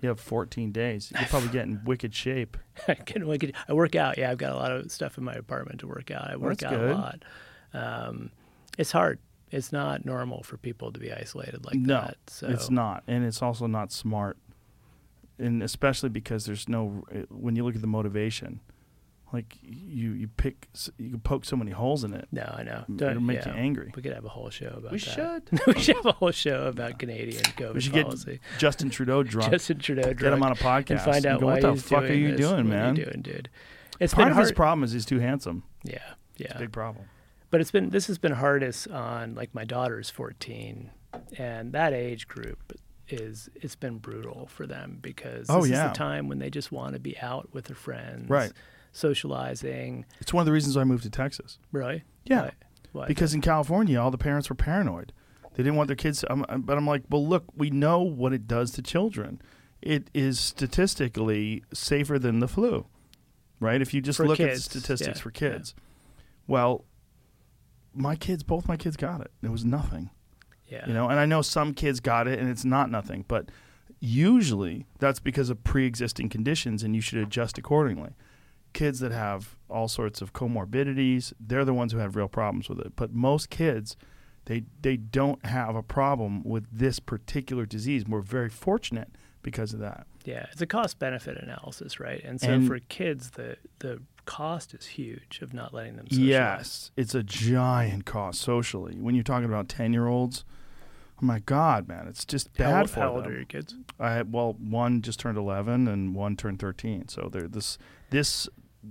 You have 14 days. You're probably getting wicked shape. I can look at, I work out. Yeah, I've got a lot of stuff in my apartment to work out. I work That's out good. a lot. Um, it's hard. It's not normal for people to be isolated like no, that. So it's not, and it's also not smart, and especially because there's no. When you look at the motivation, like you you pick you can poke so many holes in it. No, I know. It'll Don't- make you angry. We could have a whole show about We that. should. we should have a whole show about Canadian COVID We should policy. get Justin Trudeau drunk. Justin Trudeau drunk. get him on a podcast and find out go, why what the he's fuck are you this. doing, What are man? you doing, dude? It's Part been of hard. his problem is he's too handsome. Yeah, yeah. It's a big problem. but it's been this has been hardest on like my daughter's 14 and that age group is it's been brutal for them because Oh, this yeah. is the time when they just want to be out with their friends Right. Socializing It's one of the reasons I moved to Texas. really Yeah. Why? Why? Because in California, all the parents were paranoid. They didn't want their kids. To, I'm- I'm- but I'm like, well, look, we know what it does to children. It is statistically safer than the flu, right? If you just For look at the statistics yeah, for kids. Well, my kids, both my kids got it. It was nothing, yeah you know. And I know some kids got it, and it's not nothing. But usually, that's because of pre-existing conditions, and you should adjust accordingly. Kids that have all sorts of comorbidities, they're the ones who have real problems with it. But most kids They they don't have a problem with this particular disease. We're very fortunate because of that. Yeah, it's a cost benefit analysis, right? And so And- for kids, the the cost is huge of not letting them. Socialize. Yes, it's a giant cost socially. When you're talking about ten year olds, oh my god, man, it's just bad old- for how them. old are your kids? I well, one just turned eleven and one turned thirteen. So they're this this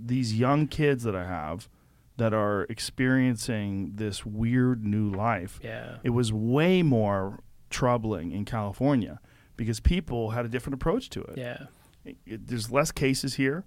these young kids that I have that are experiencing this weird new life. Yeah. It was way more troubling in California because people had a different approach to it. Yeah. It- there's less cases here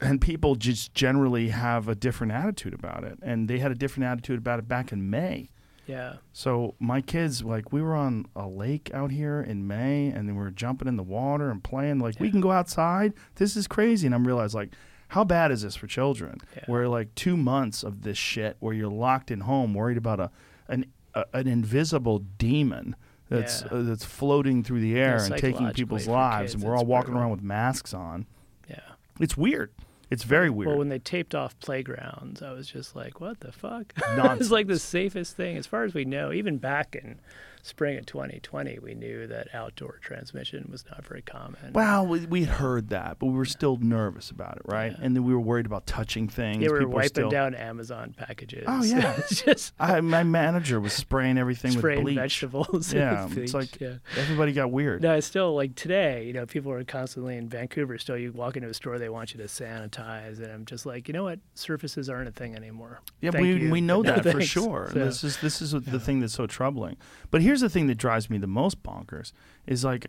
and people just generally have a different attitude about it and they had a different attitude about it back in May. Yeah. So my kids, like, we were on a lake out here in May, and then we were jumping in the water and playing. Like, we can go outside. This is crazy. And I'm realized, like, how bad is this for children? Yeah. Where like two months of this shit, where you're locked in home, worried about a an a, an invisible demon that's Yeah. uh, that's floating through the air and taking people's lives, kids, and we're all walking brutal. around with masks on. Yeah. It's weird. It's very weird. Well, when they taped off playgrounds, I was just like, "What the fuck?" It's like the safest thing, as far as we know. Even back in spring of 2020, we knew that outdoor transmission was not very common. Well, we, we heard that, but we were still nervous about it, right? Yeah. And then we were worried about touching things. they were People wiping still, down Amazon packages. Oh, yeah. it's just I, my manager was spraying everything spraying with bleach. vegetables. Yeah, with it's like yeah. everybody got weird. No, it's still like today, you know, people are constantly in Vancouver. Still, you walk into a store, they want you to sanitize, and I'm just like, you know what? Surfaces aren't a thing anymore. Yeah, Thank we you, we know but no that for sure. So, This is this is the thing that's so troubling. But here's the thing that drives me the most bonkers is like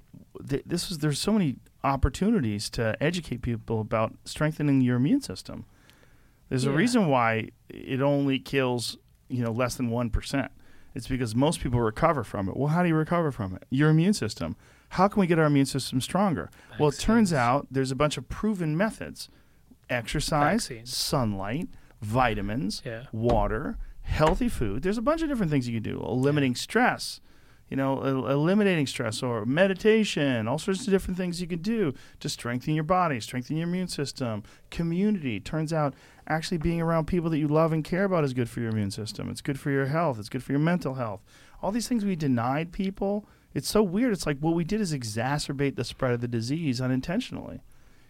th- this is there's so many opportunities to educate people about strengthening your immune system. There's a reason why it only kills you know less than one percent. It's because most people recover from it. Well, how do you recover from it? Your immune system. How can we get our immune system stronger? Well, it turns out there's a bunch of proven methods: exercise, Vaccines. sunlight, vitamins, Yeah. water, healthy food. There's a bunch of different things you can do. Limiting stress, you know, el- eliminating stress or meditation, all sorts of different things you can do to strengthen your body, strengthen your immune system. Community turns out actually being around people that you love and care about is good for your immune system. It's good for your health. It's good for your mental health. All these things we denied people. It's so weird. It's like what we did is exacerbate the spread of the disease unintentionally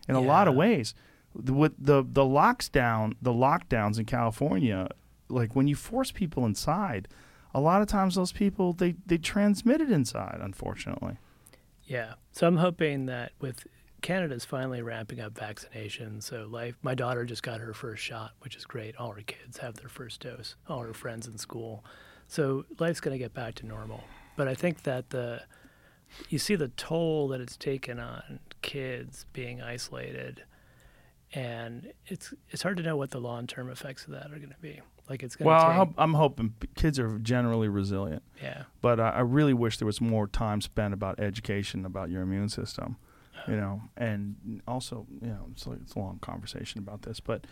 in a lot of ways. The, with the the locks down, the lockdowns in California, like when you force people inside, a lot of times those people they they transmit it inside. Unfortunately, Yeah. So I'm hoping that with Canada's finally ramping up vaccinations, so life. My daughter just got her first shot, which is great. All her kids have their first dose. All her friends in school. So life's going to get back to normal. But I think that the you see the toll that it's taken on kids being isolated, and it's it's hard to know what the long term effects of that are going to be. Like it's going to well, take, hope, I'm hoping kids are generally resilient, yeah, but I, I really wish there was more time spent about education about your immune system. You know, and also, you know, it's, like, it's a long conversation about this, but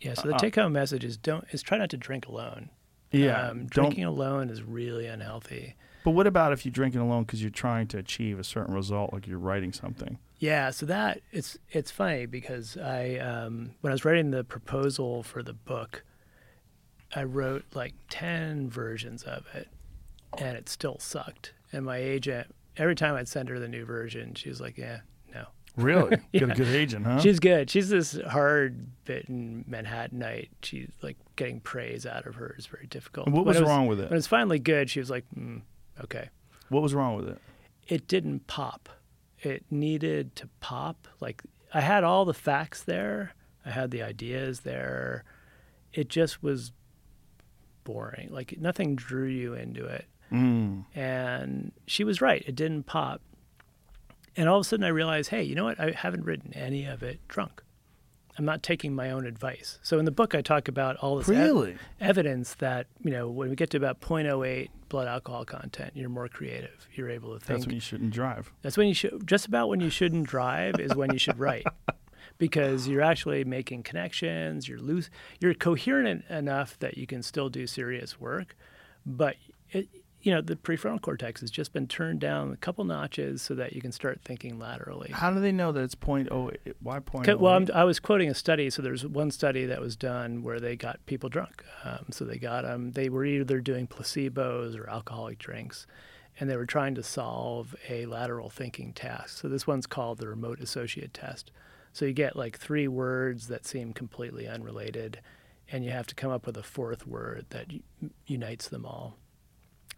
yeah. So the Uh, take home message is don't is try not to drink alone. yeah, um, drinking alone is really unhealthy. But what about if you're drinking alone because you're trying to achieve a certain result, like you're writing something? Yeah, so that it's it's funny because I um, when I was writing the proposal for the book, I wrote like ten versions of it, and it still sucked. And my agent, every time I'd send her the new version, she was like, "Yeah, no." Really? Got a good agent, huh? She's good. She's this hard-bitten Manhattanite. She's like getting praise out of her is very difficult. And what When was wrong with it? When it's finally good, she was like, mm, "Okay." what was wrong with it? it didn't pop. It needed to pop. Like I had all the facts there, I had the ideas there. It just was boring. Like nothing drew you into it. Mm. And she was right. It didn't pop. And all of a sudden I realized, hey, you know what? I haven't written any of it drunk. I'm not taking my own advice. So in the book I talk about all this ev- Really? evidence that, you know, when we get to about 0.08 blood alcohol content, you're more creative. You're able to think That's when you shouldn't drive. that's when you should. Just about when you shouldn't drive is when you should write, because you're actually making connections. You're loose. You're coherent enough that you can still do serious work, but it, you know, the prefrontal cortex has just been turned down a couple notches so that you can start thinking laterally. How do they know that it's point oh? Why point? Well, I'm, I was quoting a study. So there's one study that was done where they got people drunk. Um, so they got them. They were either doing placebos or alcoholic drinks, and they were trying to solve a lateral thinking task. So this one's called the remote associate test. So you get like three words that seem completely unrelated, and you have to come up with a fourth word that unites them all.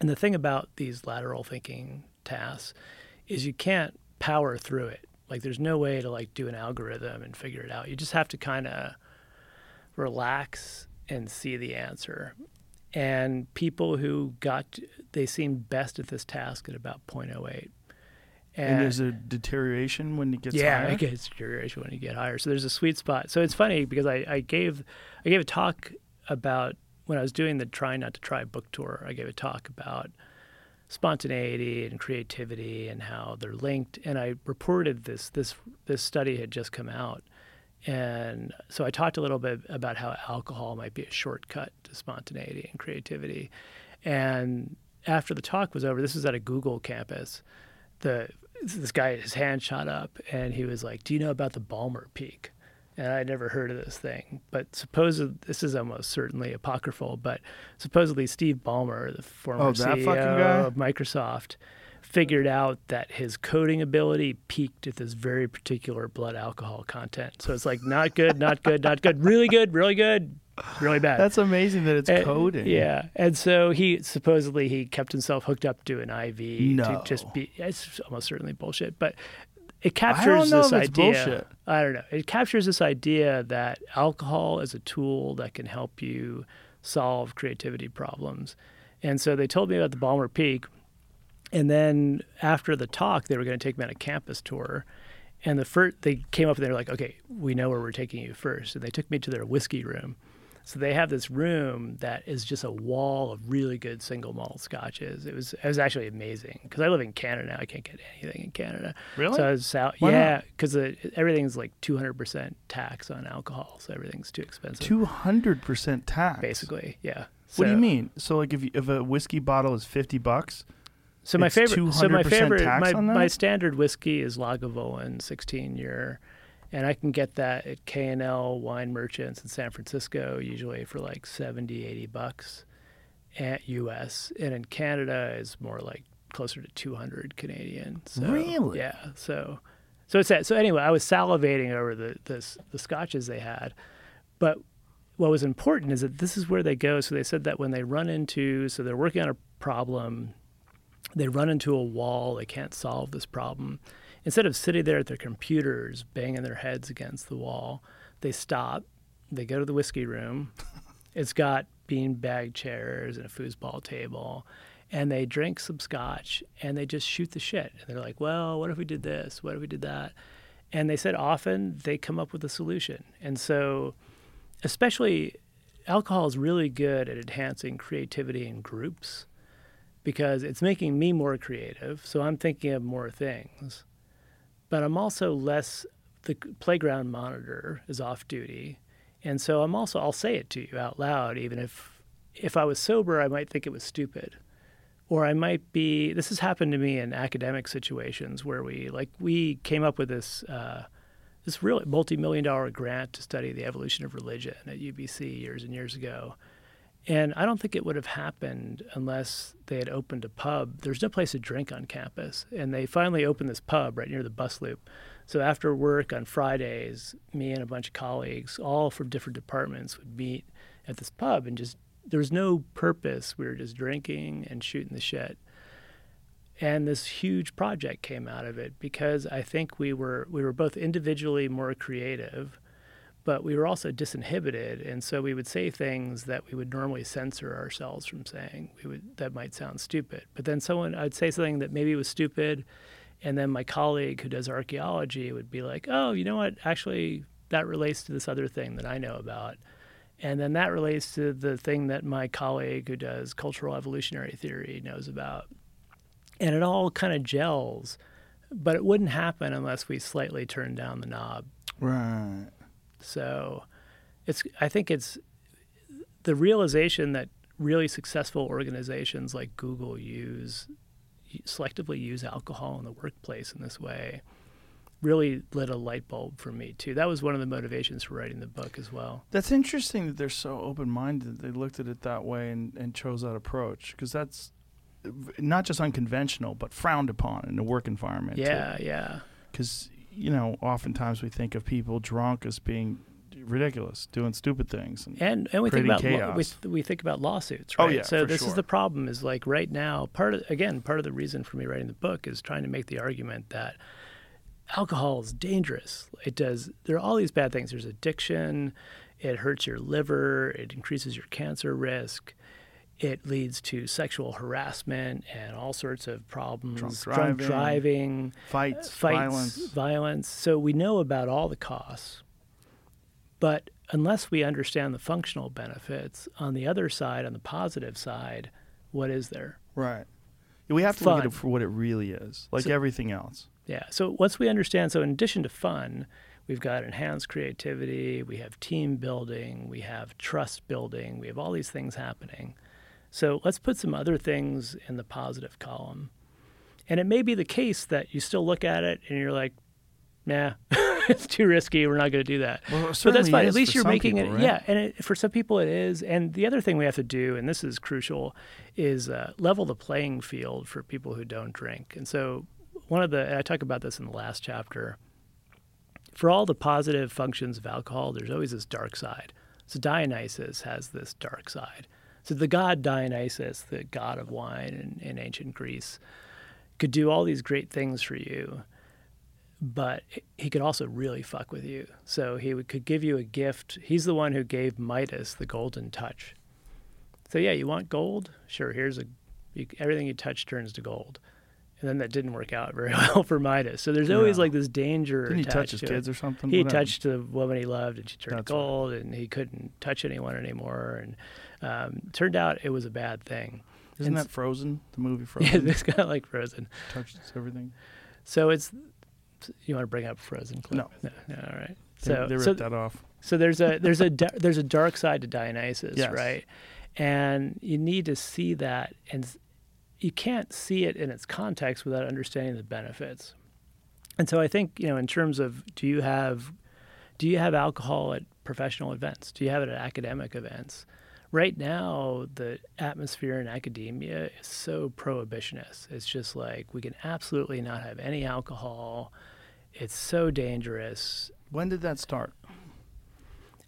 And the thing about these lateral thinking tasks is you can't power through it. Like there's no way to like do an algorithm and figure it out. You just have to kind of relax and see the answer. And people who got they seemed best at this task at about 0.08. and there's a deterioration when it gets yeah, higher. it gets deterioration when you get higher. So there's a sweet spot. So it's funny because I, I gave I gave a talk about when I was doing the Try Not to Try book tour. I gave a talk about spontaneity and creativity and how they're linked. And I reported this this this study had just come out, and so I talked a little bit about how alcohol might be a shortcut to spontaneity and creativity. And after the talk was over, this was at a Google campus. The this guy, his hand shot up, and he was like, "Do you know about the Ballmer Peak?" And I'd never heard of this thing, but supposedly this is almost certainly apocryphal. But supposedly Steve Ballmer, the former Oh, CEO of Microsoft, figured out that his coding ability peaked at this very particular blood alcohol content. So it's like not good, not good, not good, really good, really good, really bad. That's amazing that it's And- coding. Yeah, and so he supposedly he kept himself hooked up to an IV No. to just be. It's almost certainly bullshit, but it captures this idea. I don't know. It captures this idea that alcohol is a tool that can help you solve creativity problems. And so they told me about the Ballmer Peak, and then after the talk, they were going to take me on a campus tour. And the first, they came up and they were like, "Okay, we know where we're taking you first. And they took me to their whiskey room. So they have this room that is just a wall of really good single malt scotches. It was it was actually amazing because I live in Canada now. I can't get anything in Canada. Really? So I was out. Why yeah, because everything's like 200% tax on alcohol, so everything's too expensive. Two hundred percent tax. basically, yeah. What do you mean? So like if you, if a whiskey bottle is fifty bucks, So my It's favorite, so my favorite, tax my, on that? my standard whiskey is Lagavulin 16 year, and I can get that at K and L wine merchants in San Francisco usually for like 70, 80 bucks, at US, and in Canada is more like closer to 200 Canadian. So, Really? Yeah. So, so it's that. So anyway, I was salivating over the the, the scotches they had, but what was important is that this is where they go. So they said that when they run into, so they're working on a problem, they run into a wall, they can't solve this problem. Instead of sitting there at their computers banging their heads against the wall, they stop, they go to the whiskey room. It's got beanbag chairs and a foosball table, and they drink some scotch and they just shoot the shit. And they're like, well, what if we did this? What if we did that? And they said often they come up with a solution. And so, especially alcohol is really good at enhancing creativity in groups because it's making me more creative. So I'm thinking of more things. But I'm also less, the playground monitor is off duty. And so I'm also, I'll say it to you out loud, even if, if I was sober, I might think it was stupid. Or I might be, this has happened to me in academic situations where we, like, we came up with this, uh, this really multi-million dollar grant to study the evolution of religion at UBC years and years ago. And I don't think it would have happened unless they had opened a pub. There's no place to drink on campus. And they finally opened this pub right near the bus loop. So after work on Fridays, me and a bunch of colleagues, all from different departments, would meet at this pub and just, there was no purpose. We were just drinking and shooting the shit. And this huge project came out of it because I think we were we were both individually more creative, but we were also disinhibited, and so we would say things that we would normally censor ourselves from saying. We would that might sound stupid, but then someone I'd say something that maybe was stupid, and then my colleague who does archaeology would be like, "Oh, you know what? Actually, that relates to this other thing that I know about." And then that relates to the thing that my colleague who does cultural evolutionary theory knows about. And it all kind of gels, but it wouldn't happen unless we slightly turned down the knob. right? So it's I think it's the realization that really successful organizations like Google use selectively use alcohol in the workplace in this way really lit a light bulb for me too. That was one of the motivations for writing the book as well. That's interesting that they're so open minded. They looked at it that way and, and chose that approach because that's not just unconventional, but frowned upon in a work environment. Yeah, yeah. Because, you know, oftentimes we think of people drunk as being ridiculous, doing stupid things. And, And and we think about law- we, th- we think about lawsuits, Oh, right? yeah, so this is the problem is like right now part of again part of the reason for me writing the book is trying to make the argument that alcohol is dangerous. It does there are all these bad things. There's addiction, it hurts your liver, it increases your cancer risk. It leads to sexual harassment and all sorts of problems. driving, driving uh, fights, fights, violence. violence. So we know about all the costs, but unless we understand the functional benefits, on the other side, on the positive side, what is there? Right. We have to look at it for what it really is, like So- everything else. Yeah. So once we understand, so in addition to fun, we've got enhanced creativity, we have team building, we have trust building, we have all these things happening. So let's put some other things in the positive column. And it may be the case that you still look at it and you're like, nah, it's too risky. We're not going to do that. Well, but that's fine. At least you're making people, it. right? Yeah. And it, for some people it is. And the other thing we have to do, and this is crucial, is uh, level the playing field for people who don't drink. And so one of the, and I talk about this in the last chapter, for all the positive functions of alcohol, there's always this dark side. So Dionysus has this dark side. So the god Dionysus, the god of wine in, in ancient Greece, could do all these great things for you, but he could also really fuck with you. So he would, could give you a gift. He's the one who gave Midas the golden touch. So yeah, you want gold? Sure. Here's a you, everything you touch turns to gold. And then that didn't work out very well for Midas. So there's always No. like this danger. Didn't he touch his to it. kids or something? He What happened? touched the woman he loved, and she turned That's right. gold, and he couldn't touch anyone anymore. And um, turned out it was a bad thing. Isn't and that Frozen? The movie Frozen. Yeah, it's kind of like Frozen. touches everything. So it's you want to bring up Frozen? Clip? No. no, no all right. They, So they ripped so, that off. so there's a there's a there's a dark side to Dionysus, Yes. right? And you need to see that, and you can't see it in its context without understanding the benefits. And so I think you know, in terms of do you have do you have alcohol at professional events? Do you have it at academic events? Right now, the atmosphere in academia is so prohibitionist. It's just like we can absolutely not have any alcohol. It's so dangerous. When did that start?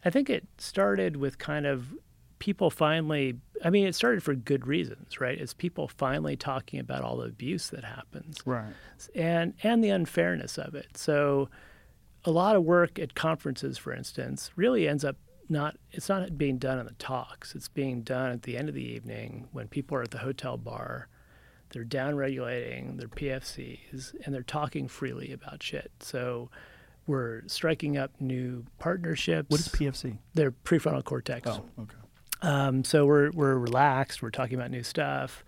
I think it started with kind of people finally, I mean, it started for good reasons, right? It's people finally talking about all the abuse that happens Right. and, and the unfairness of it. So, a lot of work at conferences, for instance, really ends up not, it's not being done in the talks. It's being done at the end of the evening when people are at the hotel bar. They're down regulating their PFCs and they're talking freely about shit. So, we're striking up new partnerships. What is PFC? Their prefrontal cortex. Oh, okay. Um, so we're we're relaxed. We're talking about new stuff.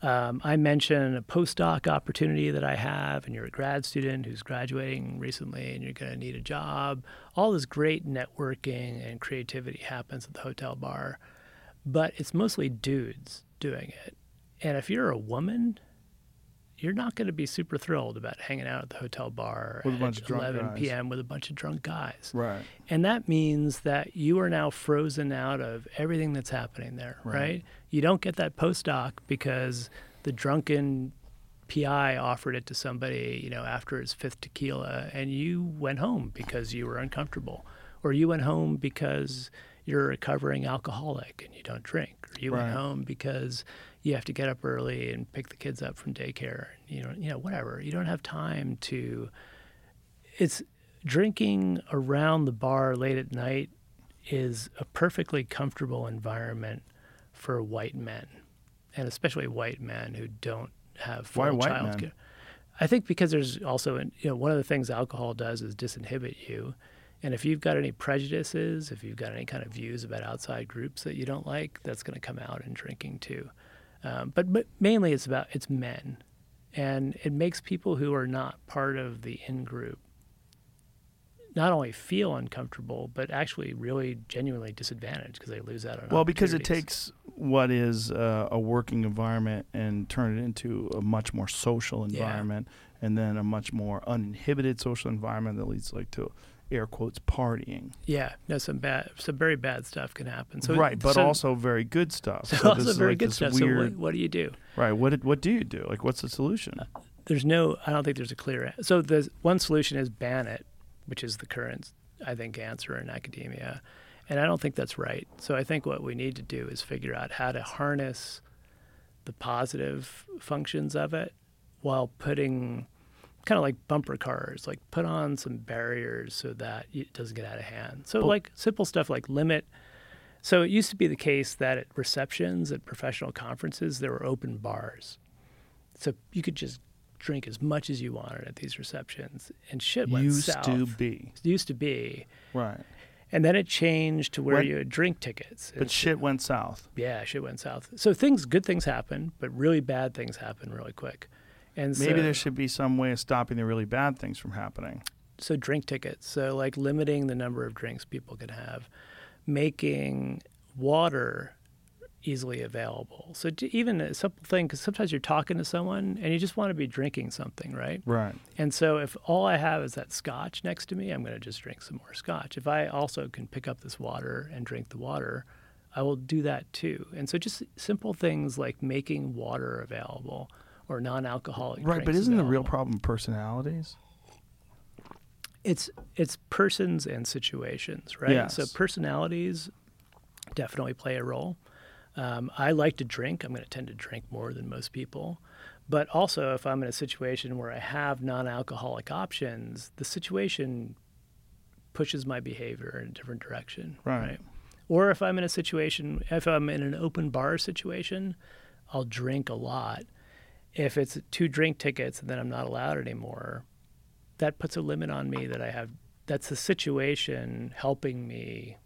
Um, I mentioned a postdoc opportunity that I have, and you're a grad student who's graduating recently, and you're going to need a job. All this great networking and creativity happens at the hotel bar, but it's mostly dudes doing it. And if you're a woman, you're not going to be super thrilled about hanging out at the hotel bar With at bunch of 11 guys. p.m. with a bunch of drunk guys. Right. And that means that you are now frozen out of everything that's happening there, right? Right. You don't get that postdoc because the drunken PI offered it to somebody, you know, after his fifth tequila, and you went home because you were uncomfortable, or you went home because you're a recovering alcoholic and you don't drink, or you Right. went home because you have to get up early and pick the kids up from daycare, you know, you know, whatever. You don't have time to it's drinking around the bar late at night is a perfectly comfortable environment for white men, and especially white men who don't have full Why white child men? care. I think because there's also, an- you know, one of the things alcohol does is disinhibit you. And if you've got any prejudices, if you've got any kind of views about outside groups that you don't like, that's going to come out in drinking too. Um, but, but mainly it's about it's men, and it makes people who are not part of the in group not only feel uncomfortable, but actually really genuinely disadvantaged because they lose out on Well, because it takes what is uh, a working environment and turn it into a much more social Yeah. environment, and then a much more uninhibited social environment that leads like to air quotes partying. yeah, no, some bad, some very bad stuff can happen. So right, but so- also very good stuff. so So also this is very like good stuff. So Weird, what, what do you do? right? What did, what do you do? Like, what's the solution? Uh, there's no, I don't think there's a clear. So the one solution is ban it, which is the current, I think, answer in academia, and I don't think that's right. So I think what we need to do is figure out how to harness the positive functions of it while putting kind of like bumper cars, like put on some barriers so that it doesn't get out of hand. So like simple stuff like limit. So it used to be the case that at receptions at professional conferences there were open bars, so you could just drink as much as you wanted at these receptions, and shit went Used south. Used to be Used to be, right, and then it changed to where you had drink tickets. but shit uh, went south. yeah, shit went south. So things, good things happen, but really bad things happen really quick. And Maybe there should be some way of stopping the really bad things from happening. so drink tickets. So like limiting the number of drinks people can have, making water easily available. So even a simple thing, because sometimes you're talking to someone and you just want to be drinking something, right? Right. And so if all I have is that scotch next to me, I'm going to just drink some more scotch. If I also can pick up this water and drink the water, I will do that too. And so just simple things like making water available or non-alcoholic Right, but isn't the real problem personalities? It's it's persons and situations, right? So personalities definitely play a role. Um, I like to drink. I'm going to tend to drink more than most people. But also, if I'm in a situation where I have non-alcoholic options, the situation pushes my behavior in a different direction, Right. Or if I'm in a situation, if I'm in an open bar situation, I'll drink a lot. If it's two drink tickets and then I'm not allowed anymore, that puts a limit on me that I have. That's the situation helping me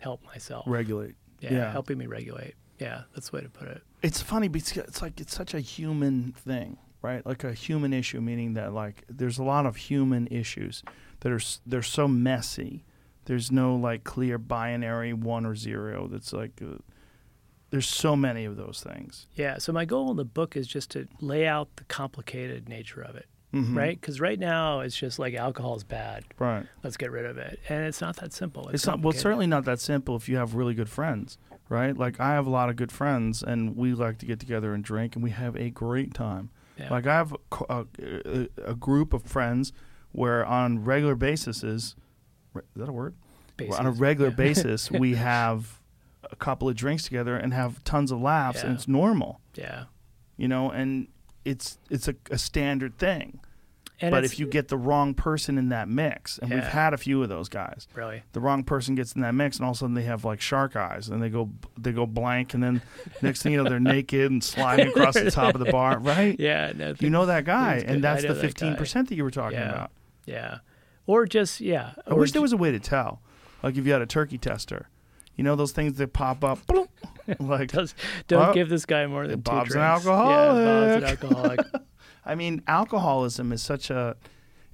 help myself. Regulate. Yeah, yeah. helping me regulate. Yeah, that's the way to put it. It's funny because it's like it's such a human thing, right? Like a human issue, meaning that like there's a lot of human issues that are they're so messy. There's no like clear binary one or zero. That's like uh, there's so many of those things. Yeah. So my goal in the book is just to lay out the complicated nature of it, Mhm. right? Because right now it's just like alcohol is bad. Right. Let's get rid of it, and it's not that simple. It's, It's not well, certainly not that simple if you have really good friends, right? Like I have a lot of good friends, and we like to get together and drink, and we have a great time. Yeah. Like I have a, a, a, group of friends where on regular basis is, is that a word? Where on a regular Yeah. basis, we have a couple of drinks together and have tons of laughs, and it's normal, Yeah. you know, and it's it's a, a standard thing. And but if you get the wrong person in that mix, and we've had a few of those guys, really, the wrong person gets in that mix, and all of a sudden they have like shark eyes, and they go they go blank, and then next thing you know they're naked and sliding across the top of the bar, right? yeah, no, You know that guy, and that's the fifteen percent that you were talking Yeah. about. Yeah, or just yeah. I or wish there was a way to tell, like if you had a turkey tester, you know those things that pop up, bloop, like Does, don't give this guy more than Bob's two an drinks. Yeah, Bob's an alcoholic. alcoholic. I mean, alcoholism is such a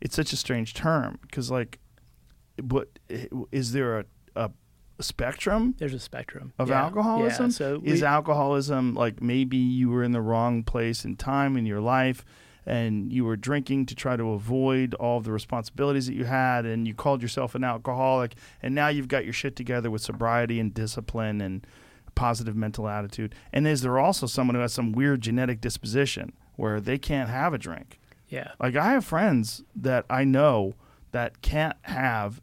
it's such a strange term because like, what is there a, a spectrum There's a spectrum of Yeah. alcoholism? Yeah, so is we- alcoholism like maybe you were in the wrong place and time in your life and you were drinking to try to avoid all the responsibilities that you had and you called yourself an alcoholic and now you've got your shit together with sobriety and discipline and positive mental attitude. And is there also someone who has some weird genetic disposition where they can't have a drink? yeah. Like I have friends that I know that can't have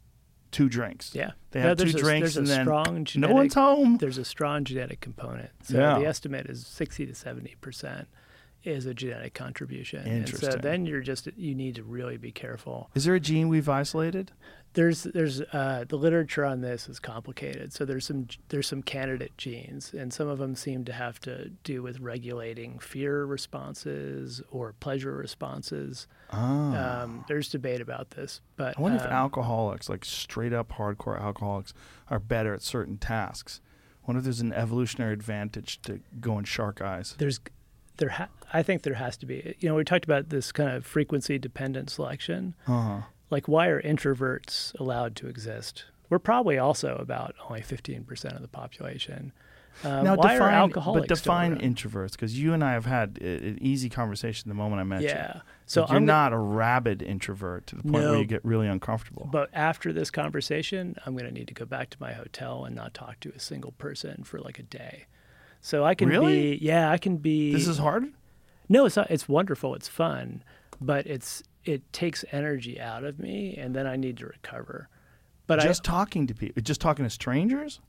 two drinks. Yeah. They No, have two there's a, drinks and then strong no one's home. There's a strong genetic component. So Yeah. the estimate is 60 to 70 percent is a genetic contribution. And so then you're just you need to really be careful. Is there a gene we've isolated? There's there's uh, the literature on this is complicated. So there's some there's some candidate genes, and some of them seem to have to do with regulating fear responses or pleasure responses. Um, there's debate about this, but. I wonder if um, alcoholics, like straight up hardcore alcoholics, are better at certain tasks. I wonder if there's an evolutionary advantage to going shark eyes. there's there ha- I think there has to be. You know, we talked about this kind of frequency dependent selection. Uh-huh. like why are introverts allowed to exist? We're probably also about only 15% of the population. Um, now why define, are alcoholics but define introverts because you and I have had a- an easy conversation the moment I met you. Yeah. So Like, you're I'm go- not a rabid introvert to the point where you get really uncomfortable. But after this conversation, I'm going to need to go back to my hotel and not talk to a single person for like a day. So I can Really? be, yeah, I can be. this is hard. No, it's not. It's wonderful. It's fun, but it's it takes energy out of me, and then I need to recover. But I just I talking to people, just talking to strangers.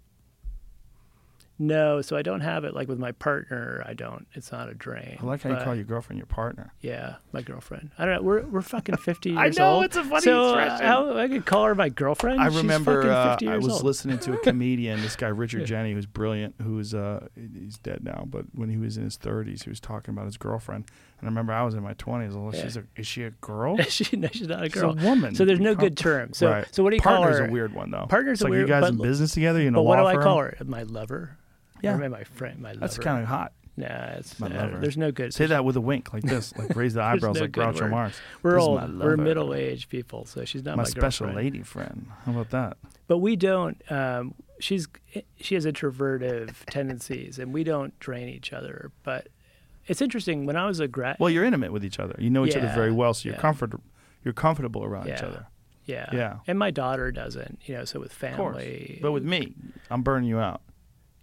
No, so I don't have it like with my partner. I don't. It's not a drain. I like how you call your girlfriend your partner. Yeah, my girlfriend. I don't know. We're we're fucking fifty I years know, old. it's a funny so, uh, expression. how- I could call her my girlfriend. I She's remember uh, 50 I was old. listening to a comedian, this guy Richard Jeni, who's brilliant, who's uh he's dead now, but when he was in his 30s, he was talking about his girlfriend. And I remember I was in my 20s. Well, Yeah. she's a, is she a girl? she, no, she's not a girl. She's a woman. So there's no good term. So right. so what do you Partner's call her? a weird one though. Partner's it's a like weird- you guys but- in business together. You know, But what do I call her? My lover. Yeah. Or my friend. My lover. That's kind of hot. Nah, it's My uh, lover. there's no good. Say that with a wink, like this, like raise the eyebrows, no like Groucho word. Marx. We're This old. We're middle-aged people, so she's not My my, special lady friend. How about that? But we don't. Um, she's she has introvertive tendencies, and we don't drain each other. But it's interesting. When I was a grad, Well, you're intimate with each other. You know each other very well, so you're yeah. comfort, you're comfortable around each other. yeah, yeah. and my daughter doesn't. You know, so with family, But with me, I'm burning you out.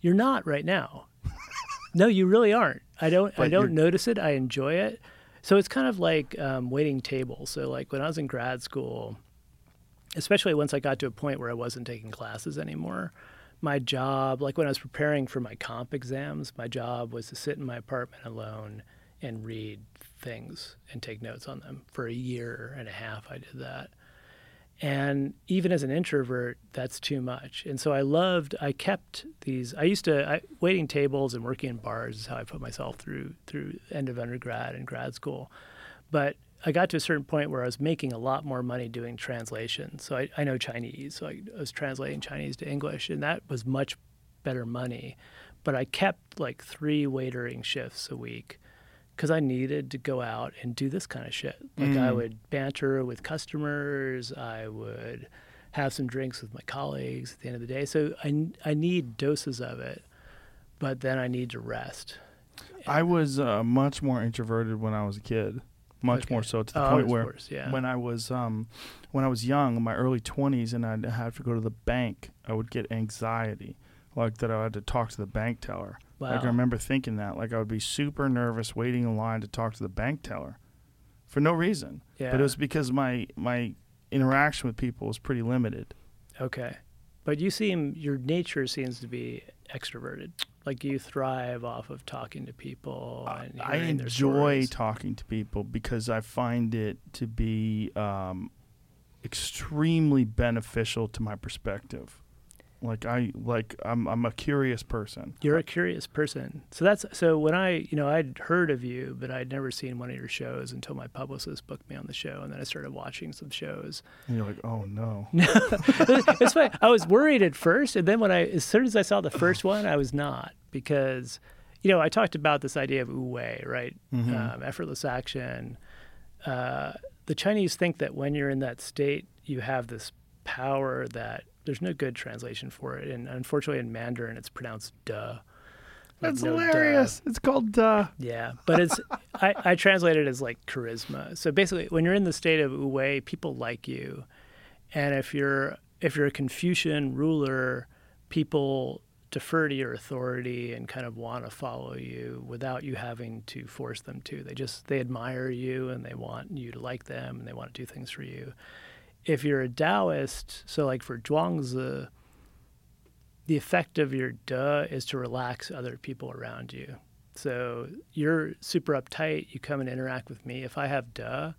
You're not right now. no, you really aren't. I don't. I don't notice it. I enjoy it. So it's kind of like um, waiting tables. So like when I was in grad school, especially once I got to a point where I wasn't taking classes anymore, my job, like when I was preparing for my comp exams, my job was to sit in my apartment alone and read things and take notes on them. For a year and a half, I did that. And even as an introvert, that's too much. And so I loved, I kept these, I used to, I, waiting tables and working in bars is how I put myself through, through end of undergrad and grad school. But I got to a certain point where I was making a lot more money doing translation. So I, I know Chinese. So I, I was translating Chinese to English, and that was much better money. But I kept like three waitering shifts a week because I needed to go out and do this kind of shit. Like I would banter with customers, I would have some drinks with my colleagues at the end of the day. So I, I need doses of it, but then I need to rest. I was uh, much more introverted when I was a kid, much Okay. more so to the Oh, point where course, yeah. when I was um, when I was young, in my early 20s, and I'd have to go to the bank, I would get anxiety, like that I had to talk to the bank teller. Like I Wow. remember thinking that, like I would be super nervous waiting in line to talk to the bank teller, for no reason. But Yeah. it was because my my interaction with people was pretty limited. Okay. But you seem, your nature seems to be extroverted. Like you thrive off of talking to people and I enjoy talking to people because I find it to be um, extremely beneficial to my perspective. Like I like I'm I'm a curious person. You're a curious person. So that's so when I, you know, I'd heard of you, but I'd never seen one of your shows until my publicist booked me on the show and then I started watching some shows. And you're like, oh no. it's funny. I was worried at first, and then when I, as soon as I saw the first one, I was not because, you know, I talked about this idea of wu wei, right? Um, effortless action. Uh, the Chinese think that when you're in that state, you have this power that there's no good translation for it, and unfortunately in Mandarin it's pronounced "duh." Like, That's no duh. hilarious. It's called "duh." Yeah, but it's I, I translate it as like charisma. So basically, when you're in the state of wu wei, people like you, and if you're if you're a Confucian ruler, people defer to your authority and kind of want to follow you without you having to force them to. They just they admire you and they want you to like them and they want to do things for you. If you're a Taoist, so like for Zhuangzi, the effect of your duh is to relax other people around you. So you're super uptight, you come and interact with me. If I have duh,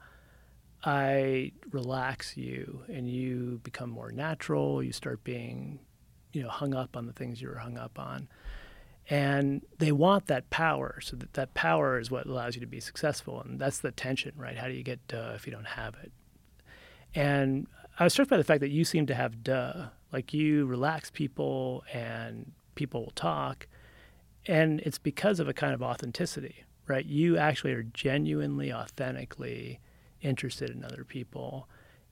I relax you and you become more natural. You start being, you know, hung up on the things you were hung up on. And they want that power. So that, that power is what allows you to be successful. And that's the tension, right? How do you get duh if you don't have it? And I was struck by the fact that you seem to have duh. Like you relax people and people will talk. And it's because of a kind of authenticity, right? You actually are genuinely, authentically interested in other people.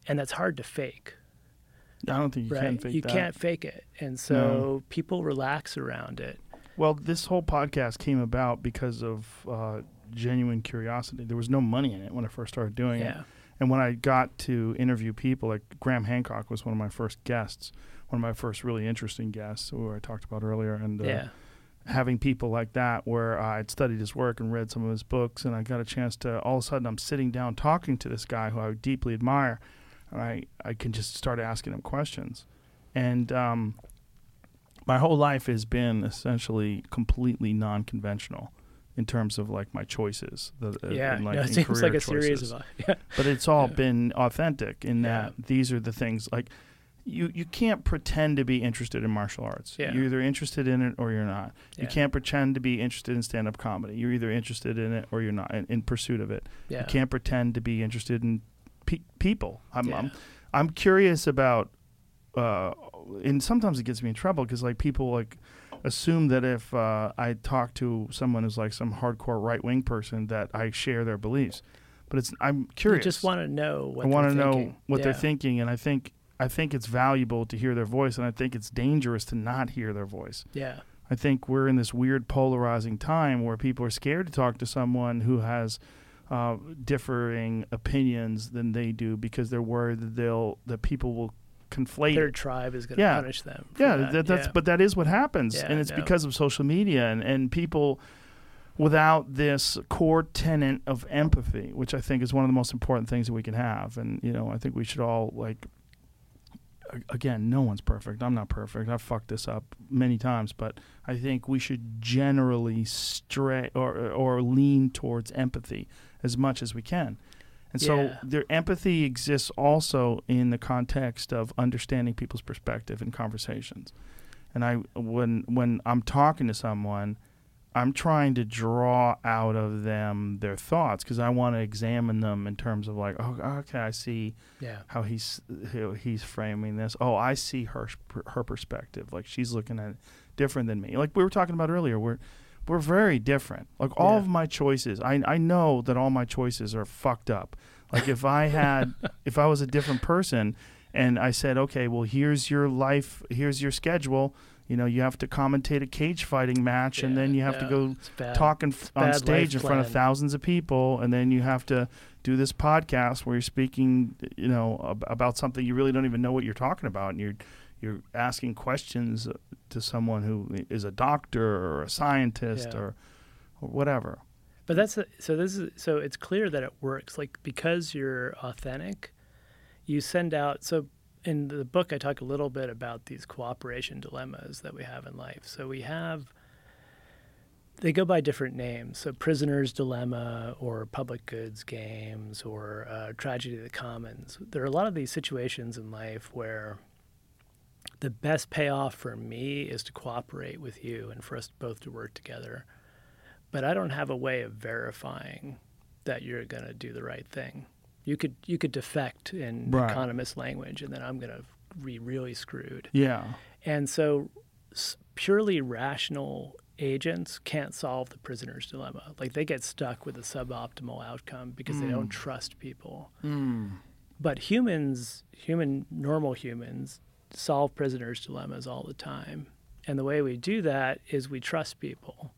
and that's hard to fake. I don't think you right? can fake you that. can't fake it, and so No. people relax around it. Well, this whole podcast came about because of uh, genuine curiosity. There was no money in it when I first started doing it. And when I got to interview people, like Graham Hancock was one of my first guests, one of my first really interesting guests who I talked about earlier. And uh, Yeah. having people like that where I'd studied his work and read some of his books, and I got a chance to all of a sudden I'm sitting down talking to this guy who I deeply admire, and I, I can just start asking him questions. And um, my whole life has been essentially completely non conventional in terms of like my choices. The, uh, Yeah, and, like, no, it seems like a series choices. of yeah. But it's all Yeah. been authentic in Yeah. that these are the things like you you can't pretend to be interested in martial arts. Yeah. You're either interested in it or you're not. Yeah. You can't pretend to be interested in stand up comedy. You're either interested in it or you're not in, in pursuit of it. Yeah. You can't pretend to be interested in pe- people. I'm, Yeah. I'm I'm curious about uh and sometimes it gets me in trouble cuz like people like assume that if uh, I talk to someone who's like some hardcore right wing person that I share their beliefs. But it's I'm curious. You just want to know what I want to know what they're thinking, and I think I think it's valuable to hear their voice, and I think it's dangerous to not hear their voice. Yeah. I think we're in this weird polarizing time where people are scared to talk to someone who has uh, differing opinions than they do because they're worried that they'll that people will conflate. Their tribe is going to Yeah. punish them. yeah, that. that, that's yeah. but that is what happens, Yeah, and it's no. because of social media and and people without this core tenet of empathy, which I think is one of the most important things that we can have. And you know, I think we should all like. Again, no one's perfect. I'm not perfect. I've fucked this up many times, but I think we should generally stray or or lean towards empathy as much as we can. And so Yeah. their empathy exists also in the context of understanding people's perspective in conversations. And I when when I'm talking to someone, I'm trying to draw out of them their thoughts because I want to examine them in terms of like, oh, okay, I see yeah. how he's how he's framing this. Oh, I see her her perspective. Like she's looking at it different than me. Like we were talking about earlier, we're we're very different. Like all Yeah. of my choices, I I know that all my choices are fucked up. Like if I had if I was a different person and I said, "Okay, well here's your life, here's your schedule. You know, you have to commentate a cage fighting match and then you have to go talking f- on stage in life front of thousands of people and then you have to do this podcast where you're speaking you know ab- about something you really don't even know what you're talking about and you're you're asking questions to someone who is a doctor or a scientist Yeah. or, or whatever But that's a, so. This is so. It's clear that it works. Like because you're authentic, you send out. So in the book, I talk a little bit about these cooperation dilemmas that we have in life. So we have. They go by different names. So prisoner's dilemma, or public goods games, or uh, tragedy of the commons. There are a lot of these situations in life where the best payoff for me is to cooperate with you and for us both to work together but I don't have a way of verifying that you're going to do the right thing. You could you could defect in Right. economist language, and then I'm going to be really screwed. yeah And so, s- purely rational agents can't solve the prisoner's dilemma. Like they get stuck with a suboptimal outcome because they don't mm. trust people. Mm. But humans, human normal humans, solve prisoners' dilemmas all the time. And the way we do that is we trust people.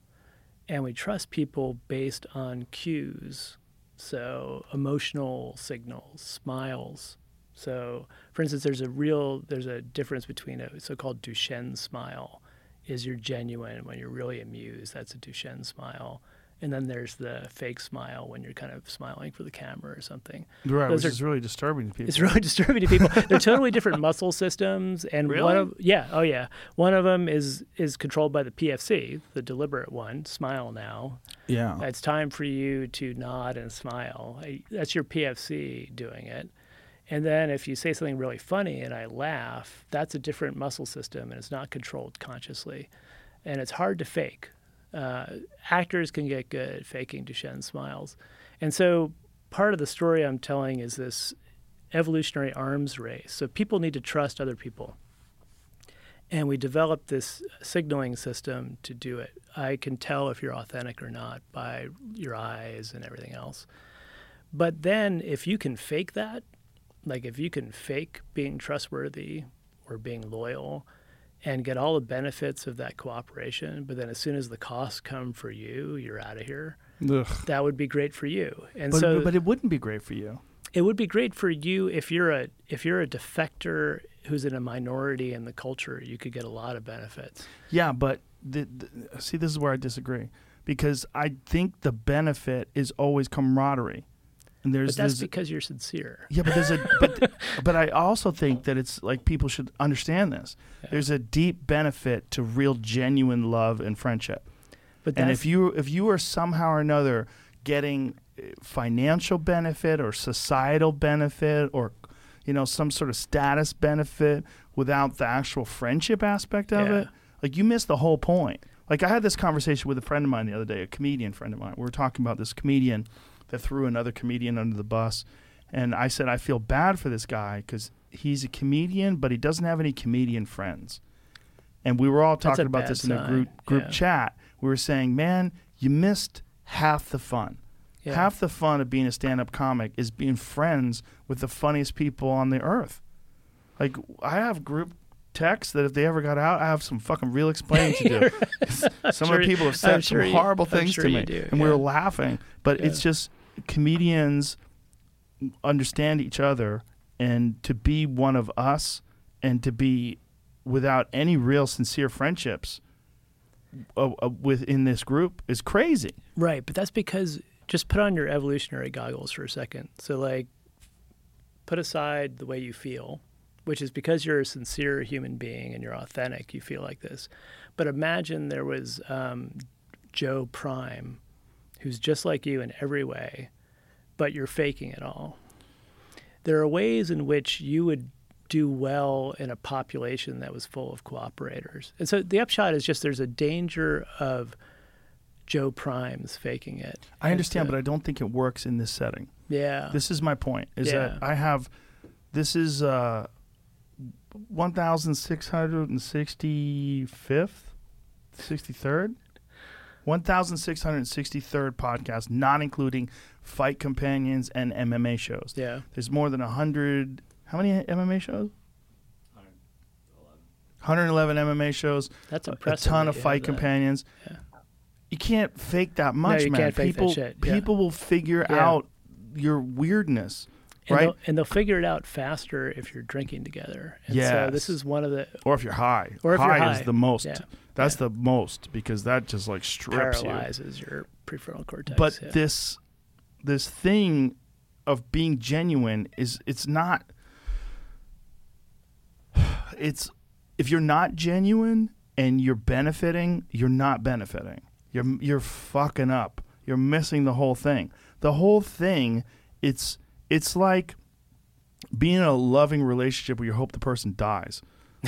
And we trust people based on cues. So emotional signals, smiles. So for instance, there's a real there's a difference between a so-called Duchenne smile is you're genuine when you're really amused. That's a Duchenne smile. And then there's the fake smile when you're kind of smiling for the camera or something. right Those which are- is really disturbing to people It's really disturbing to people. They're totally different muscle systems, and one of yeah, oh yeah, one of them is is controlled by the PFC, the deliberate one. Smile now. yeah It's time for you to nod and smile. That's your PFC doing it. And then if you say something really funny and I laugh, that's a different muscle system, and it's not controlled consciously, and it's hard to fake. Uh, actors can get good at faking Duchenne smiles, and so part of the story I'm telling is this evolutionary arms race. So people need to trust other people. And we developed this signaling system to do it. I can tell if you're authentic or not by your eyes and everything else. But then if you can fake that, like if you can fake being trustworthy or being loyal and get all the benefits of that cooperation, but then as soon as the costs come for you, you're out of here. Ugh. That would be great for you. And But, so but it wouldn't be great for you. it would be great for you if you're a if you're a defector who's in a minority in the culture, you could get a lot of benefits. Yeah, but the, the, see, this is where I disagree because I think the benefit is always camaraderie, and there's But that's there's- because you're sincere. yeah, but there's a but, but I also think that it's like people should understand this. There's a deep benefit to real, genuine love and friendship. But And if you if you are somehow or another getting uh, financial benefit or societal benefit or you know some sort of status benefit without the actual friendship aspect of Yeah. it, like you miss the whole point. Like I had this conversation with a friend of mine the other day, a comedian friend of mine. We were talking about this comedian that threw another comedian under the bus, and I said I feel bad for this guy because he's a comedian, but he doesn't have any comedian friends. And we were all talking about this in a group group Yeah. chat. We were saying, man, you missed half the fun. Yeah. Half the fun of being a stand-up comic is being friends with the funniest people on the earth. Like I have group texts that if they ever got out, I have some fucking real explaining to do. some sure- of the people have said sure some horrible things sure to me, do, and we were laughing. But it's just comedians understand each other, and to be one of us, and to be without any real sincere friendships uh, uh, within this group is crazy. Right, but that's because just put on your evolutionary goggles for a second. So like put aside the way you feel, which is because you're a sincere human being and you're authentic, you feel like this. But imagine there was um, Joe Prime, who's just like you in every way, but you're faking it all. There are ways in which you would do well in a population that was full of cooperators. And so the upshot is just there's a danger of Joe Primes faking it. I understand, uh, but I don't think it works in this setting. yeah, This is my point. Is Yeah. that I have this is uh, one thousand six hundred and sixty fifth, sixty third, one thousand six hundred sixty third podcast, not including fight companions and MMA shows. yeah, There's more than a hundred. How many MMA shows? 111 MMA shows, that's a ton of fight companions. Yeah. You can't fake that much, you man. can't fake that people, shit, yeah. people will figure Yeah. out your weirdness, And, right? they'll, and they'll figure it out faster if you're drinking together. And so this is one of the or if you're high. Or if high, you're is the most. Yeah. That's Yeah. the most because that just like strips you. paralyzes your prefrontal cortex. But yeah. this this thing of being genuine is it's not it's if you're not genuine and you're benefiting, you're not benefiting. You're you're fucking up. You're missing the whole thing. The whole thing it's it's like being in a loving relationship where you hope the person dies.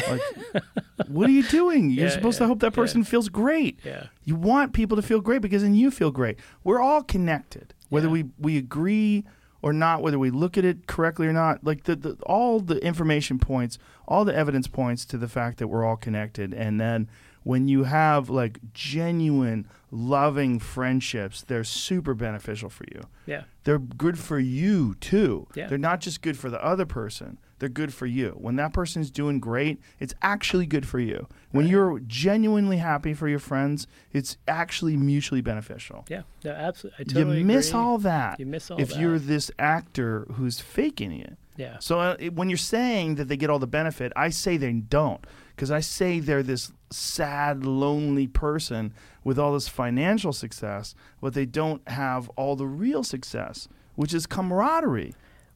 Like what are you doing? You're Yeah, supposed yeah, to hope that yeah. person feels great. yeah, You want people to feel great because then you feel great. We're all connected, whether Yeah. we, we agree or not, whether we look at it correctly or not. Like the, the all the information points, all the evidence points to the fact that we're all connected. And then when you have like genuine, loving friendships, they're super beneficial for you. yeah, They're good for you too. Yeah. They're not just good for the other person. They're good for you. When that person's doing great, it's actually good for you. When you're genuinely happy for your friends, it's actually mutually beneficial. yeah. No, absolutely. I totally you miss agree. all that You miss all if that. you're this actor who's faking it. Yeah. So uh, it- when you're saying that they get all the benefit, I say they don't because I say they're this sad, lonely person with all this financial success, but they don't have all the real success, which is camaraderie.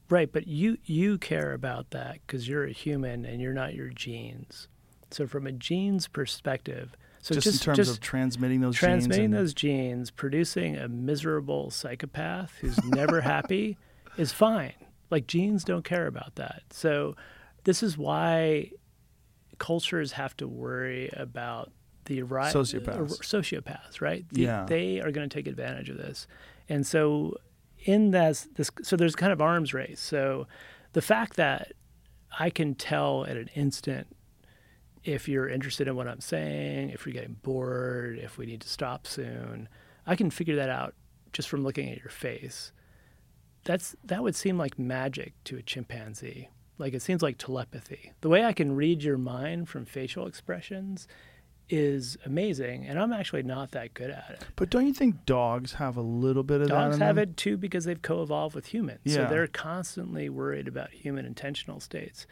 Right, but you you care about that because you're a human and you're not your genes. So from a genes perspective, so just, just in terms just of transmitting those transmitting genes those genes, producing a miserable psychopath who's never happy is fine. Like genes don't care about that. So this is why cultures have to worry about the right Sociopaths. sociopaths, right? The- Yeah. They are going to take advantage of this. And so in this this so there's kind of arms race. So the fact that I can tell at an instant if you're interested in what I'm saying, if you're getting bored, if we need to stop soon. I can figure that out just from looking at your face. that's that would seem like magic to a chimpanzee. Like it seems like telepathy. The way I can read your mind from facial expressions is amazing, and I'm actually not that good at it. But don't you think dogs have a little bit of that? Dogs have them? it too because they've co-evolved with humans. So they're constantly worried about human intentional states.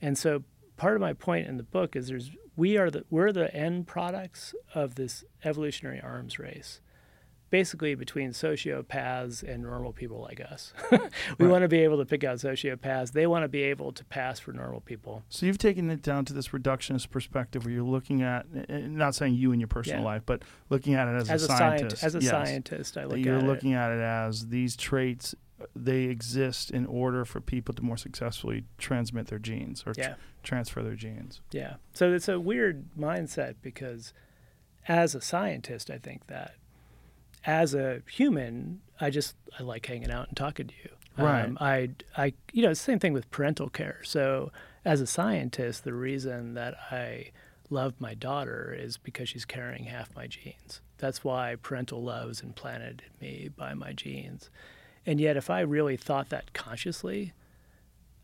And so part of my point in the book is there's we are the we're the end products of this evolutionary arms race. Basically between sociopaths and normal people like us. we want to be able to pick out sociopaths. They want to be able to pass for normal people. So you've taken it down to this reductionist perspective where you're looking at, eh, not saying you in your personal Yeah. life, but looking at it as, As a a scientist. scientist, as a Yes. scientist, I look you're at looking it. at it as these traits, uh, they exist in order for people to more successfully transmit their genes or tr- transfer their genes. Yeah. So it's a weird mindset because as a scientist, I think that as a human, I just I like hanging out and talking to you. Right. Um, I I you know, it's the same thing with parental care. So as a scientist, the reason that I love my daughter is because she's carrying half my genes. That's why parental love is implanted in me by my genes. And yet if I really thought that consciously,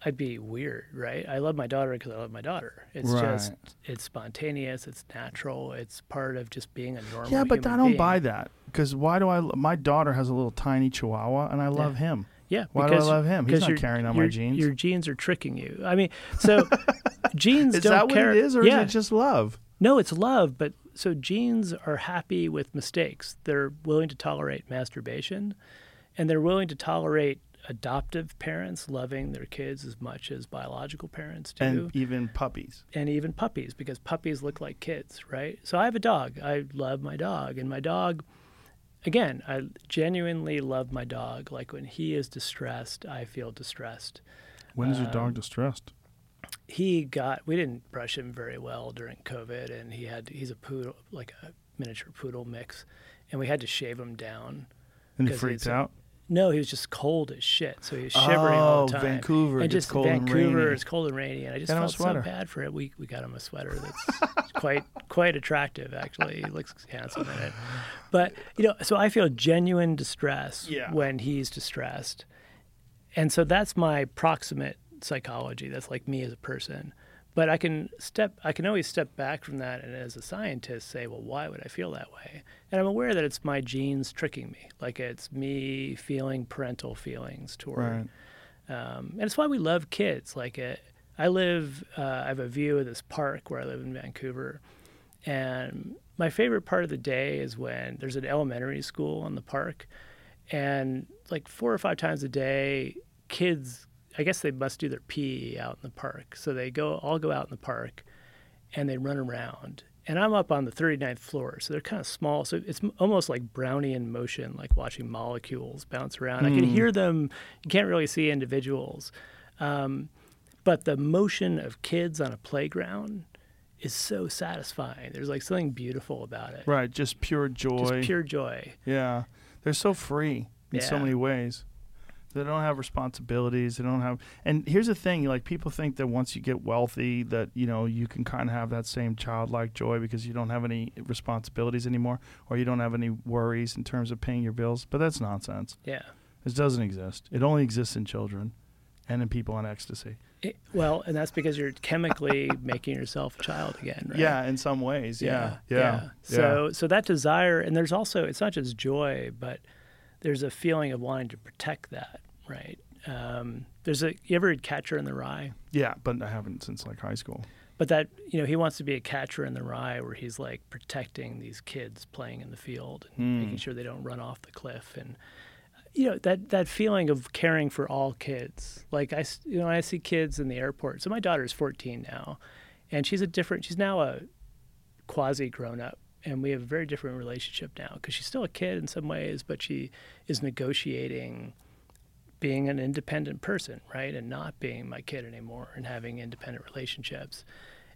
I'd be weird, right? I love my daughter because I love my daughter. It's just it's spontaneous, it's natural, it's part of just being a normal. Yeah, but I don't being. buy that because why do I? My daughter has a little tiny Chihuahua, and I love him. Yeah, Why do I love him? He's not carrying on my genes. Your genes are tricking you. I mean, so genes Is don't that what it is, or yeah. is it just love? No, it's love, but so genes are happy with mistakes. They're willing to tolerate masturbation and they're willing to tolerate adoptive parents loving their kids as much as biological parents do. And even puppies. and even puppies because puppies look like kids, right? So I have a dog. I love my dog, and my dog, again, I genuinely love my dog. Like when he is distressed, I feel distressed. When is your Um, dog distressed? He got we didn't brush him very well during COVID, and he had he's a poodle, like a miniature poodle mix, and we had to shave him down. And he 'cause freaked it's a- out. No, he was just cold as shit. So he was shivering all Oh, the time. Vancouver, and just cold and Vancouver, rainy. it's cold and rainy, and I just a felt so bad for it. We we got him a sweater that's quite quite attractive. Actually, he looks handsome in it. But you know, so I feel genuine distress Yeah. when he's distressed, and so that's my proximate psychology. That's like me as a person. But I can step. I can always step back from that, and as a scientist, say, well, why would I feel that way? And I'm aware that it's my genes tricking me. Like it's me feeling parental feelings toward Right. um, and it's why we love kids. Like it, I live, uh, I have a view of this park where I live in Vancouver, and my favorite part of the day is when there's an elementary school in the park, and like four or five times a day, kids, I guess they must do their PE out in the park, so they go all go out in the park, and they run around. And I'm up on the 39th floor, so they're kind of small. So it's almost like Brownian motion, like watching molecules bounce around. I can hear them. You can't really see individuals. Um, but the motion of kids on a playground is so satisfying. There's like something beautiful about it. Right, just pure joy. Just pure joy. Yeah, they're so free in so many ways. They don't have responsibilities. They don't have. And here's the thing: like people think that once you get wealthy, that you know you can kind of have that same childlike joy because you don't have any responsibilities anymore, or you don't have any worries in terms of paying your bills. But that's nonsense. Yeah. This doesn't exist. It only exists in children, and in people on ecstasy. It- well, and that's because you're chemically making yourself a child again, right? Yeah, in some ways. Yeah, yeah. yeah. So so that desire and there's also it's not just joy, but there's a feeling of wanting to protect that, right? Um, there's a you ever read Catcher in the Rye? yeah, but I haven't since like high school. But that you know he wants to be a catcher in the rye, where he's like protecting these kids playing in the field and making sure they don't run off the cliff, and you know that that feeling of caring for all kids. Like I you know, I see kids in the airport. So my daughter's 14 now, and she's a different. She's now a quasi grown up, and we have a very different relationship now because she's still a kid in some ways, but she is negotiating being an independent person, right? And not being my kid anymore and having independent relationships.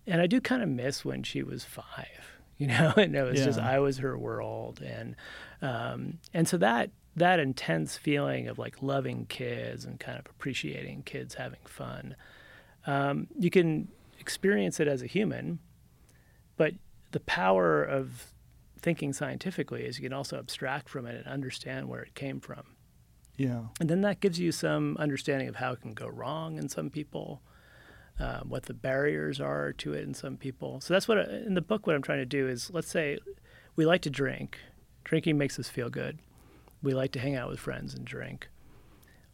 And I do kind of miss when she was five, you know, and it was just I was her world. And um, and so that that intense feeling of like loving kids and kind of appreciating kids having fun, um, you can experience it as a human, but the power of thinking scientifically is you can also abstract from it and understand where it came from. Yeah. And then that gives you some understanding of how it can go wrong in some people, um, what the barriers are to it in some people. So that's what, in the book, what I'm trying to do is let's say we like to drink. Drinking makes us feel good. We like to hang out with friends and drink.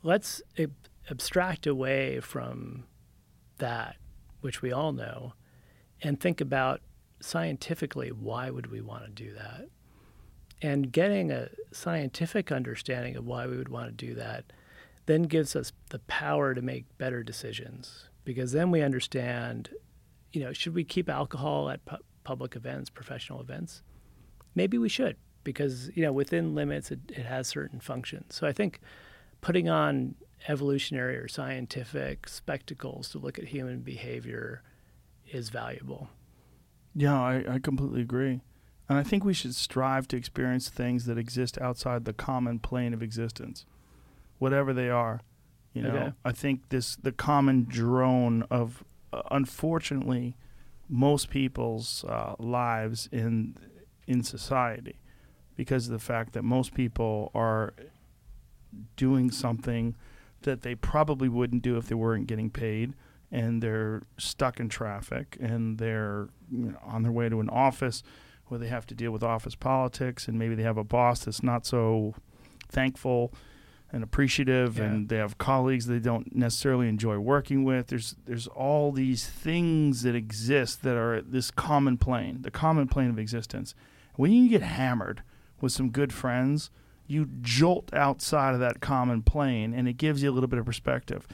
Let's ab- abstract away from that, which we all know, and think about scientifically why would we want to do that? And getting a scientific understanding of why we would want to do that then gives us the power to make better decisions because then we understand, you know, should we keep alcohol at pu- public events, professional events? Maybe we should because, you know, within limits it, it has certain functions. So I think putting on evolutionary or scientific spectacles to look at human behavior is valuable. Yeah, I, I completely agree. And I think we should strive to experience things that exist outside the common plane of existence, whatever they are. You know, Okay. I think this the common drone of uh, unfortunately most people's uh, lives in in society because of the fact that most people are doing something that they probably wouldn't do if they weren't getting paid and they're stuck in traffic and they're you know, on their way to an office where they have to deal with office politics and maybe they have a boss that's not so thankful and appreciative Yeah. and they have colleagues they don't necessarily enjoy working with there's there's all these things that exist that are this common plane the common plane of existence when you get hammered with some good friends you jolt outside of that common plane and it gives you a little bit of perspective.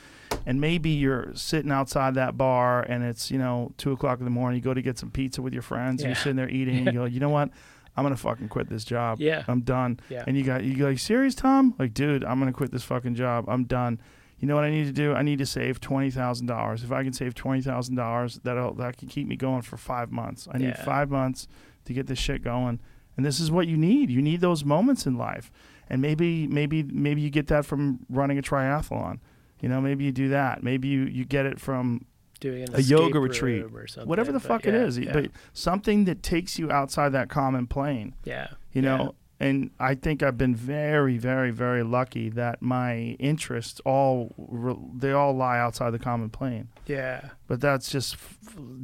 And maybe you're sitting outside that bar and it's you know two o'clock in the morning you go to get some pizza with your friends and you're sitting there eating and you go you know what? I'm gonna fucking quit this job. Yeah. i'm done. Yeah. and you got you go like serious tom? Like dude i'm gonna quit this fucking job. I'm done. You know what i need to do? I need to save $20000 if i can save $20000 that'll that can keep me going for five months. I need Yeah. five months to get this shit going and this is what you need. You need those moments in life. And maybe maybe maybe you get that from running a triathlon. You know maybe you do that. Maybe you you get it from Doing a yoga retreat or something, whatever the fuck it yeah, is. Yeah, but something that takes you outside that common plane. Yeah, you know and i think i've been very very very lucky that my interests all they all lie outside the common plane. Yeah, but that's just f-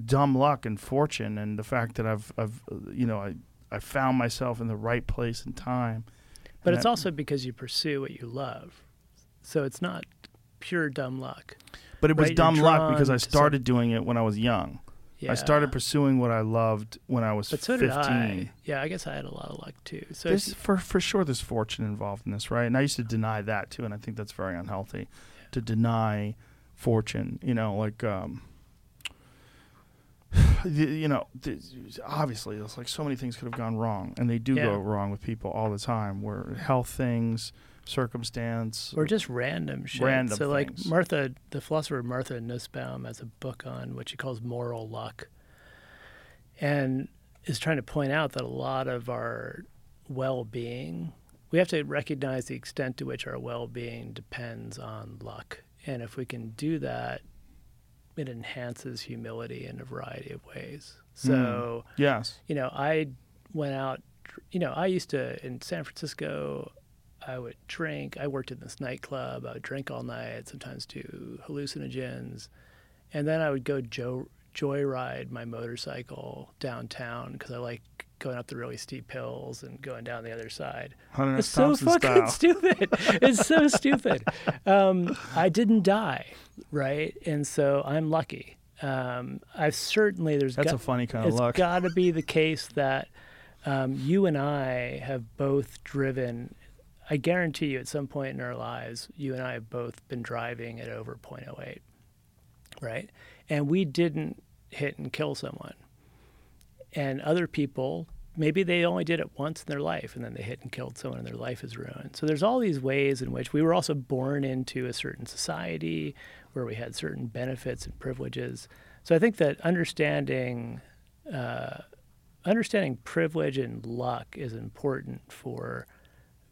dumb luck and fortune and the fact that i've i've you know i i found myself in the right place and time But And it's that- also because you pursue what you love. So it's not pure dumb luck. but it was right, dumb luck because i started doing it when i was young Yeah. i started pursuing what i loved when i was But so 15 did I. Yeah, I guess I had a lot of luck too. So there's for for sure there's fortune involved in this, right? And I used to deny that too, and I think that's very unhealthy to deny fortune. You know, like um, you know, obviously, there's like so many things could have gone wrong, and they do Yeah. go wrong with people all the time. Where health things, circumstance, or just random shit. Random so like. Martha, the philosopher Martha Nussbaum has a book on what she calls moral luck, and is trying to point out that a lot of our well-being, we have to recognize the extent to which our well-being depends on luck, and if we can do that, it enhances humility in a variety of ways. Mm. So yes, you know, I went out, you know, I used to in San Francisco, I would drink. I worked in this nightclub. I would drink all night, sometimes do hallucinogens. And then I would go jo- joyride my motorcycle downtown because I like going up the really steep hills and going down the other side. Hunter It's so Thompson fucking style. stupid. It's so stupid. Um, I didn't die, right? And so I'm lucky. Um, I've certainly there's That's got- a funny kind of it's luck. got to be the case that um, you and I have both driven. I guarantee you, at some point in our lives, you and I have both been driving at over 0.08, right? And we didn't hit and kill someone. And other people, maybe they only did it once in their life and then they hit and killed someone and their life is ruined. So there's all these ways in which we were also born into a certain society where we had certain benefits and privileges. So I think that understanding uh, understanding privilege and luck is important for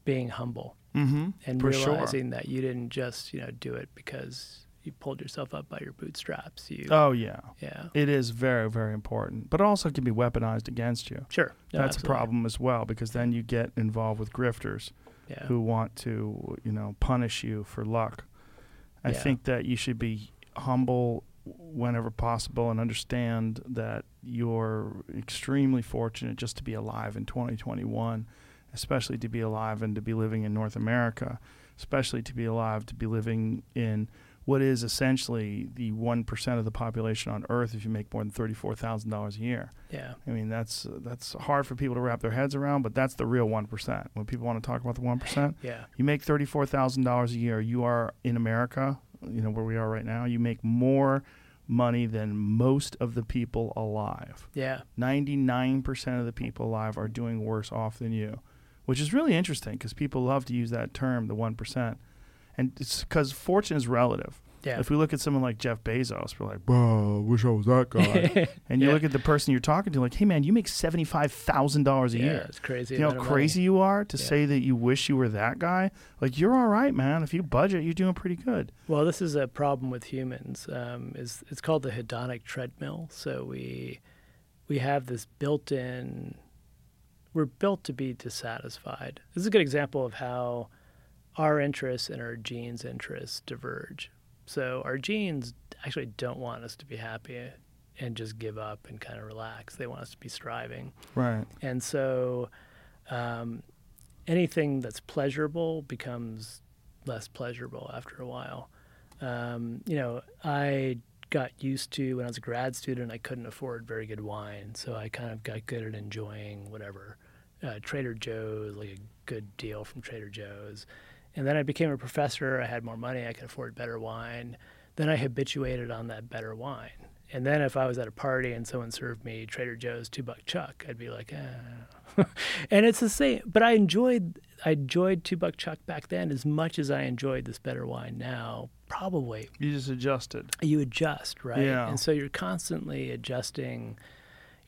being humble mm-hmm. and For sure. realizing that you didn't just you know do it because you pulled yourself up by your bootstraps. You Oh yeah, yeah it is very very important, but it also can be weaponized against you. sure No, That's absolutely. a problem as well because then you get involved with grifters Yeah. who want to, you know, punish you for luck. I Yeah. think that you should be humble whenever possible and understand that you're extremely fortunate just to be alive in 2021, especially to be alive and to be living in North America, especially to be alive to be living in what is essentially the 1% of the population on earth if you make more than $34,000 a year. Yeah. I mean, that's that's hard for people to wrap their heads around, but that's the real 1%. When people want to talk about the 1%, Yeah. you make $34,000 a year, you are in America, you know where we are right now, you make more money than most of the people alive. Yeah. 99% of the people alive are doing worse off than you, which is really interesting because people love to use that term, the 1%. And it's because fortune is relative. Yeah. If we look at someone like Jeff Bezos, we're like, I wish I was that guy. and you Yeah. look at the person you're talking to, like, hey, man, you make $75,000 a yeah. year. It's crazy. You know how of money. crazy you are to Yeah. say that you wish you were that guy? Like, you're all right, man. If you budget, you're doing pretty good. Well, this is a problem with humans. Um, is it's called the hedonic treadmill. So we we have this built-in. We're built to be dissatisfied. This is a good example of how our interests and our genes' interests diverge. So our genes actually don't want us to be happy and just give up and kind of relax. They want us to be striving. Right. And so um, anything that's pleasurable becomes less pleasurable after a while. Um, you know, I got used to when I was a grad student, I couldn't afford very good wine. So I kind of got good at enjoying whatever. Uh, Trader Joe's, like a good deal from Trader Joe's. And then I became a professor. I had more money. I could afford better wine. Then I habituated on that better wine. And then if I was at a party and someone served me Trader Joe's two buck chuck, I'd be like, eh. and it's the same. But I enjoyed I enjoyed two buck chuck back then as much as I enjoyed this better wine now. Probably You just adjusted. you adjust, right? Yeah. And so you're constantly adjusting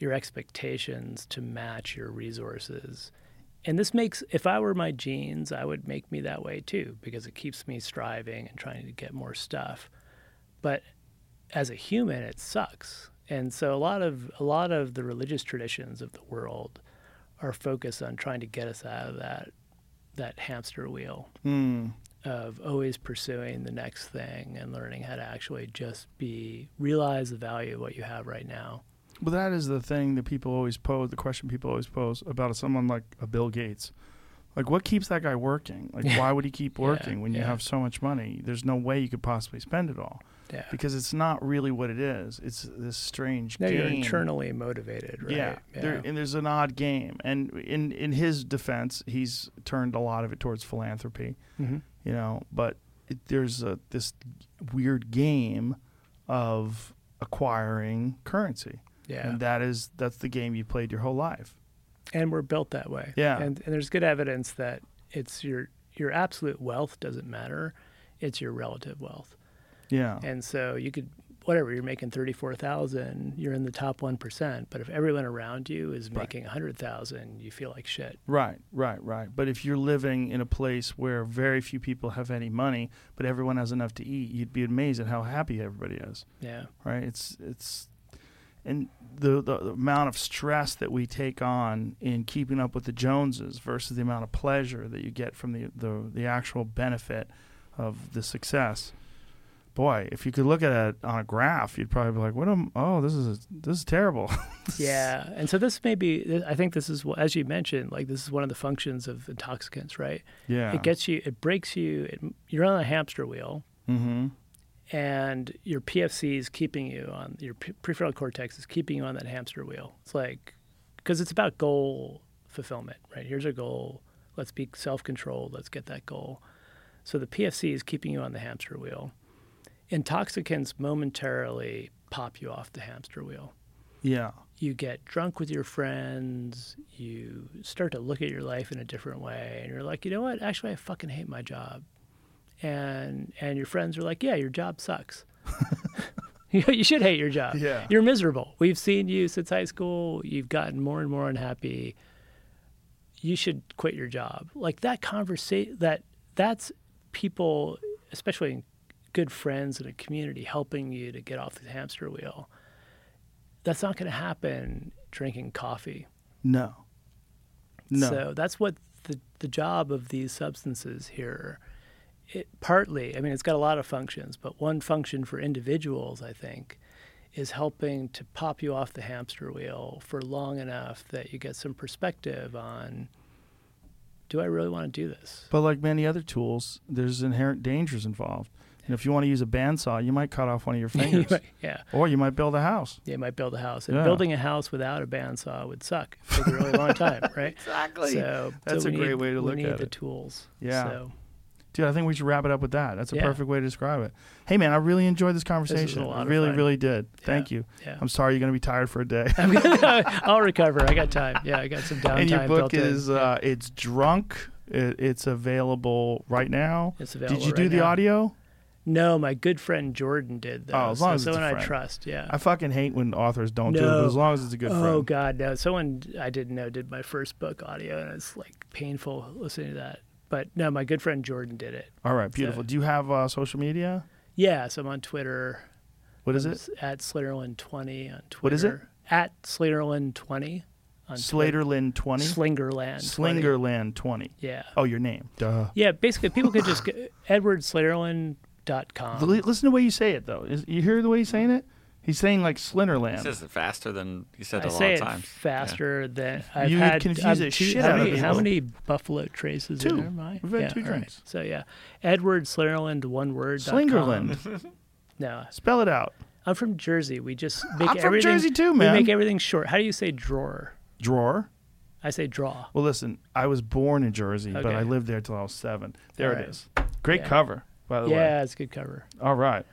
your expectations to match your resources. And this makes, if I were my genes, I would make me that way too, because it keeps me striving and trying to get more stuff. But as a human, it sucks. And so a lot of a lot of the religious traditions of the world are focused on trying to get us out of that that hamster wheel Hmm. of always pursuing the next thing and learning how to actually just be realize the value of what you have right now. But that is the thing that people always pose, the question people always pose about someone like a Bill Gates. Like, what keeps that guy working? Like, why would he keep Yeah, working when you yeah. have so much money? There's no way you could possibly spend it all Yeah. because it's not really what it is. It's this strange No, game. you're internally motivated, right? Yeah, There, and there's an odd game. And in in his defense, he's turned a lot of it towards philanthropy. Mhm. You know, but it, there's a this weird game of acquiring currency, yeah. and that is that's the game you played your whole life. and we're built that way. Yeah. And, and there's good evidence that it's your your absolute wealth doesn't matter; it's your relative wealth. Yeah, And so you could whatever you're making thirty four thousand, you're in the top one percent. But if everyone around you is making a hundred thousand, you feel like shit. right, right, right. But if you're living in a place where very few people have any money, but everyone has enough to eat, you'd be amazed at how happy everybody is. Yeah. right? It's it's and the, the the amount of stress that we take on in keeping up with the Joneses versus the amount of pleasure that you get from the the, the actual benefit of the success. Boy, if you could look at it on a graph, you'd probably be like, "What am? Oh, this is this is terrible." Yeah, and so this may be. I think this is as you mentioned, like this is one of the functions of intoxicants, right? yeah. It gets you, it breaks you. It, you're on a hamster wheel, mm-hmm. And your PFC is keeping you on your prefrontal cortex is keeping you on that hamster wheel. It's like because it's about goal fulfillment, right? Here's a goal. Let's be self-controlled. Let's get that goal. So the PFC is keeping you on the hamster wheel. Intoxicants momentarily pop you off the hamster wheel. Yeah. you get drunk with your friends, you start to look at your life in a different way, and you're like, you know what? Actually, I fucking hate my job. And and your friends are like, yeah, your job sucks. you should hate your job. Yeah. You're miserable. We've seen you since high school. You've gotten more and more unhappy. You should quit your job. Like that conversation. That that's people, especially good friends in a community, helping you to get off the hamster wheel that's not going to happen drinking coffee. No. No. So that's what the the job of these substances here, it partly, I mean, it's got a lot of functions, but one function for individuals, I think, is helping to pop you off the hamster wheel for long enough that you get some perspective on do I really want to do this? But like many other tools, there's inherent dangers involved. And if you want to use a bandsaw, you might cut off one of your fingers, yeah. or you might build a house. You might build a house. And Yeah. building a house without a bandsaw would suck. Take a really long time, right? Exactly. So That's so a great need- way to look at it. we need the tools. Yeah. So Dude, I think we should wrap it up with that. That's a Yeah. perfect way to describe it. Hey, man, I really enjoyed this conversation lot I really, really did. Thank you. yeah. I'm sorry you're going to be tired for a day. I'll recover. I got time. Yeah, I got some downtime. and your book is uh, it's drunk. It, it's available right now. It's available. Did you do right the now. audio? No, my good friend Jordan did though. Oh, as long so as someone I trust. Yeah. I fucking hate when authors don't do it, but No. as long as it's a good oh friend. Oh god, no! Someone I didn't know did my first book audio, and it's like painful listening to that. But no, my good friend Jordan did it. All right, beautiful. So- Do you have uh, social media? Yeah, so I'm on Twitter. What is I'm it? At Slaterland20 on Twitter. What is it? At Slaterland20 on Slaterland twenty. Slingerland. Slingerland twenty. Yeah. Oh, your name. Duh. Yeah, basically, people could just go edwardslingerland.com. Listen to the way you say it, though. Is, you hear the way he's saying it? He's saying like He Slingerland. says it faster than he said I it a lot say of it times. Yeah. faster than I've You had. confuse I'm the two- shit how out of many, How people. many Buffalo Traces Two. Am I? We've had yeah, two all right. drinks. So yeah, Edward Slingerland, one word. Slingerland. No, Spell it out. I'm from Jersey. We just make I'm from everything. Jersey too, man. We make everything short. How do you say drawer? Drawer. I say draw. Well, listen, I was born in Jersey, but I lived there till I was seven. There All it right. is. Great Yeah. cover, by the way. Yeah, it's a good cover. All right.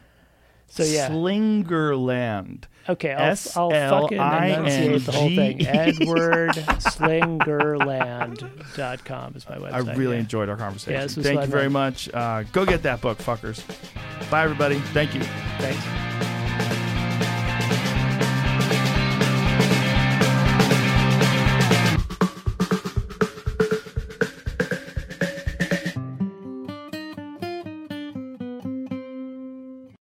So yeah, Slingerland. okay. I'll, I'll fucking enunciate the whole thing. EdwardSlingerland.com is my website. I really yeah. enjoyed our conversation. Yeah, Thank you very much. Uh, go get that book, fuckers. Bye, everybody. Thank you. Thanks.